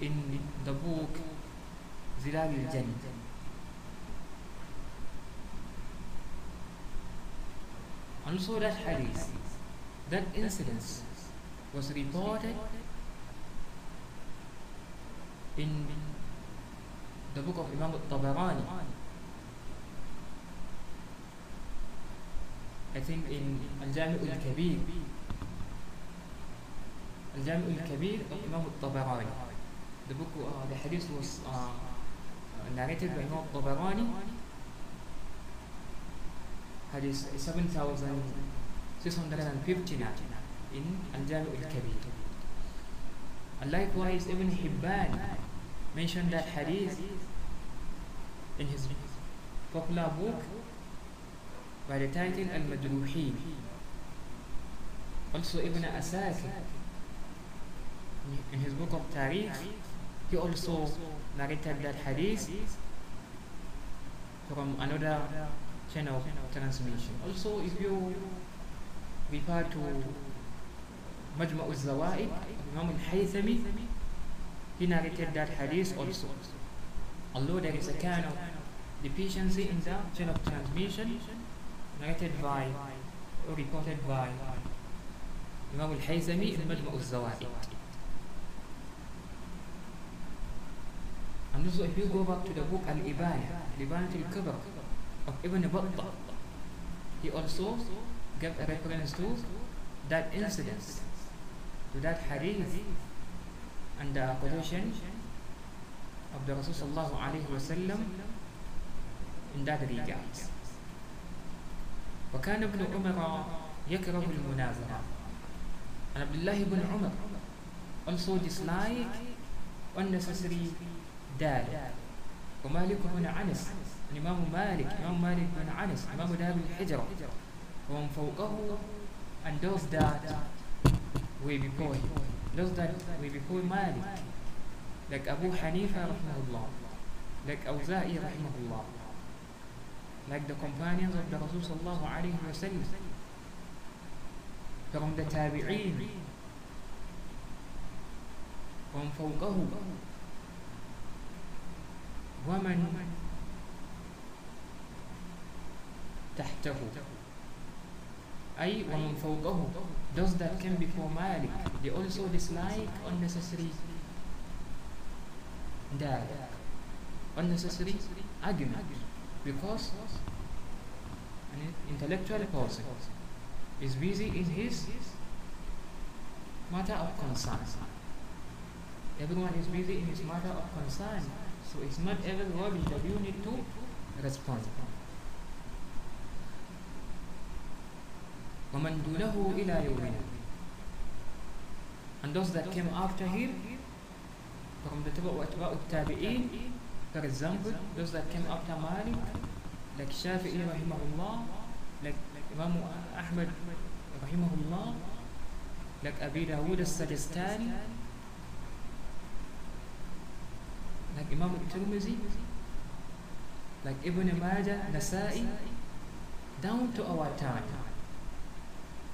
in the book Zilal al-Jannah. Also that hadith that incident was reported in the book of Imam al-Tabarani I think in Al-Jami' al-Kabir Al-Jami' al-Kabir of Imam al-Tabarani the book uh, the hadith was uh, narrated by Imam al-Tabarani hadith 7659 in Al-Jami' al-Kabir likewise Ibn Hibban mentioned that hadith in his popular book by the title Al-Majruhin also Ibn Asakir in his book of Tarikh he also narrated that hadith from another chain of transmission. Also, if you refer to Majma' al-Zawaid, Imam al-Haythami, he narrated that hadith also. Although there is a kind of deficiency in the chain of transmission, narrated by or reported by Imam al-Haythami in Majma' al-Zawaid. And also if you go back to the book Al-Ibana, Libanat al-Kubra of Ibn Battah, he also gave a reference to that incident, to that hadith and the position of the Rasul sallallahu alayhi wasallam in that regard. وكان ابن عمر يكره المنازعة and Abdullah ibn Umar also dislike unnecessary dad ومالك بن أنس الإمام مالك إمام مالك بن أنس إمام دار الحجرة ومن فوقه and those that وبيكون قصدك وبيكون مالك لك أبو حنيفة رحمه الله لك أوزائي رحمه الله like the companions of the رسول صلى الله عليه وسلم from the tabi'een ومن فوقه ومن تحته. أي ومن فوقه. Those that came before Malik they also dislike unnecessary that unnecessary argument because an intellectual person is busy in his matter of concern. Everyone is busy in his matter of concern, so it's not every rubbish that you need to respond. ومن دونه إلى يومنا and those that came after him from the Tabu Atba'u Tabi'een for example those that came after Malik like Shafi'i rahimahullah like Imam Ahmad rahimahullah like Abi Dawud al-Sajistani like Imam al-Tirmizi like Ibn Majah, Nasa'i down to our time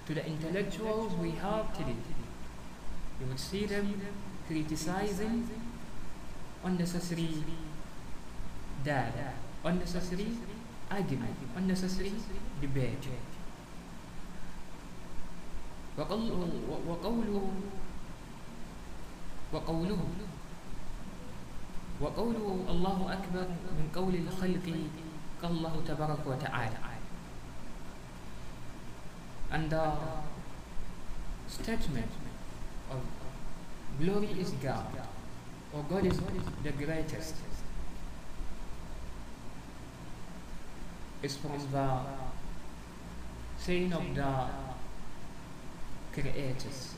to the intellectuals we have today you would see them criticizing unnecessary data unnecessary argument unnecessary debate وقوله وقوله وقوله وقوله الله أكبر من قول الخلق قال الله تبارك وتعالى and the statement of glory is God or God is the greatest is from the saying of the creators.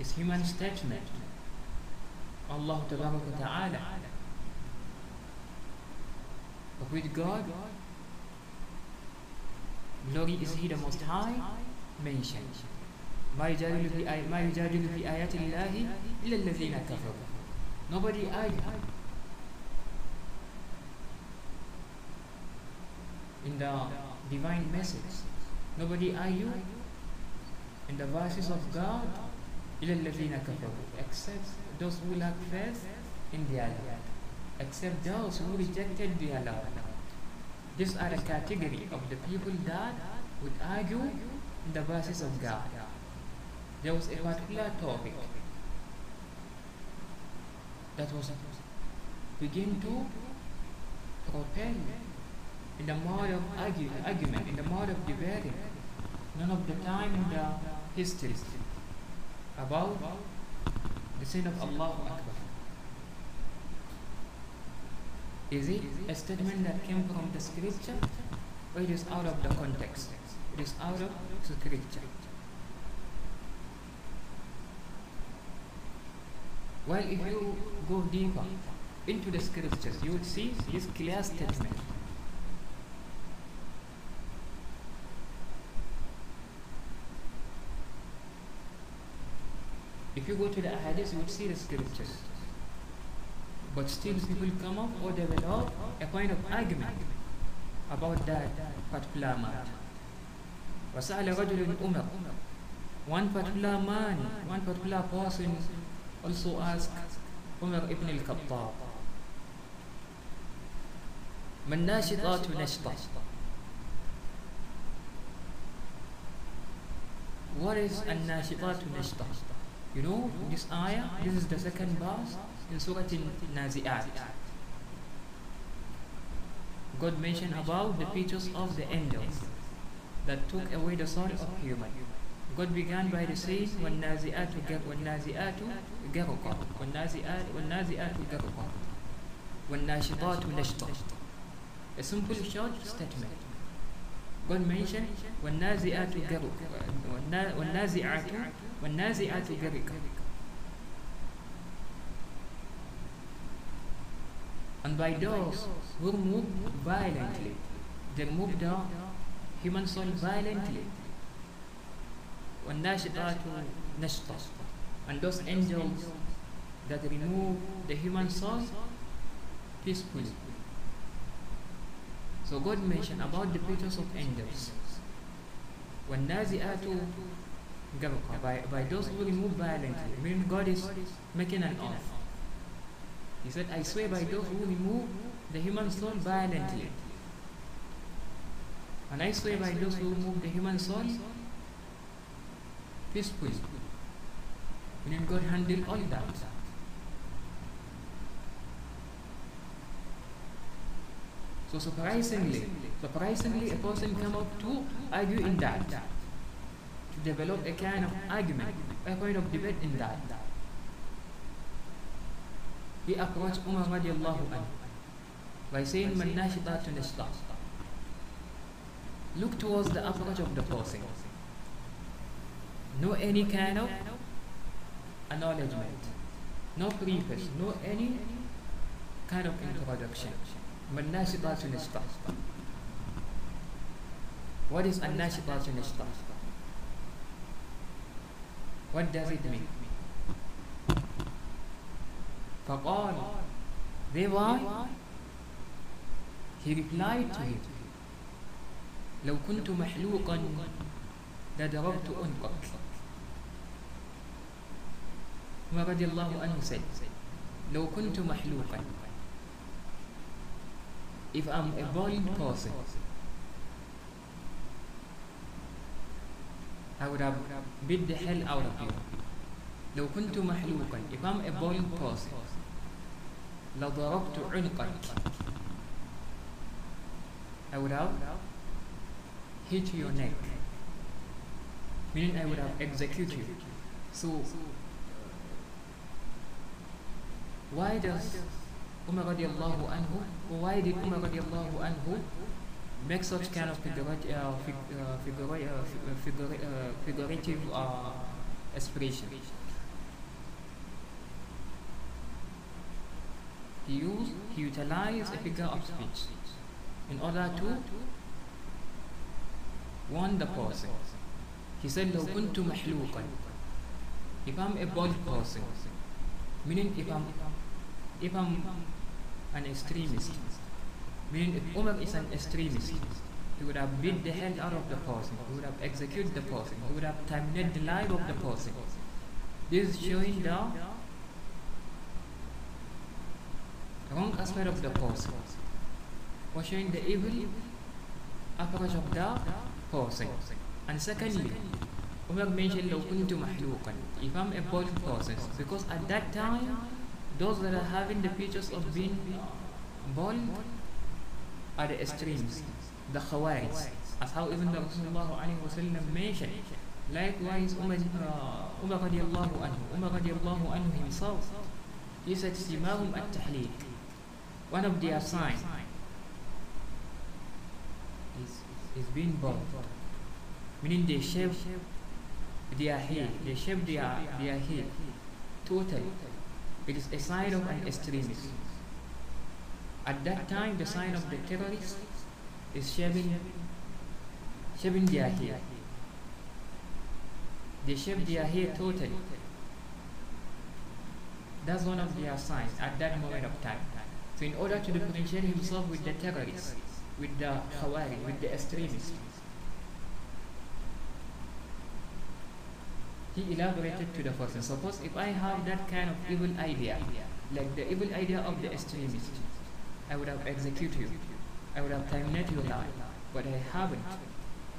Is human statement. Allah Ta'ala which God Glory is He the Most High mentioned. Nobody I, In the divine message, nobody argued. In the verses of God, except those who lack faith in the Allah, except those who rejected the Allah these are the category of the people that would argue in the verses of God there was a particular topic that was begin to propel in the mode of argue, argument, in the mode of debating, none of the time in the history about the sin of Allah Akbar. Is it a statement that came from the scripture or it is out of the context? It is out of the scripture. Well, if you go deeper into the scriptures, you would see this clear statement. If you go to the hadith, you would see the scriptures. But still people come up or develop a kind of argument about that particular matter. وسأل رجل عمر. One particular man, one particular person also asked Umar ibn al-Khattab ما الناشطات نشطة What is الناشطات نشطة You know this ayah, this is the second verse in Surah Al-Nazi'at God mentioned about the features of the angels that took away the soul of human God began by the saying والنازئات والنازئات غرقا والنازئات والنازئات غرقا والناشطات نشطا A simple short statement God mentioned وَالنَّازِعَاتُ غَرْقًا وَالنَّازِعَاتُ وَالنَّازِعَاتُ غَرْقًا And by those who move violently, they move the human soul violently. وَالنَّاشِطَاتُ نَشْطًا And those angels that remove the human soul peacefully. So God mentioned about the pictures of angels. وَالنَّازِئَاتُ غَرْقًا by, by those who remove violently. Meaning God is making an oath. he said, I swear by those who remove the human soul violently. And I swear by those who remove the human soul peacefully. Meaning God handled all that. So surprisingly, surprisingly a person come up to argue in that. To develop a kind of argument, a kind of debate in that he approached Umar radiallahu anhu by saying, Man nashidatun Look towards the approach of the person. No any kind of acknowledgement, no preface, no any kind of introduction. Man nashidatun What is an nashidatun What does it mean? فقال They why? He replied to him لو كنت محلوقا لضربت عنقك عمر رضي الله عنه said لو كنت محلوقا if I'm a bald person, I would have beat the hell out of you. لو كنت محلوقا if I'm a bald person لضربت عنقك I would have hit your neck meaning I would have executed you so why does Umar radiallahu anhu, why did Umar radiallahu anhu make such kind of figurative, uh, fig, uh, figura, uh, figura, uh, figurative uh, expression? He used, he utilized a figure of speech in order to warn the person. He said, لو كنت محلوقا If I'm a bald person, meaning if I'm if I'm an extremist, meaning if Umar is an extremist, he would have beat the hell out of the person, he would have executed the person, he would have terminated the life of the person. This is showing the wrong aspect of the person, showing the evil? Approach of the person. And secondly, Umar mentioned لو my محلوقا if I'm a born person because at that time those that are having the features of being born are the extremes the khawarij. As how even the Rasulullah mentioned likewise Umar uh, Umar radiallahu anhu Umar radiallahu anhu himself he said simahum at-tahliq one of their signs is, is being bald, meaning they shave their hair, they shave their, their hair totally. It is a sign of an extremist. At that time, the sign of the terrorist is shaving, shaving their hair. They shave their hair totally. That's one of their signs at that moment of time. So in order to differentiate himself with the terrorists, with the Khawari, with the extremists, he elaborated to the person. Suppose if I have that kind of evil idea, like the evil idea of the extremist, I would have executed you. I would have terminated your life. But I haven't.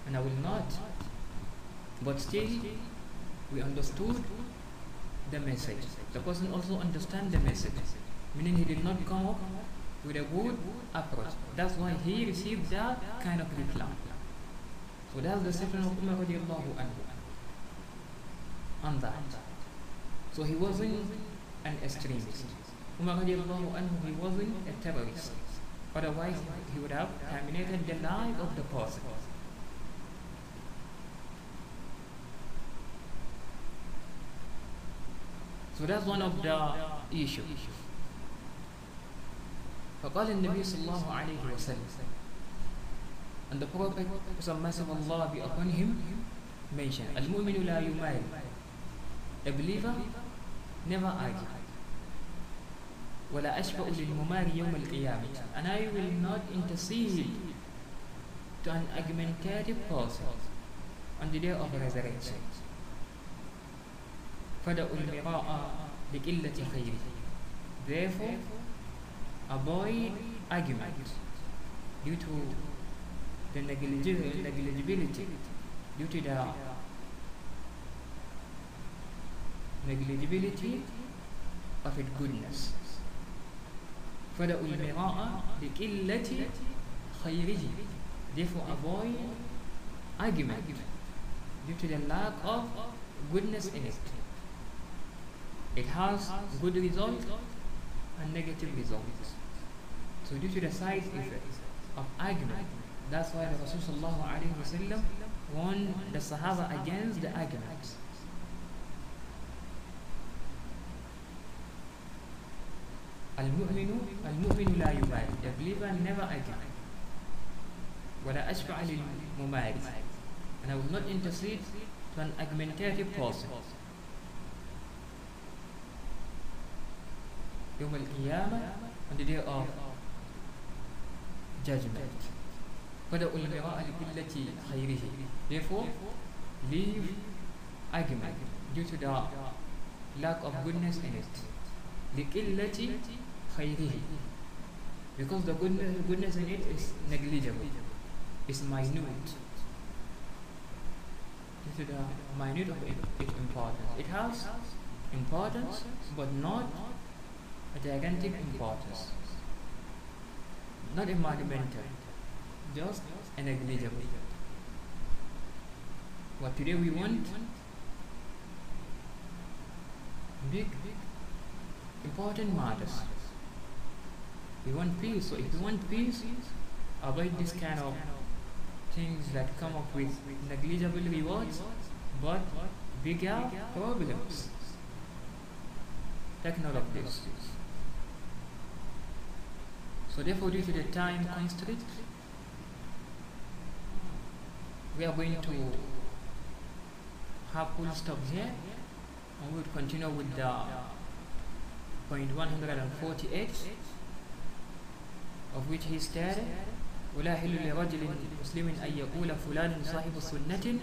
And I will not. But still, we understood the message. The person also understand the message meaning he did not come up with a good approach. That's why he received that kind of reply. So that's the statement of Umar radiallahu anhu on that. So he wasn't an extremist. Umar radiallahu anhu, he wasn't a terrorist. Otherwise, he would have terminated the life of the person. So that's one of the issues. فقال النبي صلى الله عليه وسلم and the Prophet Allah be upon him mentioned المؤمن لا يماري a believer never argue ولا أشفع للمماري يوم القيامة and I will not intercede to an argumentative person on the day of resurrection فدعوا المراء لقلة خيره therefore avoid argument due to the negligibility due to the negligibility of its goodness فدعوا المراء لقلة خيره therefore avoid argument due to the lack of goodness in it it has good results and negative results. So due to the side effect of argument, that's why the Rasul warned the Sahaba against the arguments. المؤمن لا يماري the believer never argues ولا أشفع للممارس and I will not intercede to an argumentative person يوم القيامة on the day of judgment فدعوا المراء لقلة خيره therefore leave argument due to the lack of goodness in it لقلة خيره because the goodness, goodness in it is negligible is minute due to the minute of its importance it has importance but not a gigantic importance. Not a monumental just a negligible what today we want big important matters. We want peace so if you want peace avoid this kind of things that come up with negligible rewards but bigger problems. This so therefore due to the time constraint we are going to have full stop here and we will continue with the point 148 of which he stated ولا يحل لرجل مسلم أن يقول فلان صاحب سنة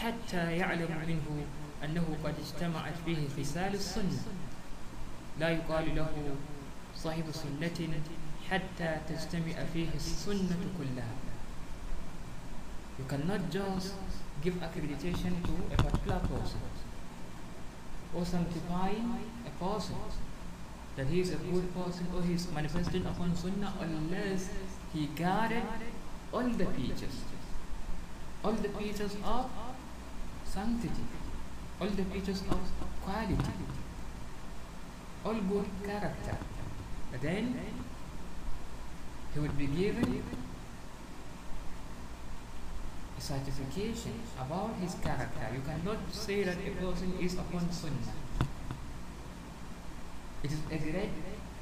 حتى يعلم منه أنه قد اجتمعت فيه خصال السنة لا يقال له صاحب سنة حتى تجتمع فيه السنة كلها You cannot just give accreditation to a particular person or sanctify a person that he is a good person or he is manifesting upon Sunnah unless he guarded all the features, all the features of sanctity, all the features of quality, all good character. Then he would be given a certification about his character. You cannot say that a person is upon Sunnah. It is a great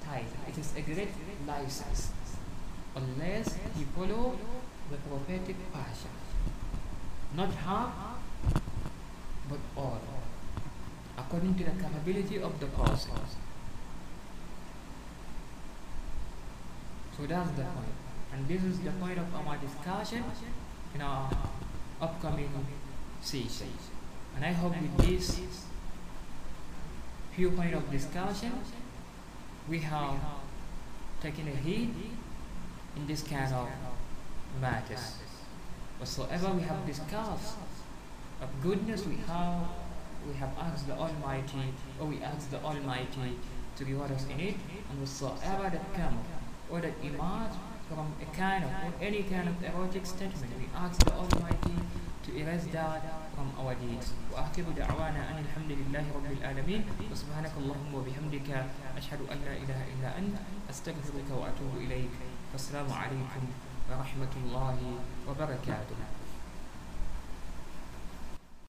title, it is a great license unless he follow the prophetic passion. Not half, but all, according to the capability of the person. So that's the point. And this is the point of our discussion in our upcoming session. And I hope with this few point of discussion, we have taken a heed in this kind of matters. Whatsoever we have discussed of goodness, we have we have asked the Almighty, or we ask the Almighty to reward us in it, and whatsoever that comes or that emerge from a kind of or any kind of erotic statement, we ask the Almighty to erase that from our deeds. وآخر دعوانا أن الحمد لله رب العالمين وسبحانك اللهم وبحمدك أشهد أن لا إله إلا أنت أستغفرك وأتوب إليك والسلام عليكم ورحمة الله وبركاته